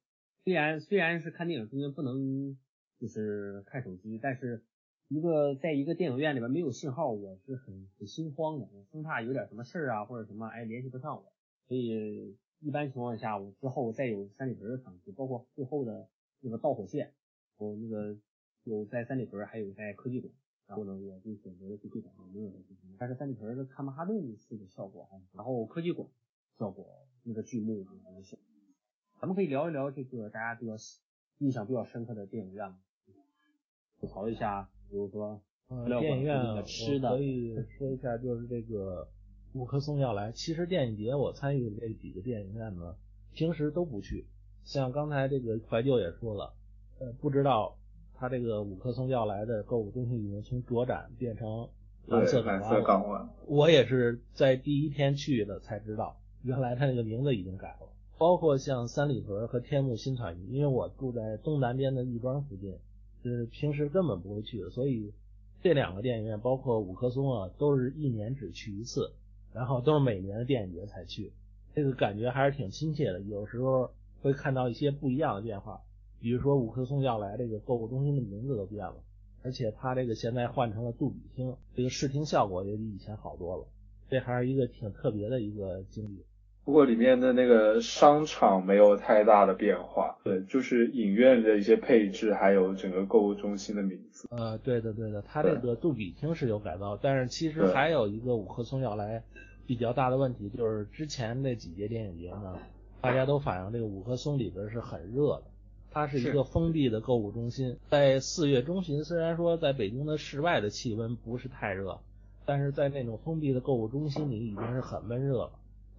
S1: 虽然虽然是看电影中间不能就是看手机，但是一个在一个电影院里边没有信号，我是很很心慌的，我生怕有点什么事儿啊或者什么，哎联系不上我。所以一般情况下，我之后再有三里屯的场次，包括最后的那个导火线，我那个有在三里屯，还有在科技馆，然后呢我就选择去科技馆，没有在但是三里屯的看曼哈顿式的效果还，然后科技馆效果那个剧目就很小。咱们可以聊一聊这个大家比较印象比较深刻的电影院吗？吐槽一下，如说
S3: 电影院吃的，可以说一下，就是这个五棵松要来。其实电影节我参与这几个电影院呢，平时都不去。像刚才这个怀旧也说了，呃，不知道他这个五棵松要来的购物中心已经从卓展变成蓝色
S4: 港湾。
S3: 我也是在第一天去的才知道，原来他那个名字已经改了。包括像三里屯和天幕新团，因为我住在东南边的亦庄附近，是平时根本不会去的，所以这两个电影院，包括五棵松啊，都是一年只去一次。然后都是每年的电影节才去，这个感觉还是挺亲切的。有时候会看到一些不一样的变化，比如说五棵松要来这个购物中心的名字都变了，而且它这个现在换成了杜比厅，这个视听效果也比以前好多了，这还是一个挺特别的一个经历。
S4: 不过里面的那个商场没有太大的变化，对，就是影院的一些配置，还有整个购物中心的名字。
S3: 呃，对的对的，它这个杜比厅是有改造，但是其实还有一个五棵松要来比较大的问题，就是之前那几届电影节呢，大家都反映这个五棵松里边是很热的，它是一个封闭的购物中心，在四月中旬，虽然说在北京的室外的气温不是太热，但是在那种封闭的购物中心里已经是很闷热了。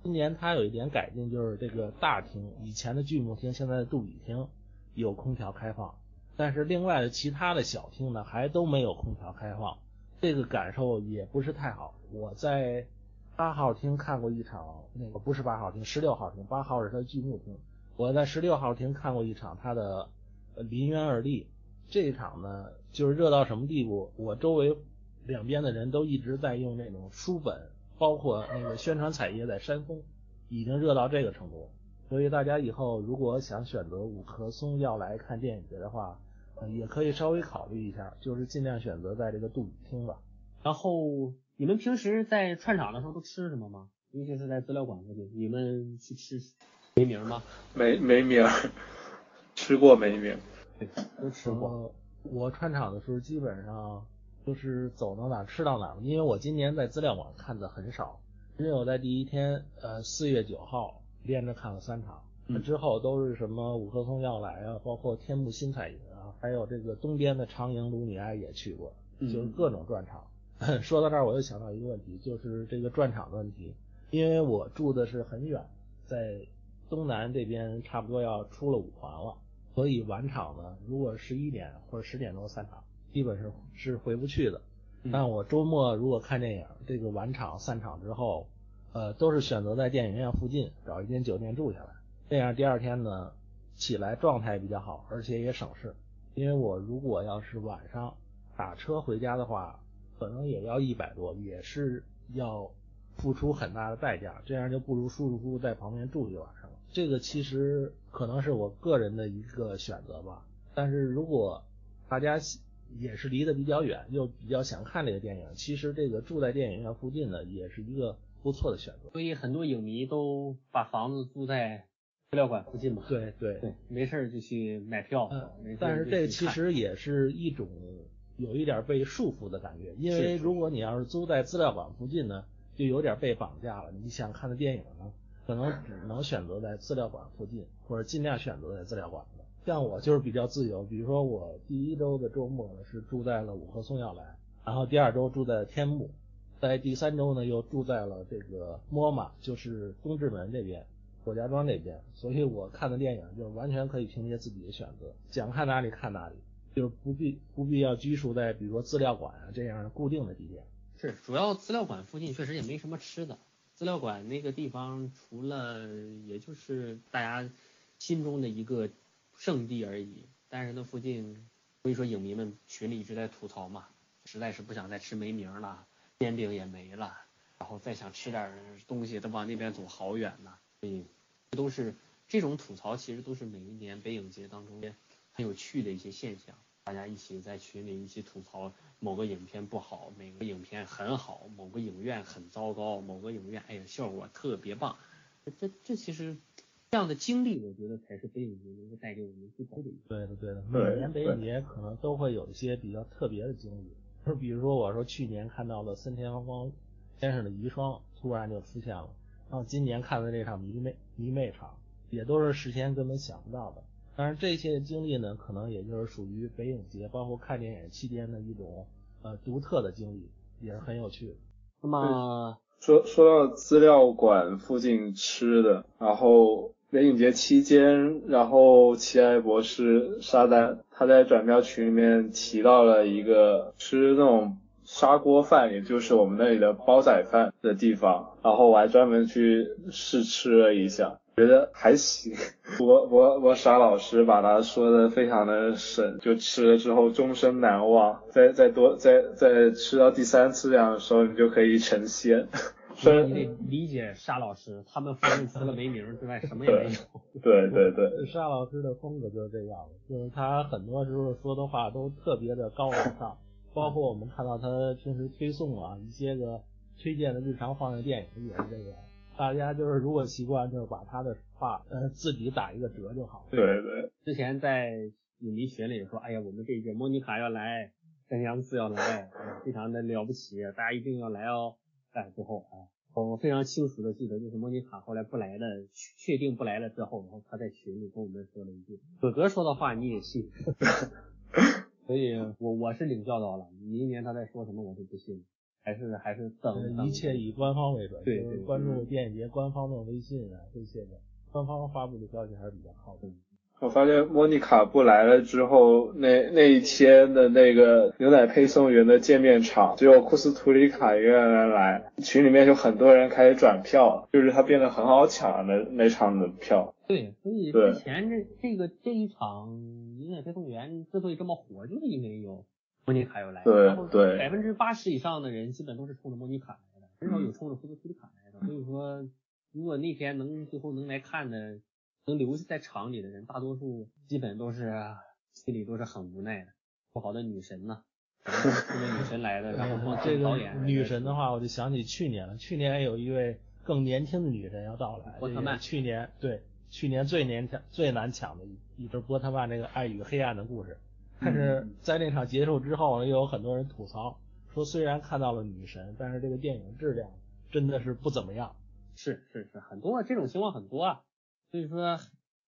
S3: 今年它有一点改进，就是这个大厅，以前的剧目厅，现在的杜比厅有空调开放，但是另外的其他的小厅呢，还都没有空调开放，这个感受也不是太好。我在八号厅看过一场，那个不是八号厅，十六号厅，八号是它的剧目厅。我在十六号厅看过一场它的《临渊而立》，这一场呢，就是热到什么地步？我周围两边的人都一直在用那种书本。包括那个宣传彩页在山东，已经热到这个程度，所以大家以后如果想选择五棵松要来看电影节的话，也可以稍微考虑一下，就是尽量选择在这个杜比厅吧。
S1: 然后你们平时在串场的时候都吃什么吗？尤其是在资料馆附近，你们去吃没名吗？
S4: 没没名，吃过没名，
S1: 对，都吃过。
S3: 我串场的时候基本上。就是走到哪吃到哪，因为我今年在资料馆看的很少，因为我在第一天，呃，四月九号连着看了三场，之后都是什么五棵松要来啊，包括天幕新彩云啊，还有这个东边的长营卢米埃也去过，就是各种转场。(laughs) 说到这儿，我又想到一个问题，就是这个转场的问题，因为我住的是很远，在东南这边差不多要出了五环了，所以晚场呢，如果十一点或者十点钟散场。基本是是回不去的，但我周末如果看电影，这个晚场散场之后，呃，都是选择在电影院附近找一间酒店住下来，这样第二天呢起来状态比较好，而且也省事。因为我如果要是晚上打车回家的话，可能也要一百多，也是要付出很大的代价，这样就不如舒舒服服在旁边住一晚上。这个其实可能是我个人的一个选择吧，但是如果大家。也是离得比较远，又比较想看这个电影。其实这个住在电影院附近呢，也是一个不错的选择。
S1: 所以很多影迷都把房子租在资料馆附近嘛。
S3: 对对
S1: 对，没事就去买票。
S3: 嗯，但是这其实也是一种有一点被束缚的感觉，因为如果你要是租在资料馆附近呢，就有点被绑架了。你想看的电影呢，可能只能选择在资料馆附近，或者尽量选择在资料馆。像我就是比较自由，比如说我第一周的周末呢是住在了五棵松要来，然后第二周住在天幕，在第三周呢又住在了这个摸马，就是东直门这边，左家庄这边，所以我看的电影就完全可以凭借自己的选择，想看哪里看哪里，就是不必不必要拘束在比如说资料馆啊这样的固定的地点。
S1: 是，主要资料馆附近确实也没什么吃的，资料馆那个地方除了也就是大家心中的一个。圣地而已，但是那附近，所以说影迷们群里一直在吐槽嘛，实在是不想再吃没名了，煎饼也没了，然后再想吃点东西都往那边走好远呢，所以这都是这种吐槽，其实都是每一年北影节当中很有趣的一些现象，大家一起在群里一起吐槽某个影片不好，某个影片很好，某个影院很糟糕，某个影院哎呀效果特别棒，这这其实。这样的经历，我觉得才是北影节能够带给我们最高的。
S3: 对的，对的。每年北影节可能都会有一些比较特别的经历，就比如说我说去年看到了森田芳光先生的遗孀突然就出现了，然后今年看的这场迷妹迷妹场，也都是事先根本想不到的。但是这些经历呢，可能也就是属于北影节，包括看电影期间的一种呃独特的经历，也是很有趣的。
S1: 那么
S4: 说说到资料馆附近吃的，然后。北影节期间，然后奇爱博士沙丹他在转票群里面提到了一个吃那种砂锅饭，也就是我们那里的煲仔饭的地方，然后我还专门去试吃了一下，觉得还行。(laughs) 我我我沙老师把它说的非常的神，就吃了之后终身难忘。再再多再再吃到第三次这样的时候，你就可以成仙。(laughs) 是
S1: 你得理解沙老师，他们夫人除了没名之外，什么也没有。
S4: 对对对，(laughs)
S3: 沙老师的风格就是这样的，就是他很多时候说的话都特别的高大上，包括我们看到他平时推送啊一些个推荐的日常放映电影也是这样。大家就是如果习惯，就是把他的话呃自己打一个折就好。
S4: 对对。
S1: 之前在影迷群里说，哎呀，我们这一届莫妮卡要来，真阳次要来，非常的了不起，大家一定要来哦。哎，之后啊，我非常清楚的记得，就是莫妮卡后来不来了，确定不来了之后，然后他在群里跟我们说了一句：“哥哥说的话你也信？” (laughs) 所以我我是领教到了，明年他在说什么我都不信。还是还是等
S3: 一切以官方为准，
S1: 对对，
S3: 关注电影节官方的微信啊这些的，官方发布的消息还是比较靠谱。
S4: 我发现莫妮卡不来了之后，那那一天的那个牛奶配送员的见面场，只有库斯图里卡一个人来，群里面就很多人开始转票，就是他变得很好抢那那场的票。
S1: 对，所以之前这这个这一场牛奶配送员之所以这么火，就是因为有。莫妮卡要来，然后百分之八十以上的人基本都是冲着莫妮卡来的，很少有冲着库斯图里卡来的。所以说，如果那天能最后能来看的，能留在场里的人，大多数基本都是心里都是很无奈的。不好的女神呢，冲着女神来的，然后
S3: 这个女神的话，我就想起去年了。去年有一位更年轻的女神要到来，
S1: 波特曼。
S3: 去年对，去年最年抢最难抢的一一支波特曼那个《爱与黑暗的故事》。但是在那场结束之后，又有很多人吐槽说，虽然看到了女神，但是这个电影质量真的是不怎么样。
S1: 是是是，很多这种情况很多啊。所以说，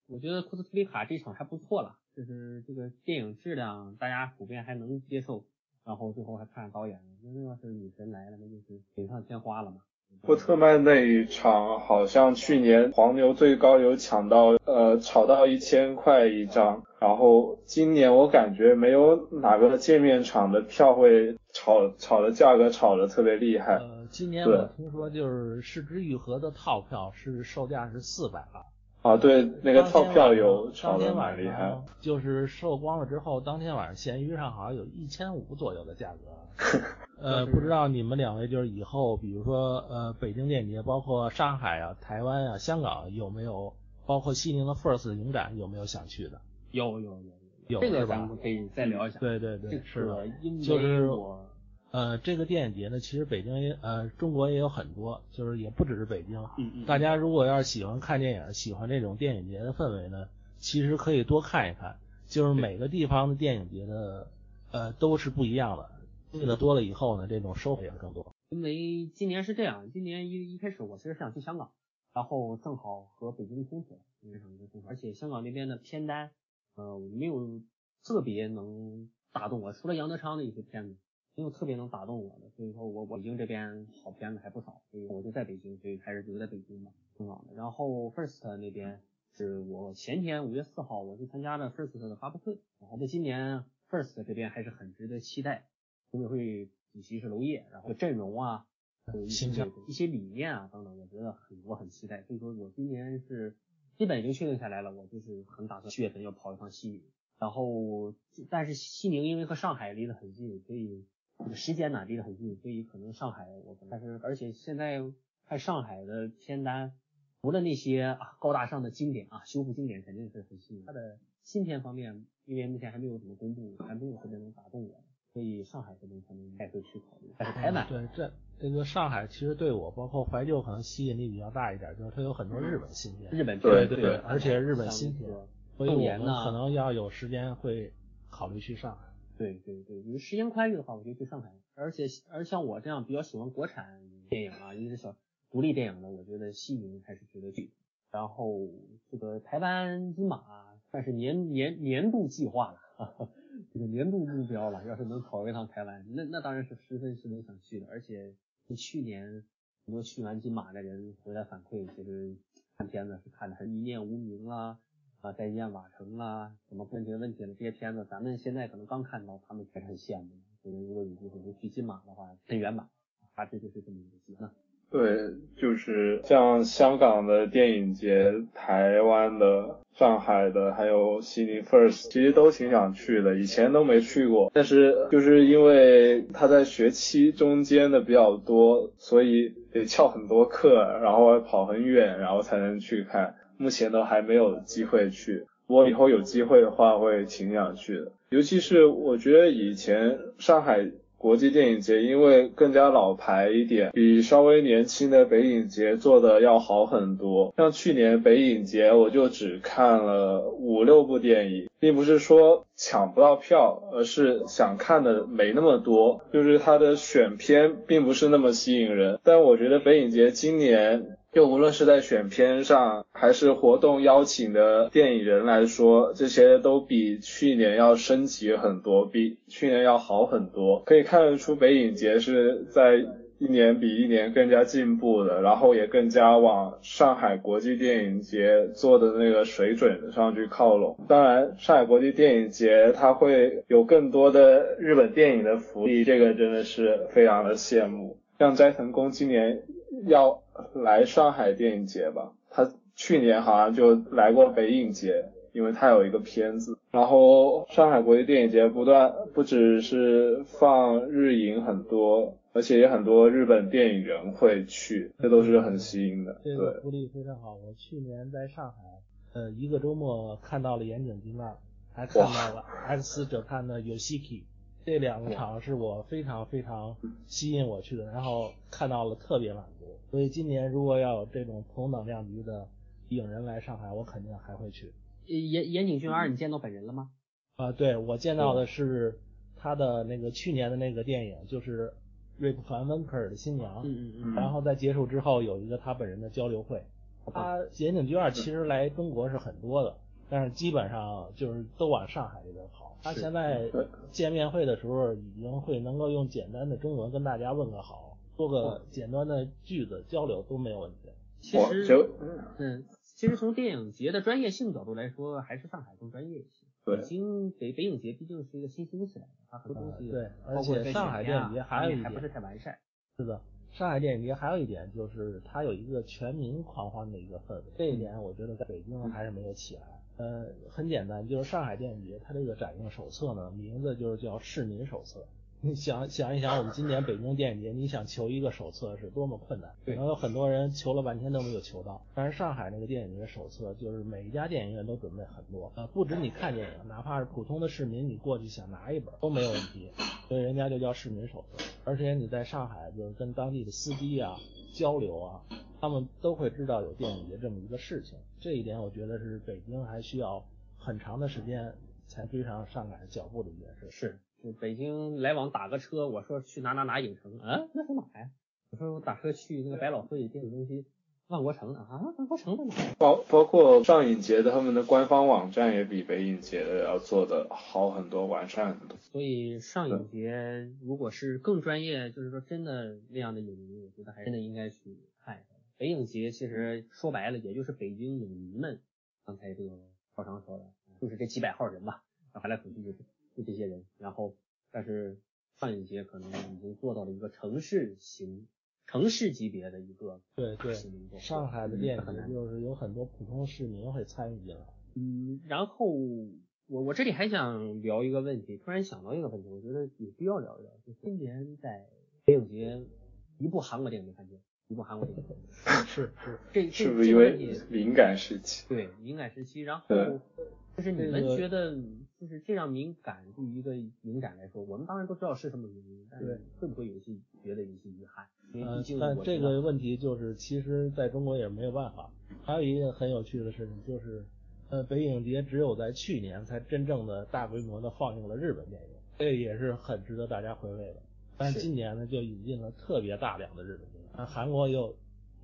S1: 我觉得库斯图里卡这场还不错了，就是这个电影质量大家普遍还能接受。然后最后还看导演，那要是女神来了，那就是锦上添花了嘛。
S4: 波特曼那一场好像去年黄牛最高有抢到，呃，炒到一千块一张。然后今年我感觉没有哪个见面场的票会炒炒的价格炒的特别厉害。
S3: 呃，今年我听说就是市之愈合的套票是售价是四百了。
S4: 啊，对，那个套票有炒的蛮厉害。
S3: 就是售光了之后，当天晚上闲鱼上好像有一千五左右的价格。(laughs) 呃，不知道你们两位就是以后，比如说呃，北京电影节，包括上海啊、台湾啊、香港有没有，包括西宁的 FIRST 影展有没有想去的？
S1: 有有有
S3: 有，
S1: 这个咱们可以再聊一下。
S3: 对对对，是
S1: 的，
S3: 就是我呃，这个电影节呢，其实北京也呃，中国也有很多，就是也不只是北京。
S1: 嗯嗯。
S3: 大家如果要是喜欢看电影，喜欢这种电影节的氛围呢，其实可以多看一看。就是每个地方的电影节的呃都是不一样的。去的多了以后呢，这种收获也更多。
S1: 因为今年是这样，今年一一开始我其实想去香港，然后正好和北京冲突，因为什么？而且香港那边的片单，呃，没有特别能打动我，除了杨德昌的一些片子，没有特别能打动我的。所以说我北京这边好片子还不少，所以我就在北京，所以还是留在北京吧，挺好的。然后 First 那边是我前天五月四号我去参加了 First 的发布会，然后在今年 First 这边还是很值得期待。组委会主席是娄烨，然后阵容啊，一些一些理念啊等等，我觉得很我很期待。所以说我今年是基本已经确定下来了，我就是很打算七月份要跑一趟西宁。然后但是西宁因为和上海离得很近，所以这个时间呢离得很近，所以可能上海我但是而且现在看上海的片单，除了那些啊高大上的经典啊修复经典肯定是很吸引。它的新片方面，因为目前还没有怎么公布，还没有特别能打动我。所以上海这边可能还会去考虑，但是台湾
S3: 对这这个上海其实对我包括怀旧可能吸引力比较大一点，就是它有很多日本新片，
S1: 日本
S3: 对
S1: 对，
S3: 而且日本新片，所以我们可能要有时间会考虑去上海。
S1: 对对对，如时间宽裕的话，我就去上海。而且而像我这样比较喜欢国产电影啊，一直小独立电影的，我觉得西宁还是值得去。然后这个台湾金马算是年年年度计划了。(laughs) 这个年度目标了，要是能跑一趟台湾，那那当然是十分十分想去的。而且去年很多去完金马的人回来反馈，其实看片子是看的很一念无名啦，啊再见瓦城啦，什么问题问题的这些片子，咱们现在可能刚看到，他们还是很羡慕。所以如果有机会去金马的话，很圆满，大致就是这么一个计划。
S4: 对，就是像香港的电影节、台湾的、上海的，还有悉尼 First，其实都挺想去的，以前都没去过。但是就是因为他在学期中间的比较多，所以得翘很多课，然后跑很远，然后才能去看。目前都还没有机会去，我以后有机会的话会挺想去的。尤其是我觉得以前上海。国际电影节因为更加老牌一点，比稍微年轻的北影节做的要好很多。像去年北影节，我就只看了五六部电影，并不是说抢不到票，而是想看的没那么多，就是它的选片并不是那么吸引人。但我觉得北影节今年。就无论是在选片上，还是活动邀请的电影人来说，这些都比去年要升级很多，比去年要好很多。可以看得出北影节是在一年比一年更加进步的，然后也更加往上海国际电影节做的那个水准上去靠拢。当然，上海国际电影节它会有更多的日本电影的福利，这个真的是非常的羡慕。像斋藤工今年要。来上海电影节吧，他去年好像就来过北影节，因为他有一个片子。然后上海国际电影节不断不只是放日影很多，而且也很多日本电影人会去，这都是很吸引的。
S3: 这个福利非常好。我去年在上海，呃，一个周末看到了岩井俊二，还看到了 X 者看的 Yoshiki。这两场是我非常非常吸引我去的，然后看到了特别满足，所以今年如果要有这种同等量级的影人来上海，我肯定还会去。
S1: 岩岩井俊二，你见到本人了吗？
S3: 啊，对，我见到的是他的那个去年的那个电影，就是瑞普凡温克尔的新娘。
S1: 嗯嗯嗯。
S3: 然后在结束之后有一个他本人的交流会。他岩井俊二其实来中国是很多的，但是基本上就是都往上海这边跑。他现在见面会的时候，已经会能够用简单的中文跟大家问个好，做个简单的句子交流都没有问题。
S1: 其实，嗯，其实从电影节的专业性角度来说，还是上海更专业一些。北京北北影节毕竟是一个新兴起来的，它很多东西，
S3: 对，而且上海电影节还有一点
S1: 还不是太完善。
S3: 是的，上海电影节还有一点就是它有一个全民狂欢的一个氛围，这一点我觉得在北京还是没有起来。呃，很简单，就是上海电影节它这个展映手册呢，名字就是叫市民手册。你想想一想，我们今年北京电影节，你想求一个手册是多么困难，可能有很多人求了半天都没有求到。但是上海那个电影节手册，就是每一家电影院都准备很多，呃，不止你看电影，哪怕是普通的市民，你过去想拿一本都没有问题，所以人家就叫市民手册。而且你在上海，就是跟当地的司机啊交流啊，他们都会知道有电影节这么一个事情。这一点我觉得是北京还需要很长的时间才追上上海脚步的一件事。
S1: 是，就北京来往打个车，我说去哪哪哪影城，啊，那是哪呀？我说我打车去那个百老汇电影中心，万国城啊，万国城在哪？
S4: 包包括上影节的他们的官方网站也比北影节的要做的好很多，完善很多。
S1: 所以上影节如果是更专业，就是说真的那样的影迷，我觉得还真的应该去看一下。北影节其实说白了，也就是北京影迷们，刚才这个超常说的，就是这几百号人吧，来来去去就就这些人。然后，但是上影节可能已经做到了一个城市型、城市级别的一个
S3: 对对。上海的电影就是有很多普通市民会参与进来。
S1: 嗯，然后我我这里还想聊一个问题，突然想到一个问题，我觉得有必要聊一聊，就今年在电影节一部韩国电影没看见。一部韩国电影，
S3: 是 (laughs) 是，
S1: 这
S4: 是不是因为敏感时期？
S1: 对，敏感时期。然后就是你们觉得，就是这样敏感，对于一个影展来说，我们当然都知道是什么原因，但是会不会有些觉得有些遗憾？
S3: 嗯，但这个问题就是，其实在中国也没有办法。还有一个很有趣的事情就是，呃，北影节只有在去年才真正的大规模的放映了日本电影，这也是很值得大家回味的。但是今年呢，就引进了特别大量的日本电影。韩国也有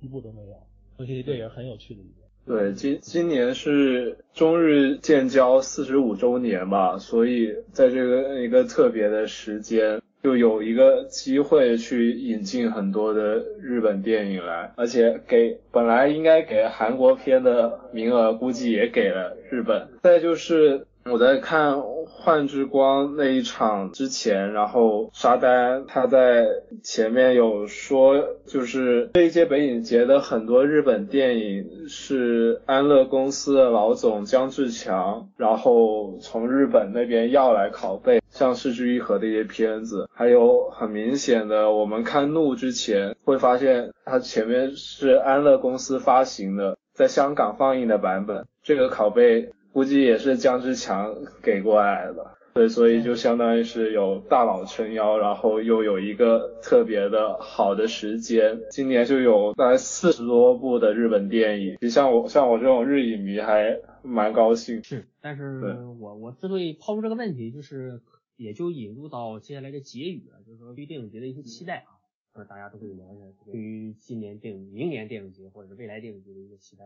S3: 一部都没有，所以这也是很有趣的一点。
S4: 对，今今年是中日建交四十五周年嘛，所以在这个一个特别的时间，就有一个机会去引进很多的日本电影来，而且给本来应该给韩国片的名额，估计也给了日本。再就是。我在看《幻之光》那一场之前，然后沙丹他在前面有说，就是这一届北影节的很多日本电影是安乐公司的老总姜志强，然后从日本那边要来拷贝，像《失之愈合》的一些片子，还有很明显的，我们看《怒》之前会发现，它前面是安乐公司发行的，在香港放映的版本，这个拷贝。估计也是姜志强给过来的，对，所以就相当于是有大佬撑腰，然后又有一个特别的好的时间。今年就有大概四十多部的日本电影，就像我像我这种日影迷还蛮高兴。
S1: 是，但是我我之所以抛出这个问题，就是也就引入到接下来的结语了，就是说对电影节的一些期待啊，呃，大家都可以聊一下对于今年电影、明年电影节或者是未来电影节的一个期待。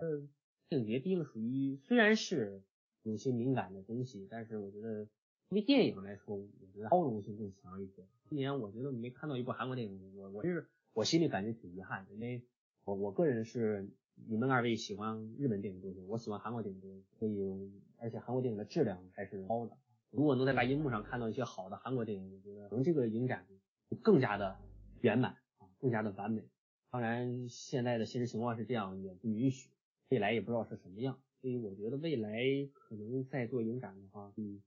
S1: 电影节毕竟属于虽然是。有些敏感的东西，但是我觉得，因为电影来说，我觉得包容性更强一些。今年我觉得没看到一部韩国电影，我我是我心里感觉挺遗憾的，因为我我个人是你们二位喜欢日本电影多，我喜欢韩国电影多，所以而且韩国电影的质量还是高的。如果能在大荧幕上看到一些好的韩国电影，我觉得可能这个影展更加的圆满啊，更加的完美。当然，现在的现实情况是这样，也不允许，未来也不知道是什么样。所以我觉得未来可能在做影展的话，嗯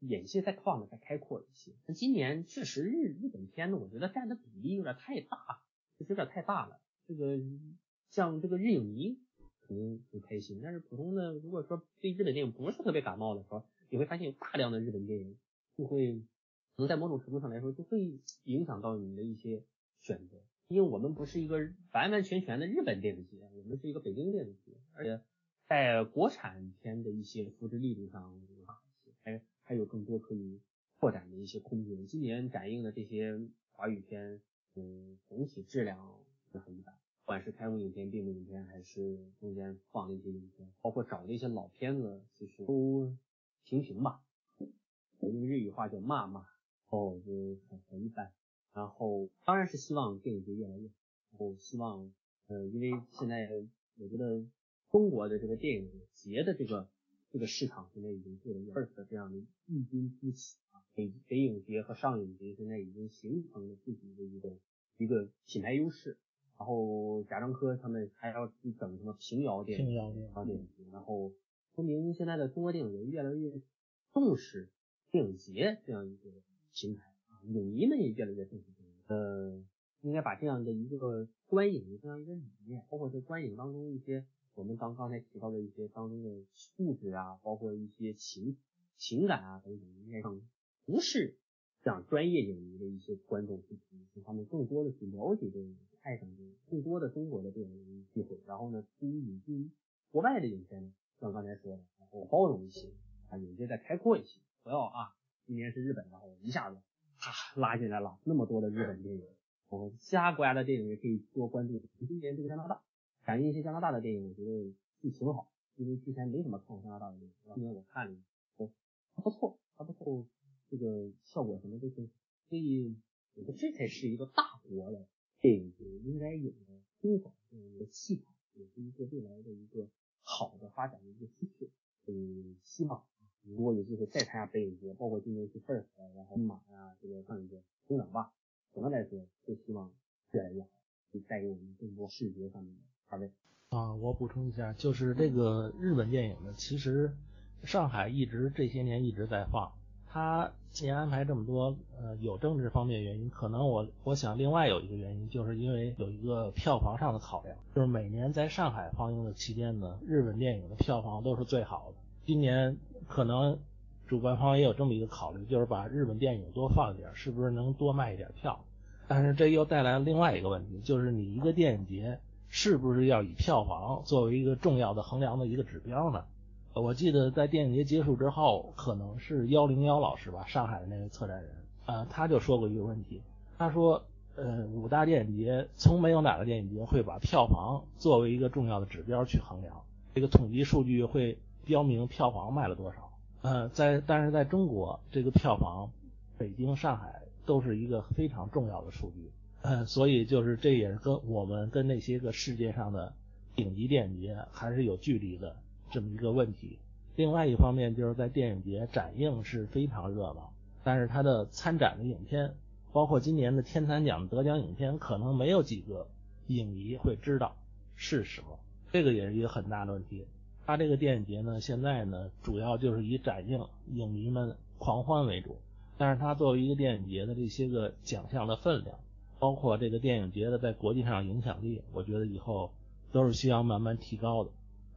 S1: 眼界再放的再开阔一些。那今年确实日日本片呢，我觉得占的比例有点太大，就有点太大了。这个像这个日影迷肯定很开心，但是普通的如果说对日本电影不是特别感冒的时候，你会发现有大量的日本电影就会可能在某种程度上来说就会影响到你的一些选择。因为我们不是一个完完全全的日本电影节，我们是一个北京电影节，而且。在国产片的一些扶持力度上，还还有更多可以扩展的一些空间。今年展映的这些华语片，嗯，总体质量是很一般，不管是开幕影片、闭幕影片，还是中间放的一些影片，包括找的一些老片子，其实都平平吧。用日语话叫骂骂，哦，就很很一般。然后当然是希望电影节越来越好，然后希望，呃，因为现在我觉得。中国的这个电影节的这个这个市场现在已经做了一二次这样的异军突起啊，北北影节和上影节现在已经形成了自己的一个一个品牌优势。然后贾樟柯他们还要去整什么平遥电影节，然后说明现在的中国电影人越来越重视电影节这样一个平台啊，影迷们也越来越重视电影，呃，应该把这样的一个观影的这样一个理念，包括在观影当中一些。我们刚刚才提到的一些当中的素质啊，包括一些情情感啊等等，应该让不是讲专业领域的一些观众去听，他们更多的去了解电影，爱上电影，更多的中国的电影机会。然后呢，对于引进国外的影片，像刚才说的，然后包容一些啊，眼界再开阔一些，不要啊，今年是日本，然后一下子啪拉进来了那么多的日本电影，然后其他国家的电影也可以多关注。今年这个加拿大。感映一些加拿大的电影，我觉得是挺好，因为之前没怎么看过加拿大的电影，今年我看了，哦，还不错，还不错，这个效果什么都挺好，所以我觉得这才是一个大国的电影应该有的中法这样一个气场，也是一个未来的一个好的发展的一个趋势。嗯，希望如果有机会再参加北影节，包括今年去 First，然后马呀，这个上一个等等吧，总的来说，就希望越来越好，可以带给我们更多视觉上面的。好的，
S3: 啊，我补充一下，就是这个日本电影呢，其实上海一直这些年一直在放。他今年安排这么多，呃，有政治方面原因，可能我我想另外有一个原因，就是因为有一个票房上的考量，就是每年在上海放映的期间呢，日本电影的票房都是最好的。今年可能主办方也有这么一个考虑，就是把日本电影多放一点，是不是能多卖一点票？但是这又带来了另外一个问题，就是你一个电影节。是不是要以票房作为一个重要的衡量的一个指标呢？我记得在电影节结束之后，可能是幺零幺老师吧，上海的那位策展人，呃，他就说过一个问题，他说，呃，五大电影节从没有哪个电影节会把票房作为一个重要的指标去衡量，这个统计数据会标明票房卖了多少，呃，在但是在中国，这个票房，北京、上海都是一个非常重要的数据。所以就是这也是跟我们跟那些个世界上的顶级电影节还是有距离的这么一个问题。另外一方面就是在电影节展映是非常热闹，但是它的参展的影片，包括今年的天坛奖得奖影片，可能没有几个影迷会知道是什么，这个也是一个很大的问题。它这个电影节呢，现在呢主要就是以展映影迷们狂欢为主，但是它作为一个电影节的这些个奖项的分量，包括这个电影节的在国际上影响力，我觉得以后都是需要慢慢提高的。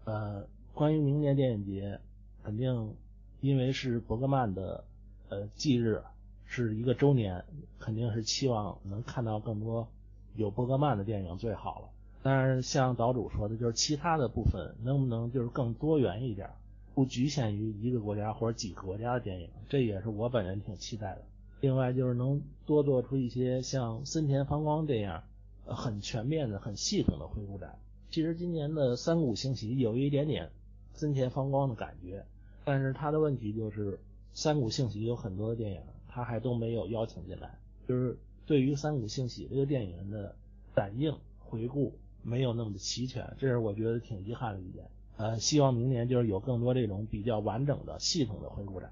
S3: 呃，关于明年电影节，肯定因为是伯格曼的呃忌日，是一个周年，肯定是期望能看到更多有伯格曼的电影最好了。但是像岛主说的，就是其他的部分能不能就是更多元一点，不局限于一个国家或者几个国家的电影，这也是我本人挺期待的。另外就是能多做出一些像森田芳光这样很全面的、很系统的回顾展。其实今年的三谷兴喜有一点点森田芳光的感觉，但是他的问题就是三谷兴喜有很多的电影他还都没有邀请进来，就是对于三谷兴喜这个电影人的展映回顾。没有那么的齐全，这是我觉得挺遗憾的一点。呃，希望明年就是有更多这种比较完整的、系统的回顾展。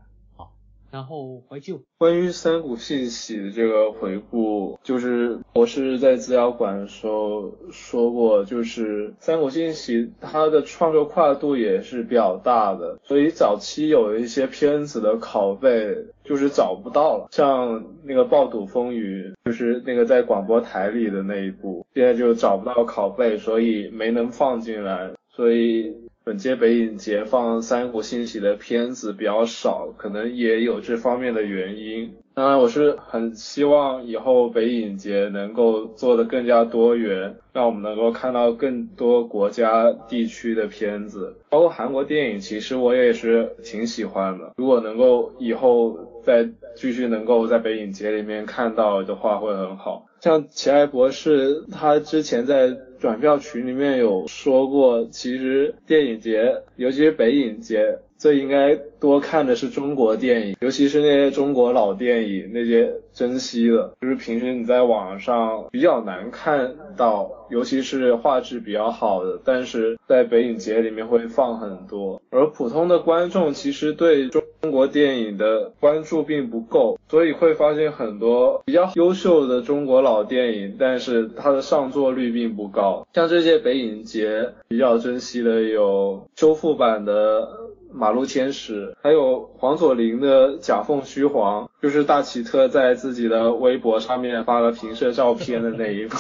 S1: 然后怀旧，
S4: 关于三股信喜的这个回顾，就是我是在资料馆的时候说过，就是三股信喜它的创作跨度也是比较大的，所以早期有一些片子的拷贝就是找不到了，像那个《暴赌风云》，就是那个在广播台里的那一部，现在就找不到拷贝，所以没能放进来，所以。本届北影节放三国兴起的片子比较少，可能也有这方面的原因。当然，我是很希望以后北影节能够做得更加多元，让我们能够看到更多国家地区的片子，包括韩国电影，其实我也是挺喜欢的。如果能够以后再继续能够在北影节里面看到的话，会很好。像奇爱博士，他之前在转票群里面有说过，其实电影节，尤其是北影节。最应该多看的是中国电影，尤其是那些中国老电影，那些珍惜的，就是平时你在网上比较难看到，尤其是画质比较好的，但是在北影节里面会放很多。而普通的观众其实对中中国电影的关注并不够，所以会发现很多比较优秀的中国老电影，但是它的上座率并不高。像这些北影节比较珍惜的有修复版的。马路天使，还有黄佐临的《假凤虚凰》，就是大奇特在自己的微博上面发了评摄照片的那一部。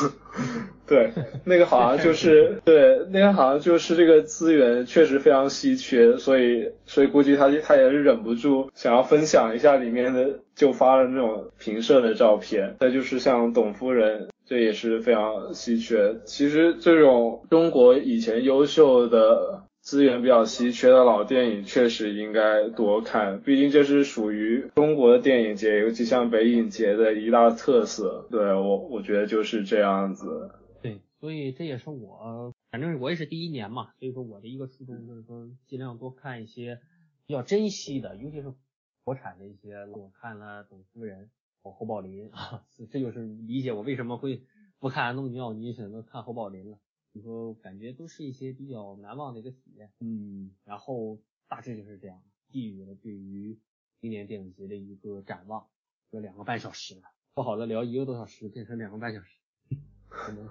S4: 对，那个好像就是对，那个好像就是这个资源确实非常稀缺，所以所以估计他他也是忍不住想要分享一下里面的，就发了那种评摄的照片。再就是像董夫人，这也是非常稀缺。其实这种中国以前优秀的。资源比较稀缺的老电影确实应该多看，毕竟这是属于中国的电影节，尤其像北影节的一大特色。对我，我觉得就是这样子。
S1: 对，所以这也是我，反正我也是第一年嘛，所以说我的一个初衷就是说尽量多看一些比较珍惜的，尤其是国产的一些。我看了《董夫人》和侯宝林 (laughs) 啊，这就是理解我为什么会不看《安东尼奥尼》，选择看侯宝林了。你说感觉都是一些比较难忘的一个体验，嗯，然后大致就是这样，寄予了对于今年电影节的一个展望，有两个半小时了，不好的聊一个多小时变成两个半小时，可能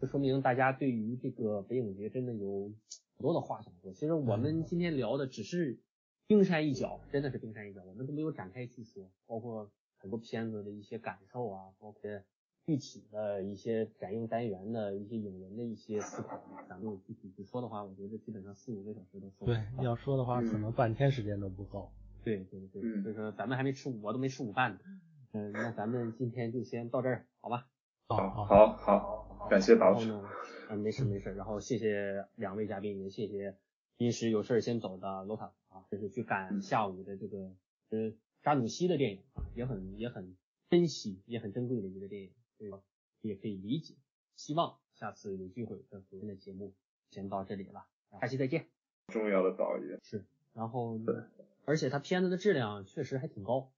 S1: 这说明大家对于这个北影节真的有很多的话想说。其实我们今天聊的只是冰山一角，真的是冰山一角，我们都没有展开去说，包括很多片子的一些感受啊，包括。具体的一些展映单元的一些影人的一些思考，咱们具体去说的话，我觉得基本上四五个小时都说。
S3: 对，要说的话可能半天时间都不够。
S1: 对对对，所以说咱们还没吃，我都没吃午饭呢。嗯，那咱们今天就先到这儿，好吧？
S4: 好，好，好，感谢导
S1: 师。嗯，没事没事，然后谢谢两位嘉宾，也谢谢临时有事先走的罗塔啊，这是去赶下午的这个呃扎努西的电影啊，也很也很珍惜，也很珍贵的一个电影。对，也可以理解。希望下次有机会再回来的节目，先到这里了，下期再见。
S4: 重要的导演
S1: 是，然后对，而且他片子的质量确实还挺高，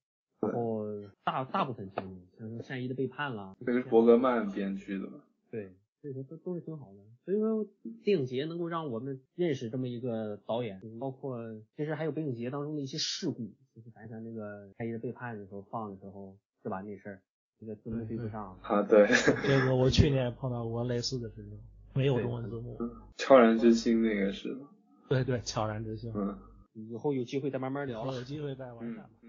S1: 然后大大部分情节，像《善意的背叛》啦，
S4: 这个是伯格曼编剧的。
S1: 对，所以说都都是挺好的。所以说电影节能够让我们认识这么一个导演，包括其实还有北影节当中的一些事故，就是咱像那个《开业背叛》的时候放的时候，是吧？那事儿，那个字幕对不上
S4: 啊，对，(laughs)
S3: 这个我去年碰到过类似的事情，没有中文字幕。
S4: 悄然之心那个是。
S3: 对对，悄然之心。
S4: 嗯。
S1: 以后有机会再慢慢聊了。
S3: 有机会再玩。
S4: 嗯嗯。